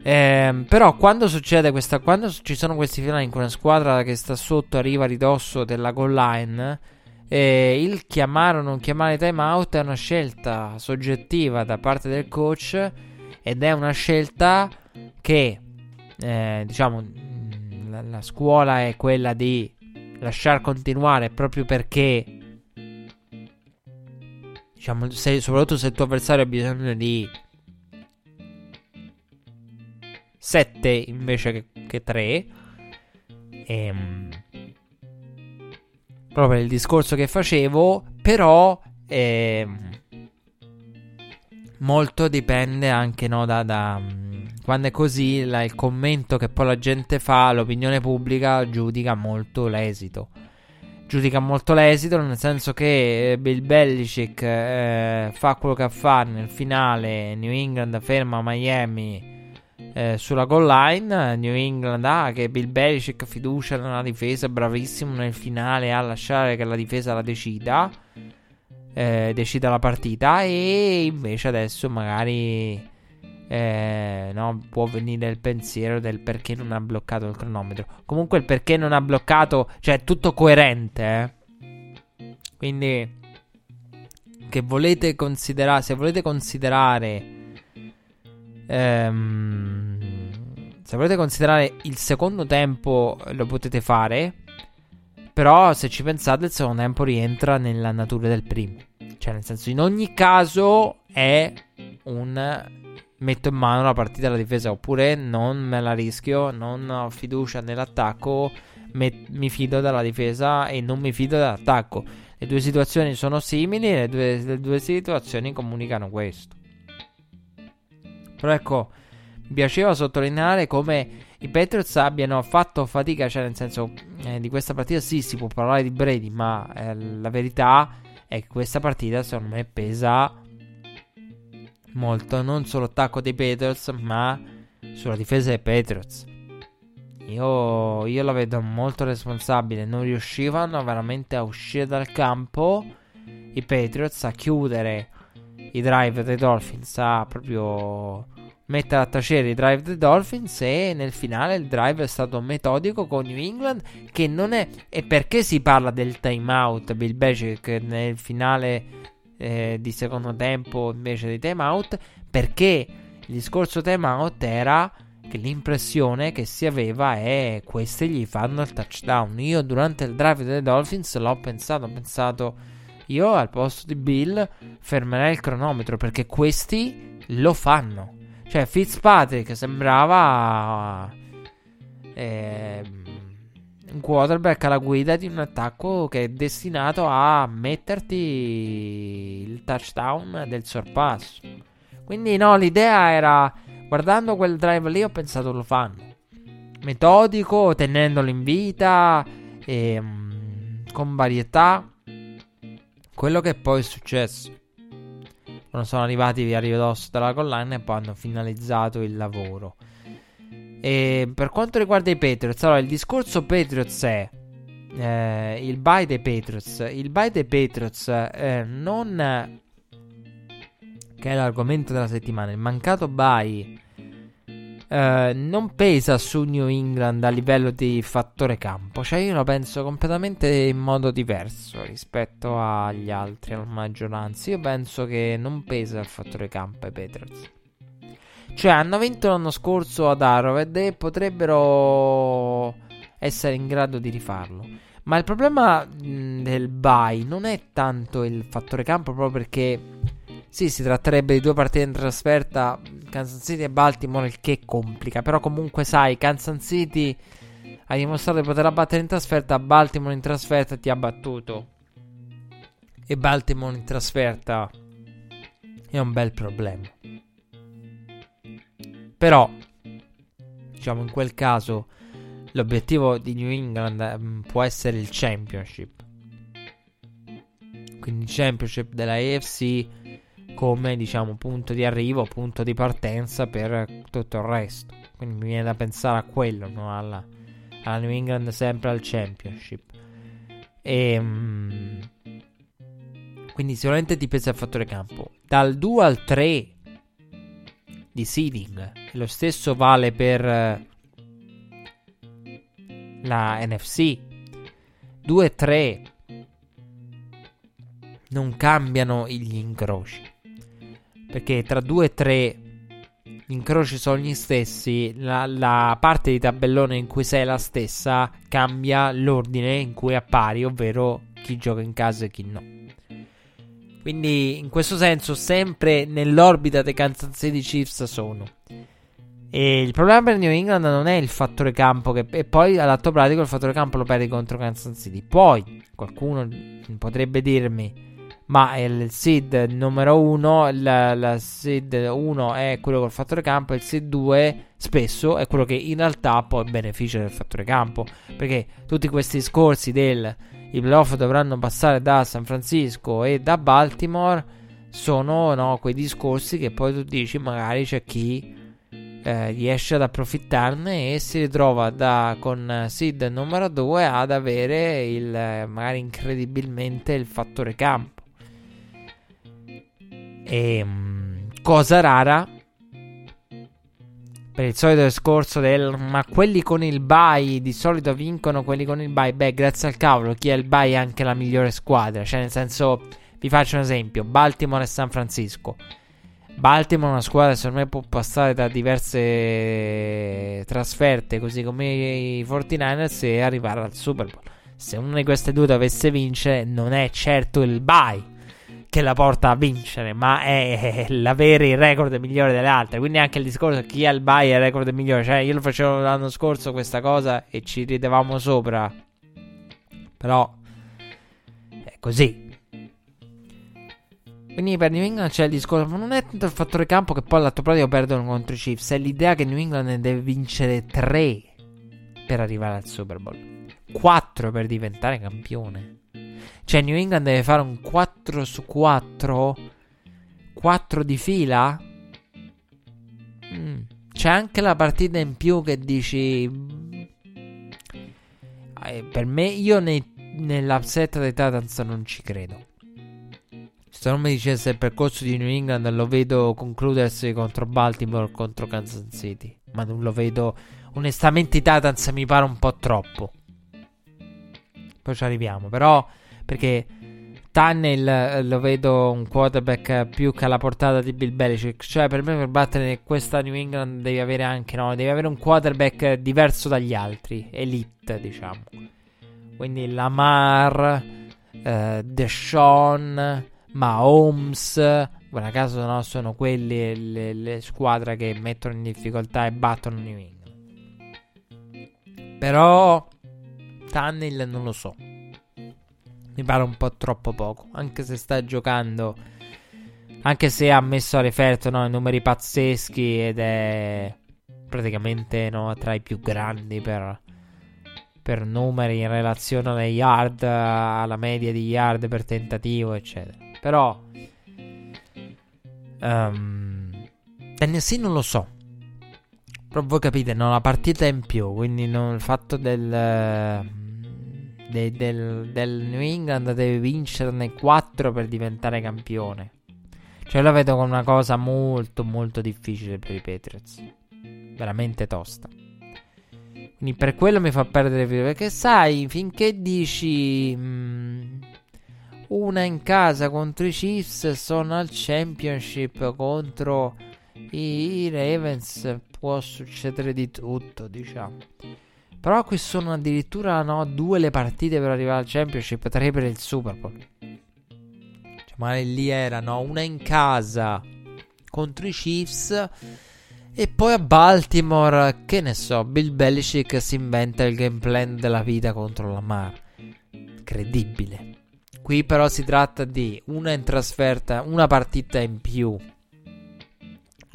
Eh, però quando succede questa, quando ci sono questi finali in cui una squadra che sta sotto arriva a ridosso della goal line, eh, il chiamare o non chiamare timeout è una scelta soggettiva da parte del coach ed è una scelta che eh, diciamo la, la, scuola è quella di lasciar continuare proprio perché diciamo se, soprattutto se il tuo avversario ha bisogno di 7 invece che, che 3 ehm, proprio il discorso che facevo però ehm, molto dipende anche no, da, da mm, quando è così la, il commento che poi la gente fa, l'opinione pubblica giudica molto l'esito. Giudica molto l'esito nel senso che eh, Bill Belichick eh, fa quello che fa nel finale, New England ferma Miami eh, sulla goal line, New England ha ah, che Bill Belichick fiducia nella difesa, bravissimo nel finale a lasciare che la difesa la decida eh, decida la partita e invece adesso magari eh, no, può venire il pensiero del perché non ha bloccato il cronometro. Comunque il perché non ha bloccato, cioè è tutto coerente. Eh? Quindi che volete considerare, se volete considerare ehm, se volete considerare il secondo tempo lo potete fare. Però se ci pensate il secondo tempo rientra nella natura del primo. Cioè nel senso in ogni caso è un metto in mano la partita della difesa oppure non me la rischio, non ho fiducia nell'attacco, me- mi fido dalla difesa e non mi fido dall'attacco. Le due situazioni sono simili e le le due situazioni comunicano questo. Però ecco, mi piaceva sottolineare come i Patriots abbiano fatto fatica, cioè nel senso eh, di questa partita sì si può parlare di Brady, ma eh, la verità è che questa partita secondo me pesa molto non sull'attacco dei Patriots, ma sulla difesa dei Patriots. Io, io la vedo molto responsabile, non riuscivano veramente a uscire dal campo i Patriots a chiudere i drive dei Dolphins a proprio mettere a tacere i drive dei Dolphins e nel finale il drive è stato metodico con New England che non è e perché si parla del timeout Bill Belichick nel finale eh, di secondo tempo invece di timeout perché il discorso timeout era che l'impressione che si aveva è questi gli fanno il touchdown. Io durante il drive dei Dolphins l'ho pensato ho pensato io al posto di Bill fermerei il cronometro perché questi lo fanno cioè, Fitzpatrick sembrava eh, un quarterback alla guida di un attacco che è destinato a metterti il touchdown del sorpasso. Quindi, no, l'idea era guardando quel drive lì, ho pensato lo fanno metodico, tenendolo in vita, e, um, con varietà. Quello che poi è successo quando sono arrivati via ridosso dalla collana e poi hanno finalizzato il lavoro. E per quanto riguarda i Patriots, allora il discorso Patriots è eh, il buy dei Patriots. Il buy dei Patriots eh, non che è l'argomento della settimana, il mancato buy eh, non pesa su New England a livello di fattore campo. Cioè, io lo penso completamente in modo diverso rispetto agli altri, alla maggioranza. Io penso che non pesa il fattore campo ai Patriots. Cioè, hanno vinto l'anno scorso ad Arrowhead e potrebbero essere in grado di rifarlo. Ma il problema mh, del buy non è tanto il fattore campo, proprio perché sì, si tratterebbe di due partite in trasferta, Kansas City e Baltimore, il che complica. Però comunque sai, Kansas City ha dimostrato di poter abbattere in trasferta, Baltimore in trasferta ti ha battuto. E Baltimore in trasferta è un bel problema. Però, diciamo in quel caso, l'obiettivo di New England um, può essere il championship. Quindi il championship della AFC come diciamo punto di arrivo, punto di partenza per tutto il resto. Quindi mi viene da pensare a quello, no? alla, alla, New England sempre al Championship. E mm, quindi sicuramente pesa il fattore campo. Dal 2 al 3 di seeding, lo stesso vale per la NFC. 2 e 3 non cambiano gli incroci perché tra 2 e 3 gli incroci sono gli stessi, la, la, parte di tabellone in cui sei la stessa cambia l'ordine in cui appari, ovvero chi gioca in casa e chi no. Quindi in questo senso sempre nell'orbita dei Kansas City Chiefs sono. E il problema per New England non è il fattore campo, che, e poi all'atto pratico il fattore campo lo perdi contro Kansas City. Poi qualcuno potrebbe dirmi ma il seed numero 1, il seed 1 è quello col fattore campo, il seed 2 spesso è quello che in realtà poi beneficia del fattore campo, perché tutti questi discorsi del i playoff dovranno passare da San Francisco e da Baltimore sono no, quei discorsi che poi tu dici magari c'è chi eh, riesce ad approfittarne e si ritrova da, con seed numero 2 ad avere il, magari incredibilmente il fattore campo. E, ehm, cosa rara per il solito discorso del ma quelli con il bye di solito vincono quelli con il bye. Beh, grazie al cavolo, chi ha il bye è anche la migliore squadra. Cioè, nel senso, vi faccio un esempio: Baltimore e San Francisco. Baltimore è una squadra che secondo me può passare da diverse trasferte, così come i 49ers, e arrivare al Super Bowl. Se una di queste due dovesse vincere, non è certo il bye che la porta a vincere, ma è, l'avere il record migliore delle altre. Quindi anche il discorso chi ha il buy è il record migliore. Cioè, io lo facevo l'anno scorso questa cosa e ci ridevamo sopra. Però è così. Quindi per New England c'è il discorso, ma non è tanto il fattore campo che poi all'atto pratico perdono contro i Chiefs, è l'idea che New England ne deve vincere 3 per arrivare al Super Bowl, 4 per diventare campione. Cioè, New England deve fare un 4 su 4? 4 di fila? Mm. C'è anche la partita in più che dici. Eh, per me, io nei, nell'upset dei Titans non ci credo. se non mi dicesse il percorso di New England lo vedo concludersi contro Baltimore contro Kansas City. Ma non lo vedo. Onestamente, i Titans mi pare un po' troppo. Poi ci arriviamo. Però, perché Tunnel lo vedo un quarterback più che alla portata di Bill Belichick. Cioè, per me, per battere questa New England devi avere anche, no? Devi avere un quarterback diverso dagli altri. Elite, diciamo. Quindi Lamar, eh, Deshaun, Mahomes. Guarda caso, no? Sono quelle le, le squadre che mettono in difficoltà e battono New England. Però, Tunnel non lo so mi pare un po' troppo poco. Anche se sta giocando. Anche se ha messo a referto no, numeri pazzeschi ed è praticamente no, tra i più grandi per, per numeri in relazione alle yard, alla media di yard per tentativo, eccetera. Però um, Tennessee non lo so. Però voi capite, no, la partita è in più, quindi no, il fatto del de, del, del, New England deve vincerne 4 per diventare campione. Cioè, la vedo come una cosa molto, molto difficile per i Patriots. Veramente tosta. Quindi per quello mi fa perdere fiducia. Perché sai, finché dici mh, mm, una in casa contro i Chiefs, sono al championship contro i Ravens, può succedere di tutto, diciamo. Però qui sono addirittura no, due le partite per arrivare al Championship, tre per il Super Bowl. Cioè, magari lì erano una in casa contro i Chiefs. E poi a Baltimore, che ne so, Bill Belichick si inventa il game plan della vita contro la Mar. Credibile. Qui però si tratta di una in trasferta, una partita in più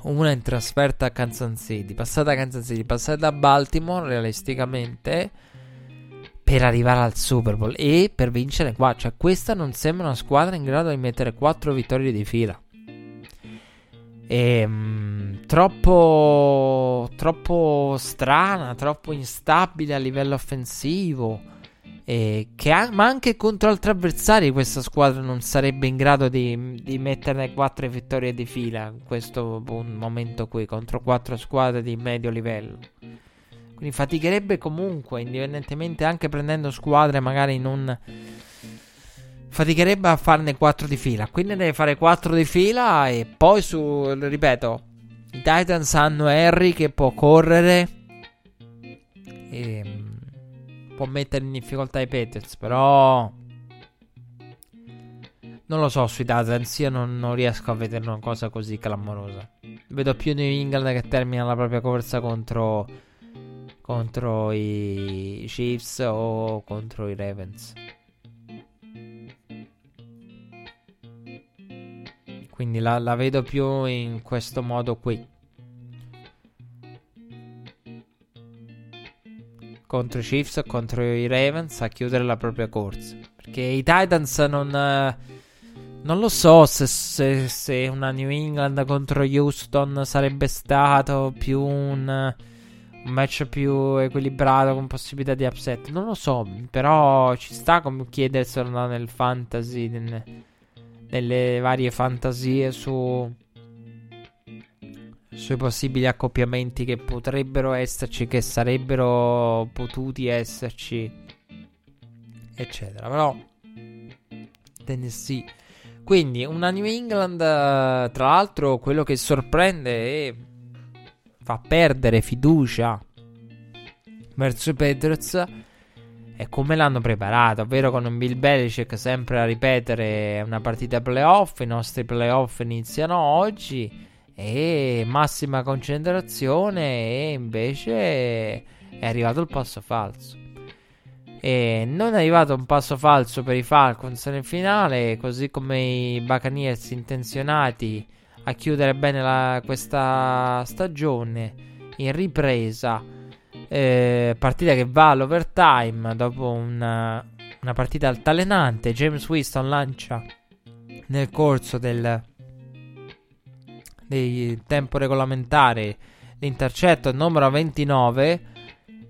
una in trasferta a Kansas City, passata a Kansas City, passata a Baltimore realisticamente per arrivare al Super Bowl e per vincere qua. Cioè questa non sembra una squadra in grado di mettere 4 vittorie di fila. E, ehm, mh, troppo, troppo strana, troppo instabile a livello offensivo. Eh, ha, ma anche contro altri avversari questa squadra non sarebbe in grado di, di metterne quattro vittorie di fila in questo momento qui contro quattro squadre di medio livello. Quindi faticherebbe comunque, indipendentemente anche prendendo squadre magari non... Faticherebbe a farne quattro di fila. Quindi deve fare quattro di fila e poi su... Ripeto, i Titans hanno Harry che può correre. Ehm, può mettere in difficoltà i Patriots, però non lo so sui Titans, io non, non, riesco a vedere una cosa così clamorosa. Vedo più New England che termina la propria corsa contro, contro i Chiefs o contro i Ravens. Quindi la, la vedo più in questo modo qui. Contro i Chiefs, contro i Ravens a chiudere la propria corsa. Perché i Titans non... Eh, non lo so se, se, se, una New England contro Houston sarebbe stato più un, un, match più equilibrato con possibilità di upset. Non lo so, però ci sta come chiederselo nel fantasy, nelle, nelle varie fantasie su sui possibili accoppiamenti che potrebbero esserci, che sarebbero potuti esserci, eccetera. Però Tennessee. Quindi una New England, tra l'altro, quello che sorprende e fa perdere fiducia verso i Patriots è come l'hanno preparato, ovvero con un Bill Belichick sempre a ripetere una partita playoff, i nostri playoff iniziano oggi e massima concentrazione e invece è arrivato il passo falso. E non è arrivato un passo falso per i Falcons nel finale, così come i Buccaneers intenzionati a chiudere bene la, questa stagione in ripresa. Eh, partita che va all'overtime dopo una, una partita altalenante. James Winston lancia nel corso del di tempo regolamentare l'intercetto numero 29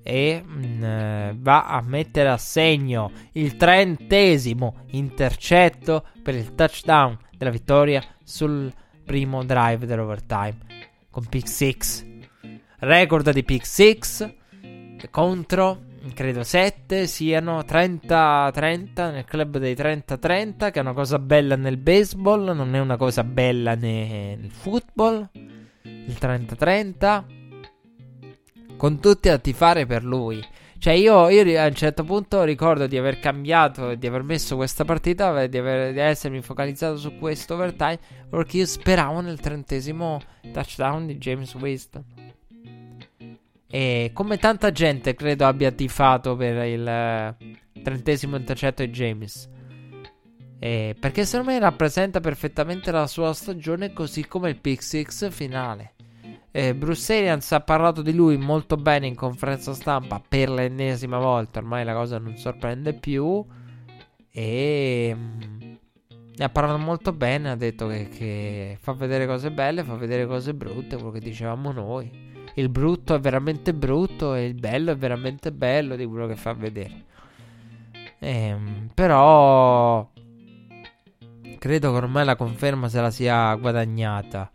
e mh, mm, va a mettere a segno il trentesimo intercetto per il touchdown della vittoria sul primo drive dell'overtime con pick 6. Record di pick 6 contro credo 7 siano 30-30 nel club dei 30-30 che è una cosa bella nel baseball, non è una cosa bella nel football. Il 30-30 con tutti a tifare per lui. Cioè, io, io, a un certo punto ricordo di aver cambiato, di aver messo questa partita, di, aver, di essermi focalizzato su questo overtime, perché io speravo nel trentesimo touchdown di James Winston. E come tanta gente credo abbia tifato per il eh, trentesimo intercetto di James. E perché secondo me rappresenta perfettamente la sua stagione, così come il pick six finale. Eh, Bruce Arians ha parlato di lui molto bene in conferenza stampa per l'ennesima volta. Ormai la cosa non sorprende più. E mm, ne ha parlato molto bene. Ha detto che, che, fa vedere cose belle, fa vedere cose brutte. Quello che dicevamo noi. Il brutto è veramente brutto e il bello è veramente bello di quello che fa vedere. Ehm, però credo che ormai la conferma se la sia guadagnata.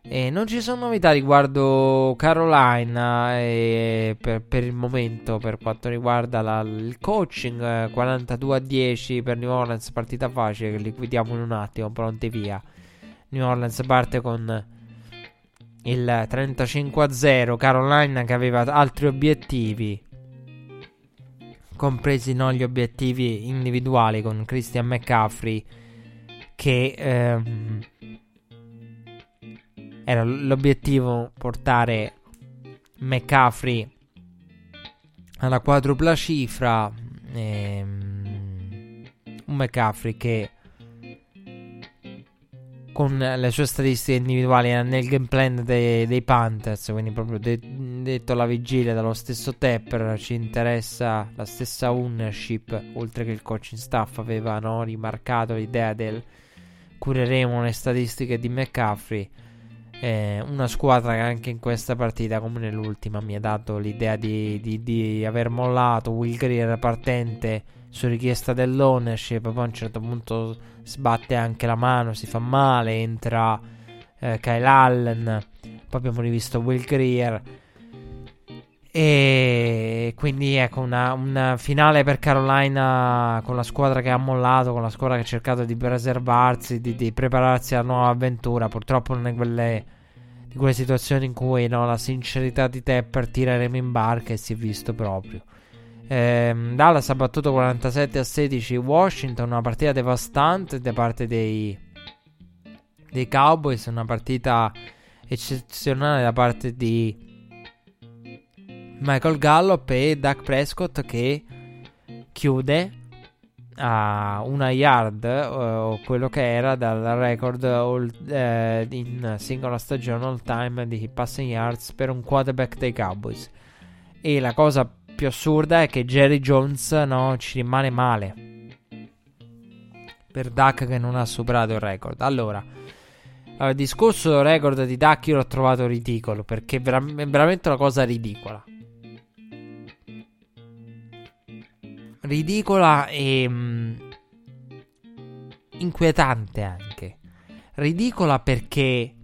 E non ci sono novità riguardo Carolina e per, per, il momento per quanto riguarda la, il coaching 42 a 10 per New Orleans partita facile che liquidiamo in un attimo pronti via New Orleans parte con il 35 a 0 Carolina che aveva altri obiettivi compresi non gli obiettivi individuali con Christian McCaffrey che ehm, era l'obiettivo portare McCaffrey alla quadrupla cifra. Ehm, un McCaffrey che con le sue statistiche individuali nel game plan dei, dei Panthers, quindi proprio de- detto alla vigilia dallo stesso Tepper, ci interessa la stessa ownership, oltre che il coaching staff aveva no, rimarcato l'idea del cureremo le statistiche di McCaffrey eh, una squadra che anche in questa partita, come nell'ultima, mi ha dato l'idea di, di, di aver mollato Will Greer partente su richiesta dell'ownership. Poi a un certo punto sbatte anche la mano, si fa male. Entra eh, Kyle Allen. Poi abbiamo rivisto Will Greer. E quindi ecco una, una, finale per Carolina con la squadra che ha mollato, con la squadra che ha cercato di preservarsi, di, di prepararsi alla nuova avventura. Purtroppo non è quelle di quelle situazioni in cui no, la sincerità di Tepper tireremo in barca e si è visto proprio. Ehm, Dallas ha battuto 47 a 16 Washington, una partita devastante da parte dei, dei Cowboys, una partita eccezionale da parte di Michael Gallup e Doug Prescott che chiude a una yard uh, o quello che era dal record all, uh, in singola stagione all time di passing yards per un quarterback dei Cowboys. E la cosa più assurda è che Jerry Jones no, ci rimane male per Duck che non ha superato il record. Allora, il discorso del record di Duck io l'ho trovato ridicolo perché è, vera- è veramente una cosa ridicola. ridicola e mh, mm, inquietante anche. Ridicola perché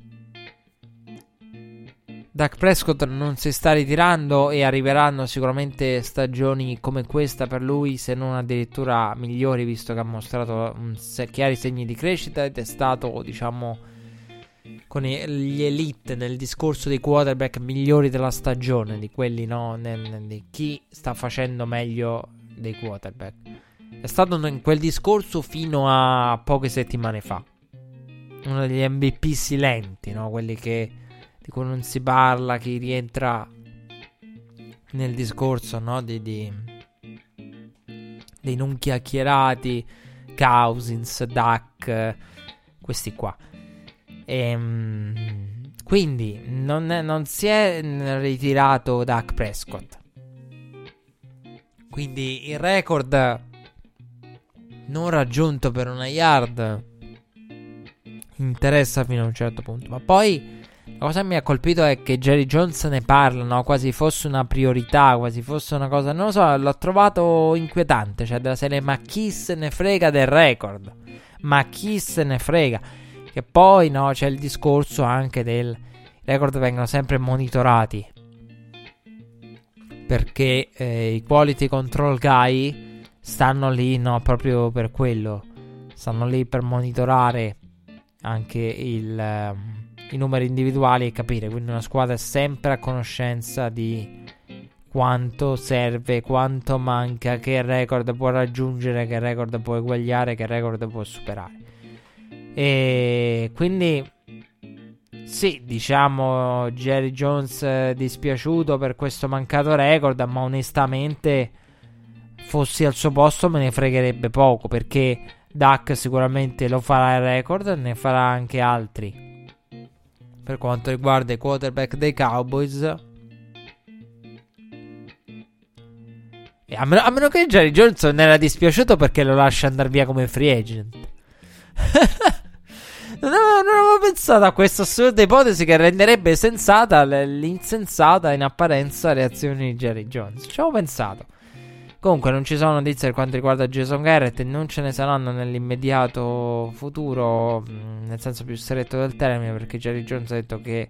Dak Prescott non si sta ritirando e arriveranno sicuramente stagioni come questa per lui, se non addirittura migliori, visto che ha mostrato se- chiari segni di crescita ed è stato, diciamo, con gli elite nel discorso dei quarterback migliori della stagione, di quelli no, di chi sta facendo meglio dei quarterback. È stato in quel discorso fino a poche settimane fa. Uno degli MVP silenti, no? Quelli che, di cui non si parla, chi rientra nel discorso, no? Di, di, dei non chiacchierati, Cousins, Duck, questi qua. Ehm, quindi non, non si è ritirato Duck Prescott. Quindi il record non raggiunto per una yard interessa fino a un certo punto. Ma poi la cosa che mi ha colpito è che Jerry Jones ne parla, no? quasi fosse una priorità, quasi fosse una cosa, non lo so, l'ho trovato inquietante, cioè della serie ma chi se ne frega del record? ma chi se ne frega. Che poi no, c'è il discorso anche del record vengono sempre monitorati perché eh, i quality control guy stanno lì no, proprio per quello. Stanno lì per monitorare anche il, uh, i numeri individuali e capire. Quindi una squadra è sempre a conoscenza di quanto serve, quanto manca, che record può raggiungere, che record può eguagliare, che record può superare. E quindi sì, diciamo Jerry Jones dispiaciuto per questo mancato record, ma onestamente fossi al suo posto me ne fregherebbe poco perché Duck sicuramente lo farà il record ne farà anche altri. Per quanto riguarda i quarterback dei Cowboys, e a, meno, a meno che Jerry Jones non era dispiaciuto perché lo lascia andare via come free agent. Non avevo, non avevo, pensato a questa assurda ipotesi che renderebbe sensata l'insensata in apparenza reazione di Jerry Jones. Ci avevo pensato. Comunque non ci sono notizie per quanto riguarda Jason Garrett non ce ne saranno nell'immediato futuro, mm, nel senso più stretto del termine, perché Jerry Jones ha detto che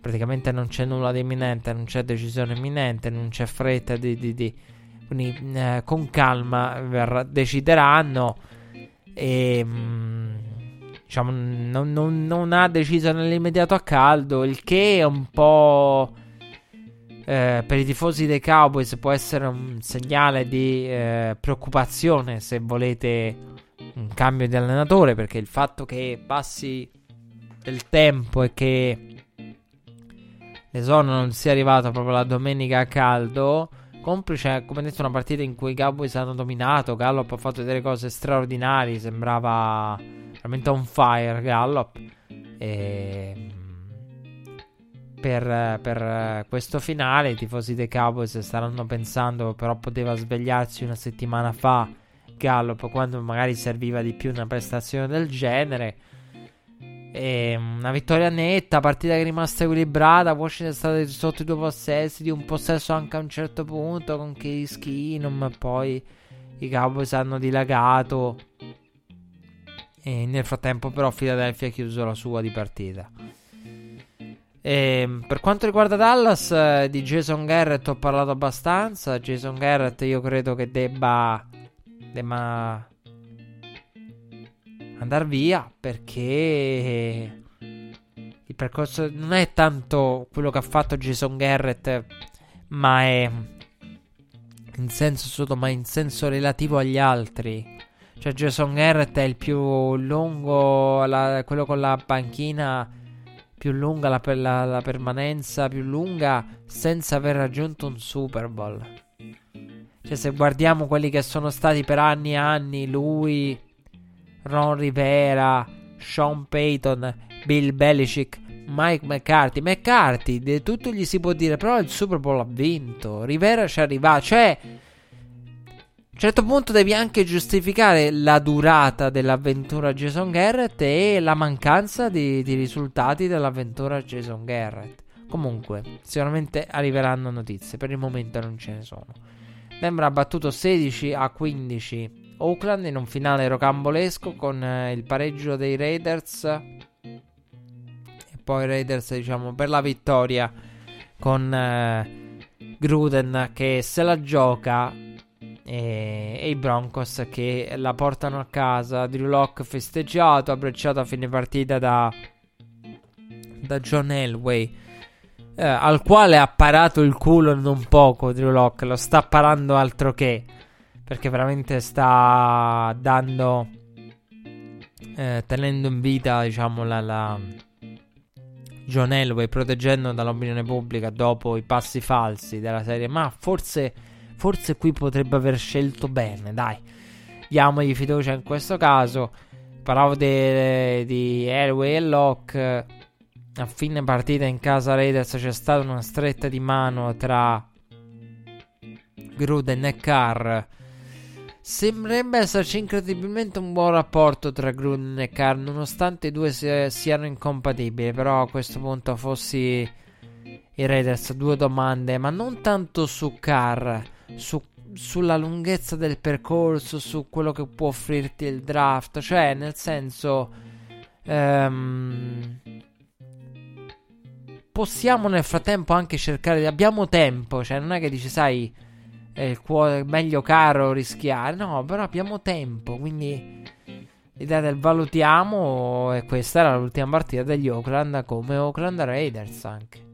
praticamente non c'è nulla di imminente, non c'è decisione imminente, non c'è fretta di... di, di quindi eh, con calma verrà, decideranno e... Mm, diciamo, non, non, non, ha deciso nell'immediato a caldo, il che è un po'... Eh, per i tifosi dei Cowboys può essere un segnale di eh, preoccupazione se volete un cambio di allenatore, perché il fatto che passi del tempo e che l'esono non sia arrivato proprio la domenica a caldo, complice, come detto, una partita in cui i Cowboys hanno dominato, Gallup ha fatto delle cose straordinarie, sembrava veramente on fire Gallup. E per, per, questo finale. I tifosi dei Cowboys staranno pensando però poteva svegliarsi una settimana fa Gallup quando magari serviva di più una prestazione del genere. E una vittoria netta partita che è rimasta equilibrata. Washington è stata sotto i due possessi di un possesso anche a un certo punto con Case Keenum. Poi i Cowboys hanno dilagato. E nel frattempo, però, Philadelphia ha chiuso la sua di partita. E, ehm, per quanto riguarda Dallas, eh, di Jason Garrett ho parlato abbastanza. Jason Garrett, io credo che debba, debba andare via perché il percorso non è tanto quello che ha fatto Jason Garrett, ma è in senso assoluto, ma in senso relativo agli altri. Cioè, Jason Garrett è il più lungo, la, quello con la panchina più lunga, la, la, la, permanenza più lunga, senza aver raggiunto un Super Bowl. Cioè, se guardiamo quelli che sono stati per anni e anni, lui, Ron Rivera, Sean Payton, Bill Belichick, Mike McCarthy. McCarthy, di tutto gli si può dire, però il Super Bowl ha vinto. Rivera ci arriva, cioè a un certo punto devi anche giustificare la durata dell'avventura Jason Garrett e la mancanza di, di risultati dell'avventura Jason Garrett. Comunque, sicuramente arriveranno notizie, per il momento non ce ne sono. Denver ha battuto 16 a 15 Oakland in un finale rocambolesco con eh, il pareggio dei Raiders e poi Raiders diciamo per la vittoria con eh, Gruden che se la gioca e, e, i Broncos che la portano a casa. Drew Locke festeggiato, abbracciato a fine partita da, da John Elway. Eh, al quale ha parato il culo non poco Drew Locke, lo sta parando altro che perché veramente sta dando eh, tenendo in vita diciamo la, la John Elway proteggendo dall'opinione pubblica dopo i passi falsi della serie ma forse forse qui potrebbe aver scelto bene, dai. Diamogli fiducia in questo caso. Parlavo di, di Airway e Locke. A fine partita in casa Raiders c'è stata una stretta di mano tra Gruden e Carr. Sembrerebbe esserci incredibilmente un buon rapporto tra Gruden e Carr, nonostante i due si- siano incompatibili. Però a questo punto fossi i Raiders, due domande, ma non tanto su Carr su sulla lunghezza del percorso, su quello che può offrirti il draft, cioè nel senso ehm, possiamo nel frattempo anche cercare abbiamo tempo, cioè non è che dici sai è il cuore meglio caro rischiare, no, però abbiamo tempo, quindi l'idea del valutiamo e questa era l'ultima partita degli Oakland come Oakland Raiders anche.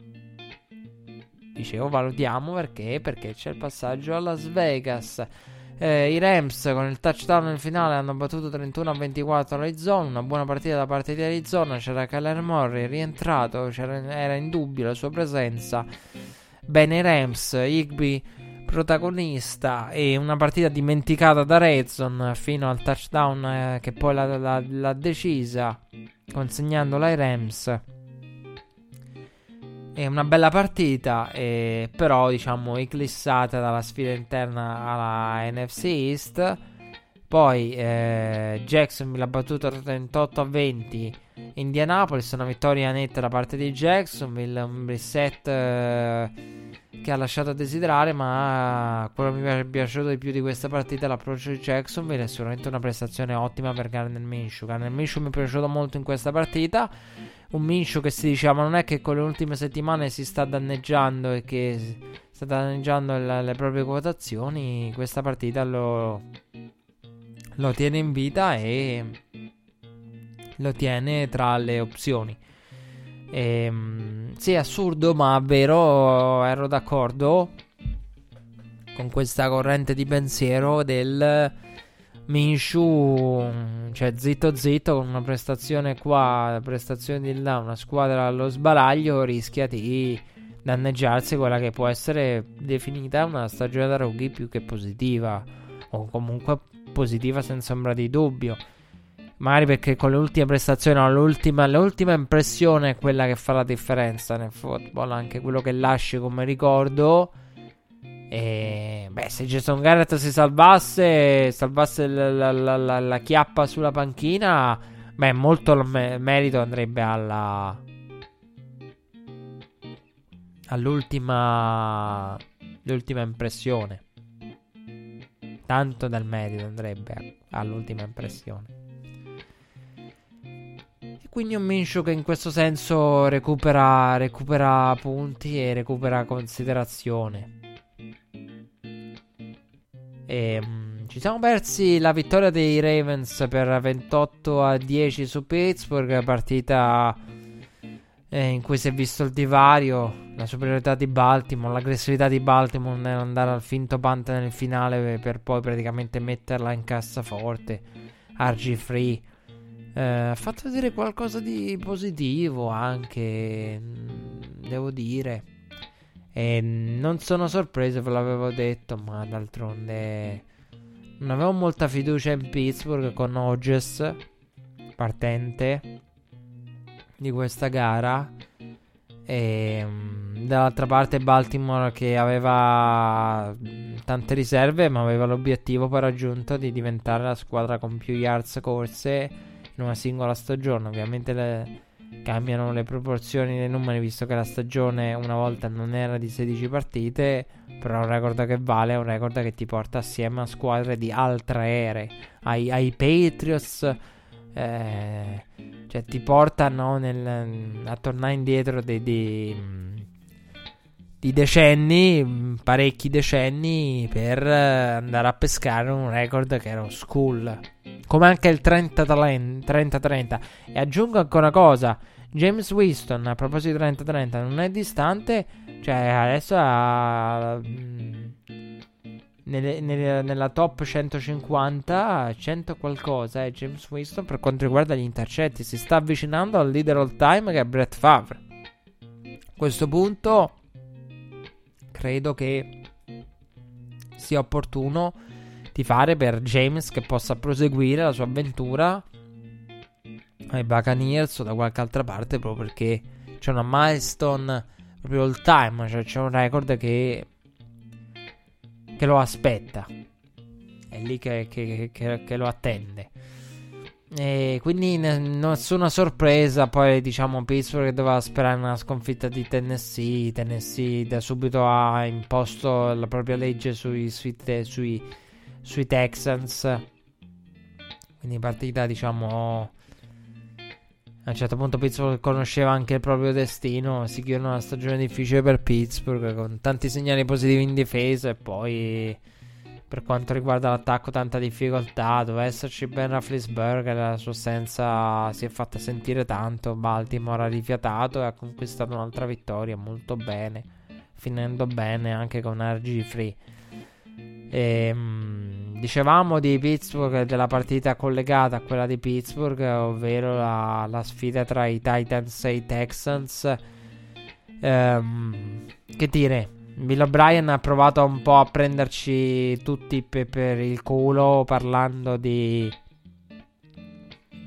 Dicevo valutiamo perché? Perché c'è il passaggio a Las Vegas. Eh, I Rams con il touchdown nel finale hanno battuto 31 a 24 Arizona. Una buona partita da parte di Arizona. C'era Kyler Murray rientrato, era in dubbio la sua presenza. Bene, i Rams, Higby protagonista e una partita dimenticata da Redzon fino al touchdown eh, che poi l'ha, l'ha, l'ha decisa consegnandola ai Rams. È una bella partita, eh, però diciamo eclissata dalla sfida interna alla NFC East. Poi eh, Jacksonville ha battuto 38 a 20 Indianapolis, una vittoria netta da parte di Jacksonville, un reset eh, che ha lasciato a desiderare, ma quello che mi è piaciuto di più di questa partita è l'approccio di Jacksonville, è sicuramente una prestazione ottima per Garner Minshew. Garner Minshew mi è piaciuto molto in questa partita un Minshew che si diceva non è che con le ultime settimane si sta danneggiando e che sta danneggiando le, le proprie quotazioni, questa partita lo, lo tiene in vita e lo tiene tra le opzioni. Ehm, sì, assurdo, ma vero, ero d'accordo con questa corrente di pensiero del Minshu, cioè zitto zitto, con una prestazione qua, prestazione di là, una squadra allo sbaraglio, rischia di danneggiarsi quella che può essere definita una stagione da rookie più che positiva, o comunque positiva senza ombra di dubbio. Magari perché con le ultime prestazioni, no, l'ultima, l'ultima impressione è quella che fa la differenza nel football, anche quello che lasci come ricordo e beh, se Jason Garrett si salvasse, salvasse la, la, la, la chiappa sulla panchina, beh, molto me- merito andrebbe alla. all'ultima. l'ultima impressione. Tanto del merito andrebbe all'ultima impressione. E quindi un Minshew che in questo senso recupera, recupera punti e recupera considerazione. E, um, ci siamo persi la vittoria dei Ravens per 28 a 10 su Pittsburgh, partita eh, in cui si è visto il divario, la superiorità di Baltimore, l'aggressività di Baltimore nell'andare al finto punt nel finale per poi praticamente metterla in cassaforte. RG Free. Eh, fatto vedere qualcosa di positivo anche, mm, devo dire. E non sono sorpreso, ve l'avevo detto, ma d'altronde non avevo molta fiducia in Pittsburgh con Hodges partente di questa gara. E mm, dall'altra parte Baltimore che aveva tante riserve, ma aveva l'obiettivo poi raggiunto di diventare la squadra con più yards corse in una singola stagione. Ovviamente le cambiano le proporzioni dei numeri visto che la stagione una volta non era di 16 partite però è un record che vale è un record che ti porta assieme a squadre di altre ere ai, ai Patriots eh, cioè ti portano nel, a tornare indietro di, di, di decenni parecchi decenni per andare a pescare un record che era school come anche il 30-30. E aggiungo ancora una cosa. James Winston, a proposito di 30-30, non è distante. Cioè, adesso ha... Mm, nelle, nelle, nella top 150, 100 qualcosa è James Winston per quanto riguarda gli intercetti. Si sta avvicinando al leader all time che è Brett Favre. A questo punto, credo che sia opportuno di fare per James che possa proseguire la sua avventura ai Buccaneers o da qualche altra parte proprio perché c'è una milestone proprio all time, cioè c'è un record che, che lo aspetta. È lì che, che, che, che lo attende. E quindi nessuna sorpresa. Poi diciamo Pittsburgh doveva sperare una sconfitta di Tennessee. Tennessee da subito ha imposto la propria legge sui, sui, sui, sui Texans. Quindi partita diciamo a un certo punto Pittsburgh conosceva anche il proprio destino. Si chiude una stagione difficile per Pittsburgh con tanti segnali positivi in difesa e poi per quanto riguarda l'attacco tanta difficoltà. Doveva esserci Ben Rafflisberger, la sua assenza si è fatta sentire tanto. Baltimore ha rifiatato e ha conquistato un'altra vittoria molto bene, finendo bene anche con RG Free. E, ehm, dicevamo di Pittsburgh, della partita collegata a quella di Pittsburgh, ovvero la, la sfida tra i Titans e i Texans. Ehm, che dire, Bill O'Brien ha provato un po' a prenderci tutti pe- per il culo parlando di,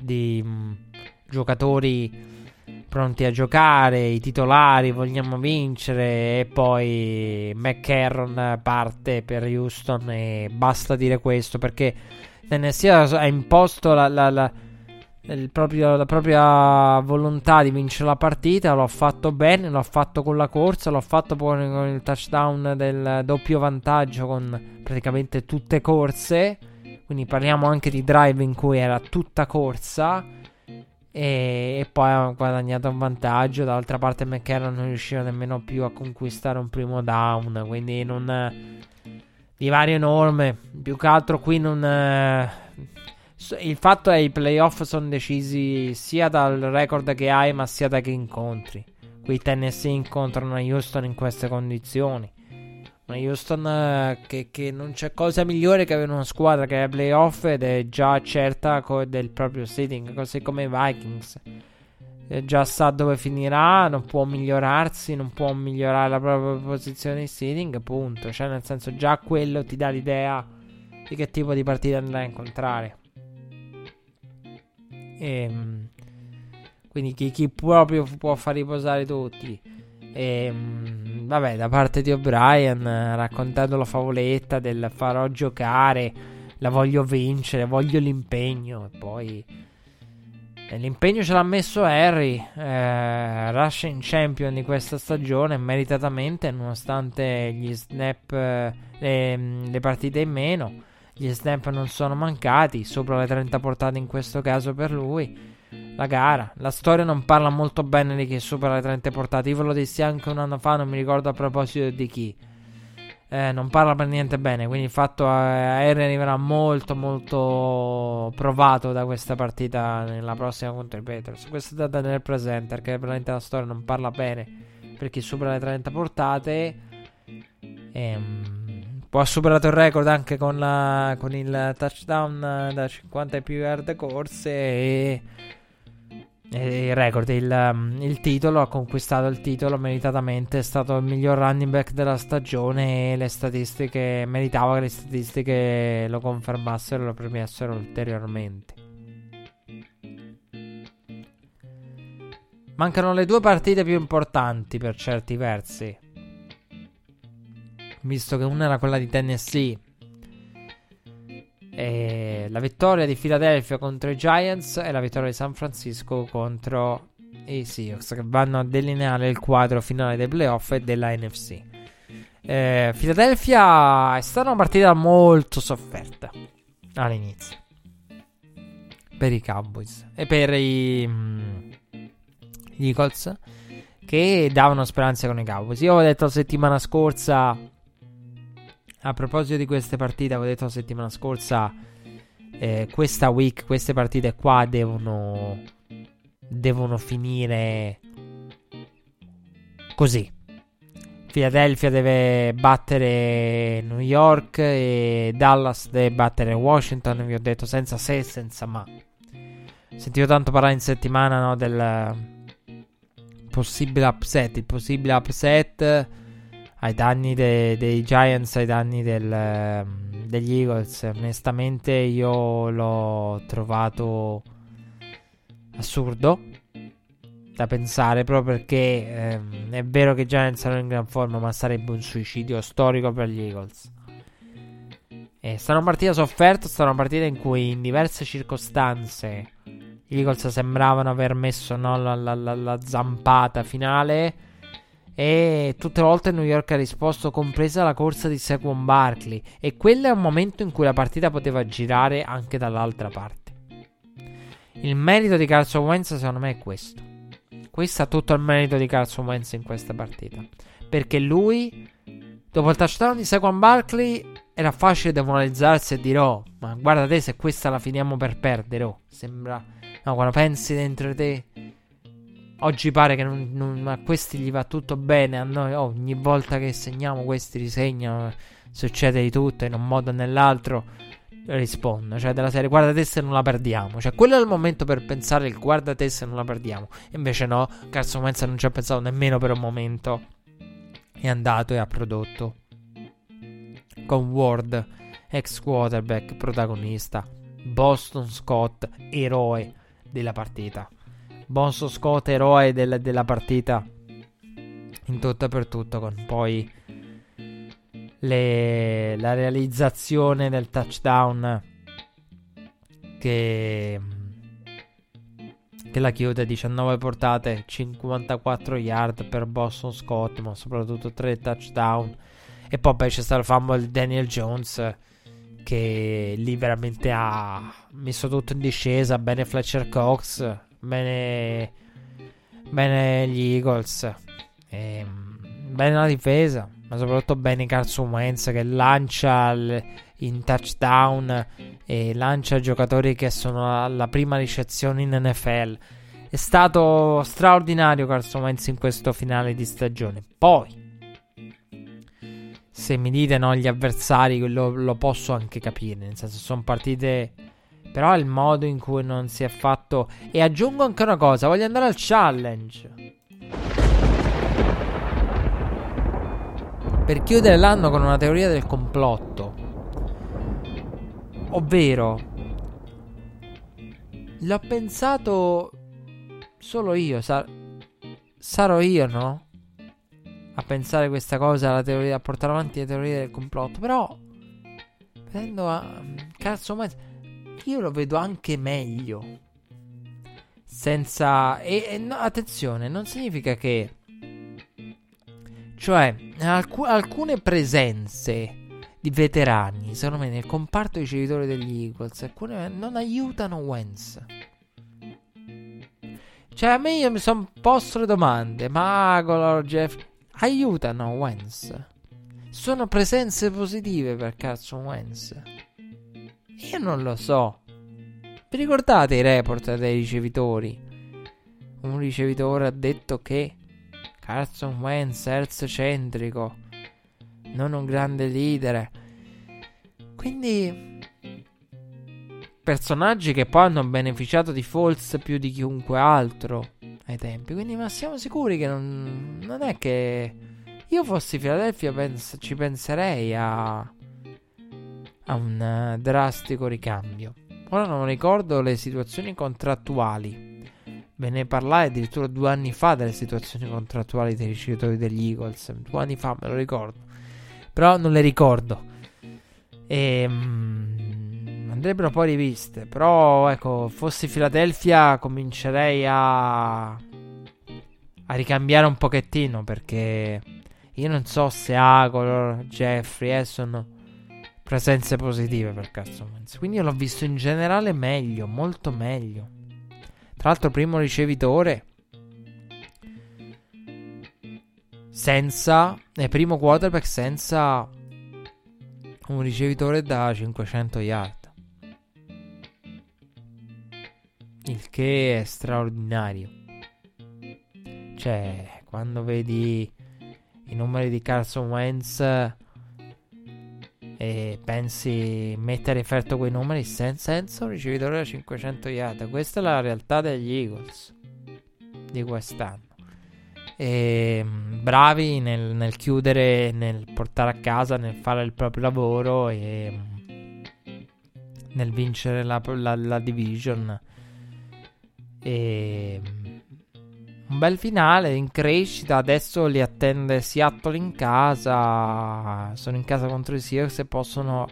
di mh, mm, giocatori pronti a giocare, i titolari, vogliamo vincere e poi McCarron parte per Houston e basta dire questo perché Tennessee ha imposto la, la, la, proprio, la, propria volontà di vincere la partita, l'ho fatto bene, l'ho fatto con la corsa, l'ho fatto poi con il touchdown del doppio vantaggio con praticamente tutte corse, quindi parliamo anche di drive in cui era tutta corsa e, e, poi ha guadagnato un vantaggio. Dall'altra parte McCarron non riusciva nemmeno più a conquistare un primo down. Quindi non divario enorme. Più che altro qui non. Il fatto è che i playoff sono decisi sia dal record che hai, ma sia da che incontri. Qui Tennessee incontrano Houston in queste condizioni. Una Houston eh, che, che, non c'è cosa migliore che avere una squadra che è playoff ed è già certa co- del proprio seeding, così come i Vikings. E già sa dove finirà, non può migliorarsi, non può migliorare la propria posizione di seeding, punto. Cioè, nel senso, già quello ti dà l'idea di che tipo di partita andrà a incontrare. E, ehm, quindi chi, chi proprio può far riposare tutti e, ehm, vabbè, da parte di O'Brien, raccontando la favoletta del farò giocare, la voglio vincere, voglio l'impegno. E poi eh, l'impegno ce l'ha messo Harry, eh, rushing champion di questa stagione, meritatamente, nonostante gli snap, eh, le, le partite in meno. Gli snap non sono mancati, sopra le 30 portate in questo caso per lui la gara. La storia non parla molto bene di chi supera le 30 portate. Io ve lo dissi anche un anno fa, non mi ricordo a proposito di chi. Eh, non parla per niente bene. Quindi il fatto eh, arriverà molto, molto provato da questa partita nella prossima contro i Peters. Questo è da tenere presente perché veramente la storia non parla bene per chi supera le 30 portate. Ehm. Poi ha superato il record anche con, la, con il touchdown da 50 e più yard corse. E il record, il, um, il, titolo, ha conquistato il titolo meritatamente, è stato il miglior running back della stagione e le statistiche, meritava che le statistiche lo confermassero e lo premiassero ulteriormente. Mancano le due partite più importanti per certi versi, visto che una era quella di Tennessee e la vittoria di Philadelphia contro i Giants e la vittoria di San Francisco contro i Seahawks che vanno a delineare il quadro finale dei playoff e della NFC. Eh, Philadelphia è stata una partita molto sofferta all'inizio per i Cowboys e per i, mm, gli Eagles che davano speranze con i Cowboys. Io avevo detto la settimana scorsa a proposito di queste partite, avevo detto la settimana scorsa, eh, questa week, queste partite qua devono, devono finire così. Philadelphia deve battere New York e Dallas deve battere Washington, vi ho detto senza se e senza ma. Ho sentito tanto parlare in settimana no, del possibile upset, il possibile upset ai danni de- dei Giants, ai danni del, degli Eagles. Onestamente io l'ho trovato assurdo da pensare proprio perché ehm, è vero che i Giants sono in gran forma ma sarebbe un suicidio storico per gli Eagles. È stata una partita sofferta, è stata una partita in cui in diverse circostanze Gli Eagles sembravano aver messo no, la, la, la, la zampata finale. E tutte le volte New York ha risposto, compresa la corsa di Saquon Barkley. E quello è un momento in cui la partita poteva girare anche dall'altra parte. Il merito di Carson Wentz, secondo me, è questo. Questo ha tutto il merito di Carson Wentz in questa partita. Perché lui, dopo il touchdown di Saquon Barkley, era facile demoralizzarsi e dire: Oh, ma guarda te, se questa la finiamo per perdere. Oh, sembra. No, quando pensi dentro te Oggi pare che non, non, a questi gli va tutto bene. A noi oh, ogni volta che segniamo, questi risegnano. Succede di tutto in un modo o nell'altro. Rispondo, cioè della serie guarda te se non la perdiamo. Cioè, quello è il momento per pensare il guarda te se non la perdiamo. E invece no, Carson Wentz non ci ha pensato nemmeno per un momento. È andato e ha prodotto. Con Ward, ex quarterback, protagonista. Boston Scott, eroe della partita. Bonso Scott eroe del, della partita. In tutto e per tutto con poi le, la realizzazione del touchdown che, che la chiude 19 portate 54 yard per Boston Scott ma soprattutto 3 touchdown. E poi beh, c'è stato il fumble di Daniel Jones che lì veramente ha messo tutto in discesa bene Fletcher Cox bene, bene gli Eagles, e, ehm, bene la difesa, ma soprattutto bene Carson Wentz che lancia in touchdown e lancia giocatori che sono alla prima ricezione in NFL. È stato straordinario Carson Wentz in questo finale di stagione. Poi, se mi dite no, gli avversari lo, lo posso anche capire, nel senso sono partite però il modo in cui non si è fatto. E aggiungo anche una cosa: voglio andare al challenge. Per chiudere l'anno con una teoria del complotto. Ovvero, l'ho pensato solo io. Sar- sarò io, no? A pensare questa cosa, la teoria, a portare avanti la teoria del complotto. Però, prendo a. Cazzo, ma io lo vedo anche meglio. Senza... E, e no, attenzione, non significa che... Cioè, alc- alcune presenze di veterani, secondo me, nel comparto ricevitori degli Eagles, alcune non aiutano Wentz. Cioè, a me io mi sono posto le domande. Magolor, Jeff, aiutano Wentz. Sono presenze positive per Carson Wentz. Io non lo so. Vi ricordate i report dei ricevitori? Un ricevitore ha detto che Carson Wentz è centrico, non un grande leader. Quindi personaggi che poi hanno beneficiato di Falls più di chiunque altro ai tempi. Quindi ma siamo sicuri che non, non è che io fossi Philadelphia pens- ci penserei a a un uh, drastico ricambio. Ora non ricordo le situazioni contrattuali. Ve ne parlai addirittura due anni fa delle situazioni contrattuali dei ricevitori degli Eagles. Due anni fa me lo ricordo. Però non le ricordo. E, um, andrebbero poi riviste. Però ecco, fossi Philadelphia comincerei a, a ricambiare un pochettino perché io non so se Agolor, Jeffrey, eh, sono presenze positive per Carson Wentz. Quindi io l'ho visto in generale meglio, molto meglio. Tra l'altro, primo ricevitore senza è primo quarterback senza un ricevitore da 500 yard. Il che è straordinario. Cioè, quando vedi i numeri di Carson Wentz e pensi mettere in ferto quei numeri senza, un ricevitore da 500 yard. Questa è la realtà degli Eagles di quest'anno. E, mm, bravi nel, nel, chiudere, nel portare a casa, nel fare il proprio lavoro e mm, nel vincere la, la, la division. E mm, un bel finale in crescita. Adesso li attende Seattle in casa. Sono in casa contro i Seahawks e possono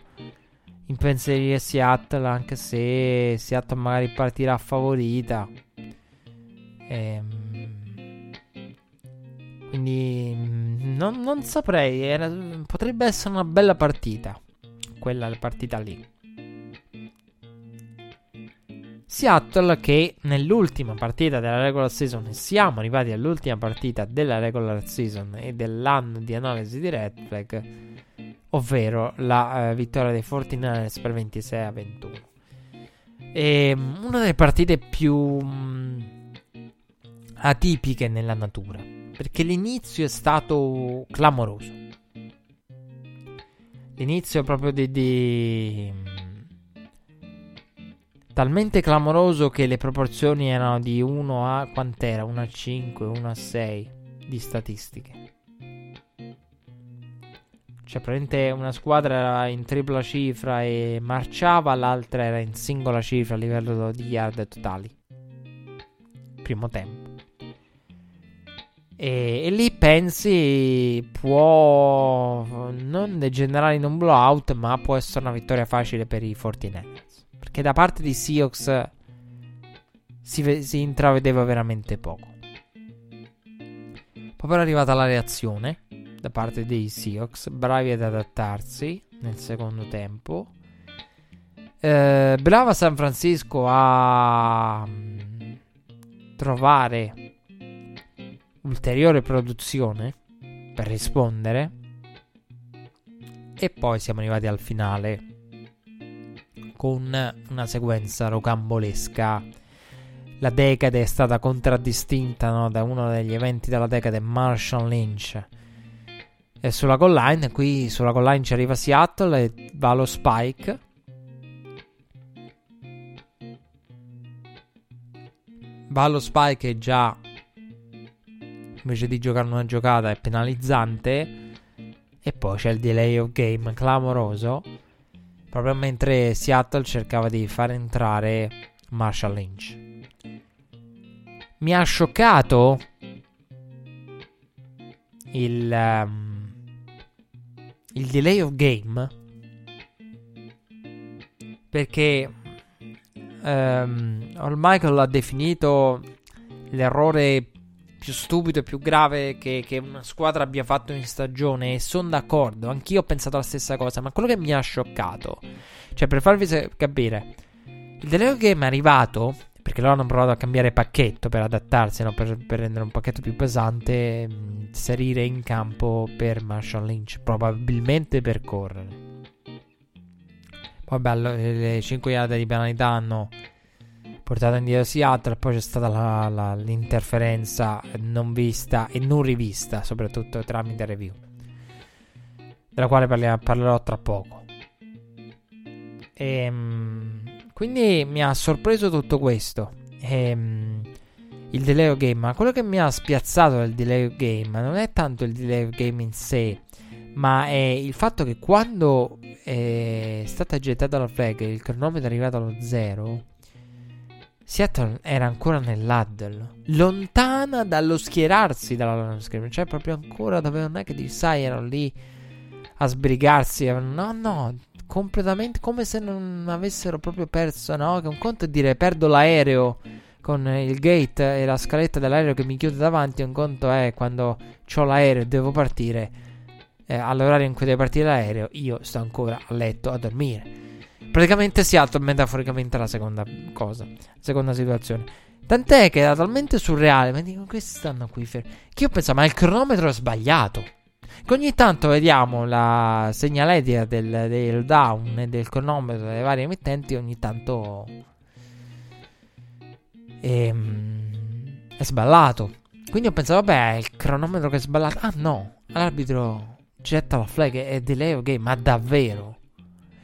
impensierire Seattle, anche se Seattle magari partirà favorita. Ehm, quindi mm, non, non saprei, era, potrebbe essere una bella partita, quella partita lì. Seattle che nell'ultima partita della regular season, siamo arrivati all'ultima partita della regular season e dell'anno di analisi di red flag, ovvero la uh, vittoria dei 49ers per 26 a 21. E um, una delle partite più um, atipiche nella natura, perché l'inizio è stato clamoroso. L'inizio proprio di, di talmente clamoroso che le proporzioni erano di 1 a quant'era? 1 a 5, 1 a 6 di statistiche. Cioè, praticamente una squadra era in tripla cifra e marciava, l'altra era in singola cifra a livello di yard totali. Primo tempo. E, e, lì pensi può non degenerare in un blowout, ma può essere una vittoria facile per i 49ers. Perché da parte di Seahawks si, si intravedeva veramente poco. Poi però è arrivata la reazione da parte dei Seahawks, bravi ad adattarsi nel secondo tempo. Eh, brava San Francisco a mm, trovare ulteriore produzione per rispondere. E poi siamo arrivati al finale con una sequenza rocambolesca. La decade è stata contraddistinta no, da uno degli eventi della decade, Marshall Lynch. E sulla goal line, qui sulla goal line ci arriva Seattle e va lo spike. Va lo spike e già invece di giocare una giocata è penalizzante. E poi c'è il delay of game clamoroso proprio mentre Seattle cercava di far entrare Marshall Lynch. Mi ha scioccato il, um, il delay of game perché um, All Michael ha definito l'errore più stupido e più grave che, che, una squadra abbia fatto in stagione. E sono d'accordo, anch'io ho pensato la stessa cosa. Ma quello che mi ha scioccato, cioè per farvi capire, il Deleo Game è arrivato perché loro hanno provato a cambiare pacchetto per adattarsi, no? per, per, rendere un pacchetto più pesante, mh, inserire in campo per Marshall Lynch, probabilmente per correre. Poi bello, le 5 yard di penalità hanno portata indietro Seattle. Poi c'è stata la, la, l'interferenza non vista e non rivista, soprattutto tramite review, della quale parlerò, parlerò tra poco. E, ehm, quindi mi ha sorpreso tutto questo. E, ehm, il delay game, ma quello che mi ha spiazzato del delay game non è tanto il delay game in sé, ma è il fatto che quando è stata gettata la flag e il cronometro è arrivato allo zero, Seattle era ancora nell'huddle, lontana dallo schierarsi dalla line scrimmage, cioè proprio ancora dove non è che di sai erano lì a sbrigarsi, no no, completamente come se non avessero proprio perso, no? Che un conto è dire perdo l'aereo con il gate e la scaletta dell'aereo che mi chiude davanti, un conto è quando ho l'aereo e devo partire, eh, all'orario in cui deve partire l'aereo, io sto ancora a letto a dormire. Praticamente si alza metaforicamente la seconda cosa, seconda situazione. Tant'è che era talmente surreale, ma dico, questi stanno qui fermi. Che io pensavo, ma il cronometro è sbagliato. Che ogni tanto vediamo la segnaletica del, del down e del cronometro delle varie emittenti, ogni tanto ehm, è sballato. Quindi ho pensato, vabbè, è il cronometro che è sballato. Ah no, l'arbitro getta la flag e delay ok, ma davvero?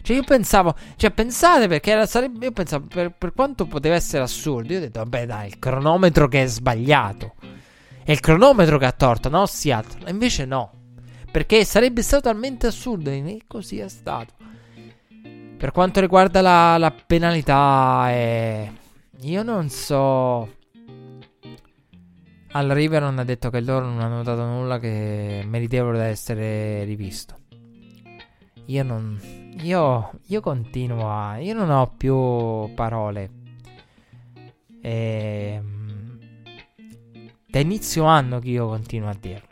Cioè, io pensavo, cioè, pensate perché era, sarebbe, io pensavo, per, per, quanto poteva essere assurdo, io ho detto, vabbè, dai, il cronometro che è sbagliato. È il cronometro che ha torto, no Seattle. Invece no. Perché sarebbe stato talmente assurdo e così è stato. Per quanto riguarda la, la penalità, eh, io non so. Al River non ha detto che loro non hanno notato nulla che meritevole da essere rivisto. Io non, io, io continuo a... Io non ho più parole. Ehm, da inizio anno che io continuo a dirlo.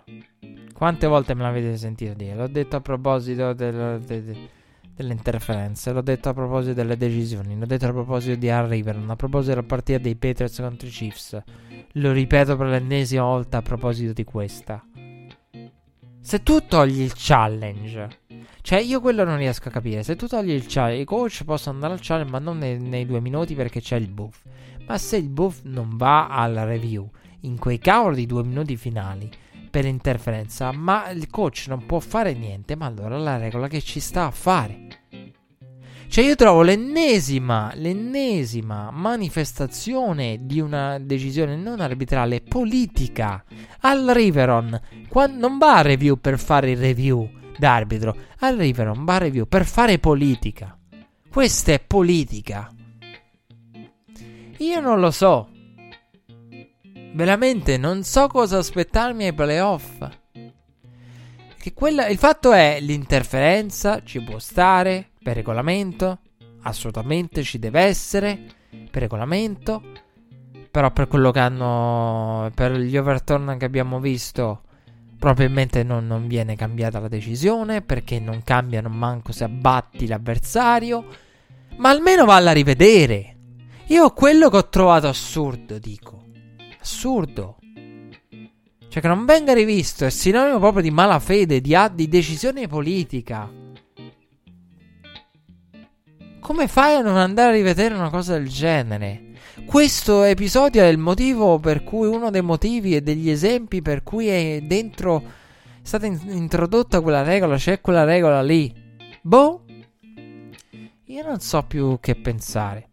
Quante volte me l'avete sentito dire? L'ho detto a proposito del, de, de, delle interferenze, l'ho detto a proposito delle decisioni, l'ho detto a proposito di Harry River, a proposito della partita dei Patriots contro i Chiefs. Lo ripeto per l'ennesima volta a proposito di questa. Se tu togli il challenge, cioè io quello non riesco a capire. Se tu togli il challenge, i coach possono andare al challenge, ma non nei, nei due minuti perché c'è il buff. Ma se il buff non va alla review in quei cavoli di due minuti finali per interferenza, ma il coach non può fare niente, ma allora la regola che ci sta a fare. Cioè io trovo l'ennesima, l'ennesima manifestazione di una decisione non arbitrale politica al Riveron. Quando non va a review per fare il review d'arbitro, al Riveron va a review per fare politica. Questa è politica. Io non lo so. Veramente non so cosa aspettarmi ai playoff. Quella, il fatto è l'interferenza ci può stare per regolamento, assolutamente ci deve essere per regolamento, però per quello che hanno per gli overturn che abbiamo visto probabilmente non, non viene cambiata la decisione perché non cambiano manco se abbatti l'avversario, ma almeno valla a rivedere. Io quello che ho trovato assurdo, dico. Assurdo. Cioè che non venga rivisto è sinonimo proprio di malafede, di, di decisione politica. Come fai a non andare a rivedere una cosa del genere? Questo episodio è il motivo per cui, uno dei motivi e degli esempi per cui è dentro è stata in- introdotta quella regola, c'è quella regola lì. Boh, io non so più che pensare.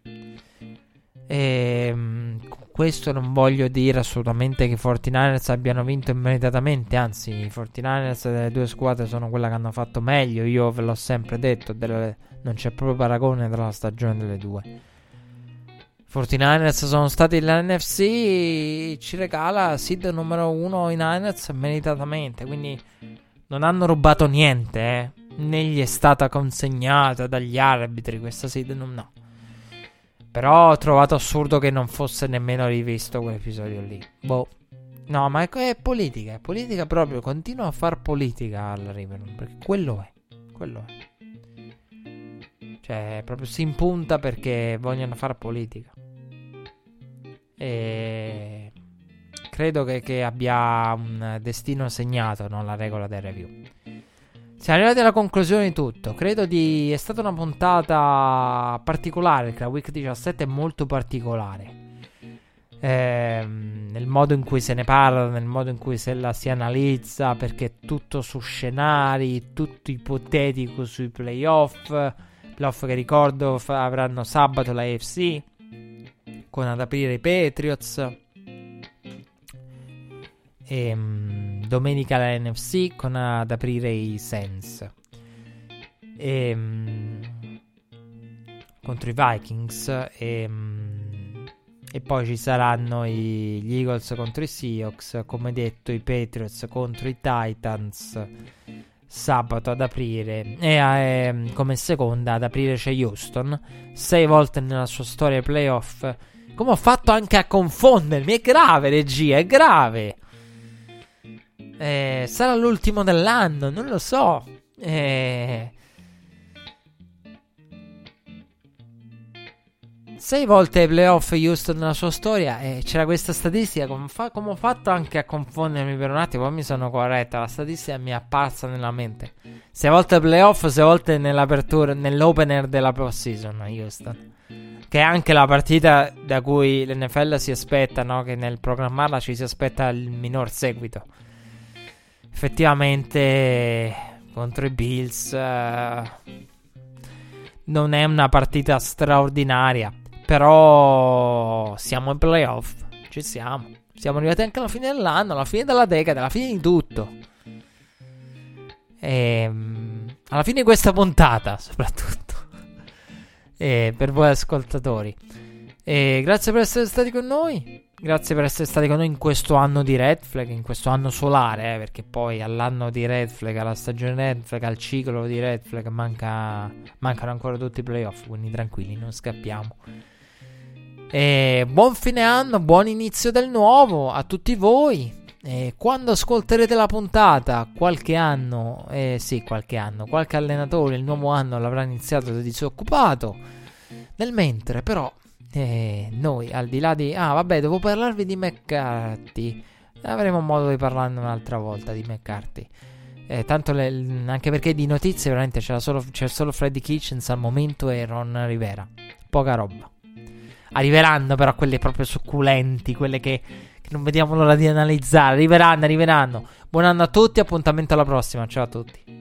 Ehm, questo non voglio dire assolutamente che i 49ers abbiano vinto immediatamente, anzi i 49ers delle due squadre sono quelle che hanno fatto meglio, io ve l'ho sempre detto, delle, non c'è proprio paragone tra la stagione delle due. 49ers sono stati l'NFC, ci regala seed numero uno i Niners meritatamente, quindi non hanno rubato niente, eh. né gli è stata consegnata dagli arbitri questa seed, no. Però ho trovato assurdo che non fosse nemmeno rivisto quell'episodio lì. Boh. No, ma è, è politica, è politica proprio. Continua a far politica al Riverman, perché quello è. Quello è. Cioè, proprio si impunta perché vogliono fare politica. E credo che, che abbia un destino segnato, no? La regola del review. Siamo arrivati alla conclusione di tutto. Credo di. È stata una puntata particolare. Perché la week 17 è molto particolare. Eh, nel modo in cui se ne parla, nel modo in cui se la si analizza. Perché è tutto su scenari, tutto ipotetico sui playoff. Playoff che ricordo f- avranno sabato la AFC. Con ad aprire i Patriots. E, um, domenica la NFC con ad aprire i Sens. E, um, contro i Vikings. E, um, e poi ci saranno i, gli Eagles contro i Seahawks. Come detto, i Patriots contro i Titans. Sabato ad aprire. E eh, come seconda ad aprire c'è Houston. Sei volte nella sua storia playoff. Come ho fatto anche a confondermi? È grave, regia, è grave. Eh, sarà l'ultimo dell'anno, non lo so. Eh... Sei volte ai playoff Houston nella sua storia e c'era questa statistica come, fa- come, ho fatto anche a confondermi per un attimo, poi mi sono corretta, la statistica mi è apparsa nella mente. Sei volte ai playoff, sei volte nell'opener della pro season Houston. Che è anche la partita da cui l'NFL si aspetta, no? Che nel programmarla ci si aspetta il minor seguito effettivamente contro i Bills uh, non è una partita straordinaria. Però siamo in playoff. Ci siamo. Siamo arrivati anche alla fine dell'anno, alla fine della decade, alla fine di tutto. E, um, alla fine di questa puntata, soprattutto. e per voi ascoltatori. E grazie per essere stati con noi. Grazie per essere stati con noi in questo anno di Red Flag, in questo anno solare, eh, perché poi all'anno di Red Flag, alla stagione Red Flag, al ciclo di Red Flag manca, mancano ancora tutti i playoff, quindi tranquilli, non scappiamo. E buon fine anno, buon inizio del nuovo a tutti voi. E quando ascolterete la puntata, qualche anno, eh sì, qualche anno, qualche allenatore il nuovo anno l'avrà iniziato da disoccupato. Nel mentre, però, eh, noi al di là di... Ah, vabbè, devo parlarvi di McCarthy. Avremo modo di parlarne un'altra volta di McCarthy. Eh, tanto le, anche perché di notizie veramente c'è solo, c'è solo Freddy Kitchens al momento e Ron Rivera. Poca roba. Arriveranno però quelle proprio succulenti, quelle che non vediamo l'ora di analizzare. Arriveranno, arriveranno. Buon anno a tutti, appuntamento alla prossima. Ciao a tutti.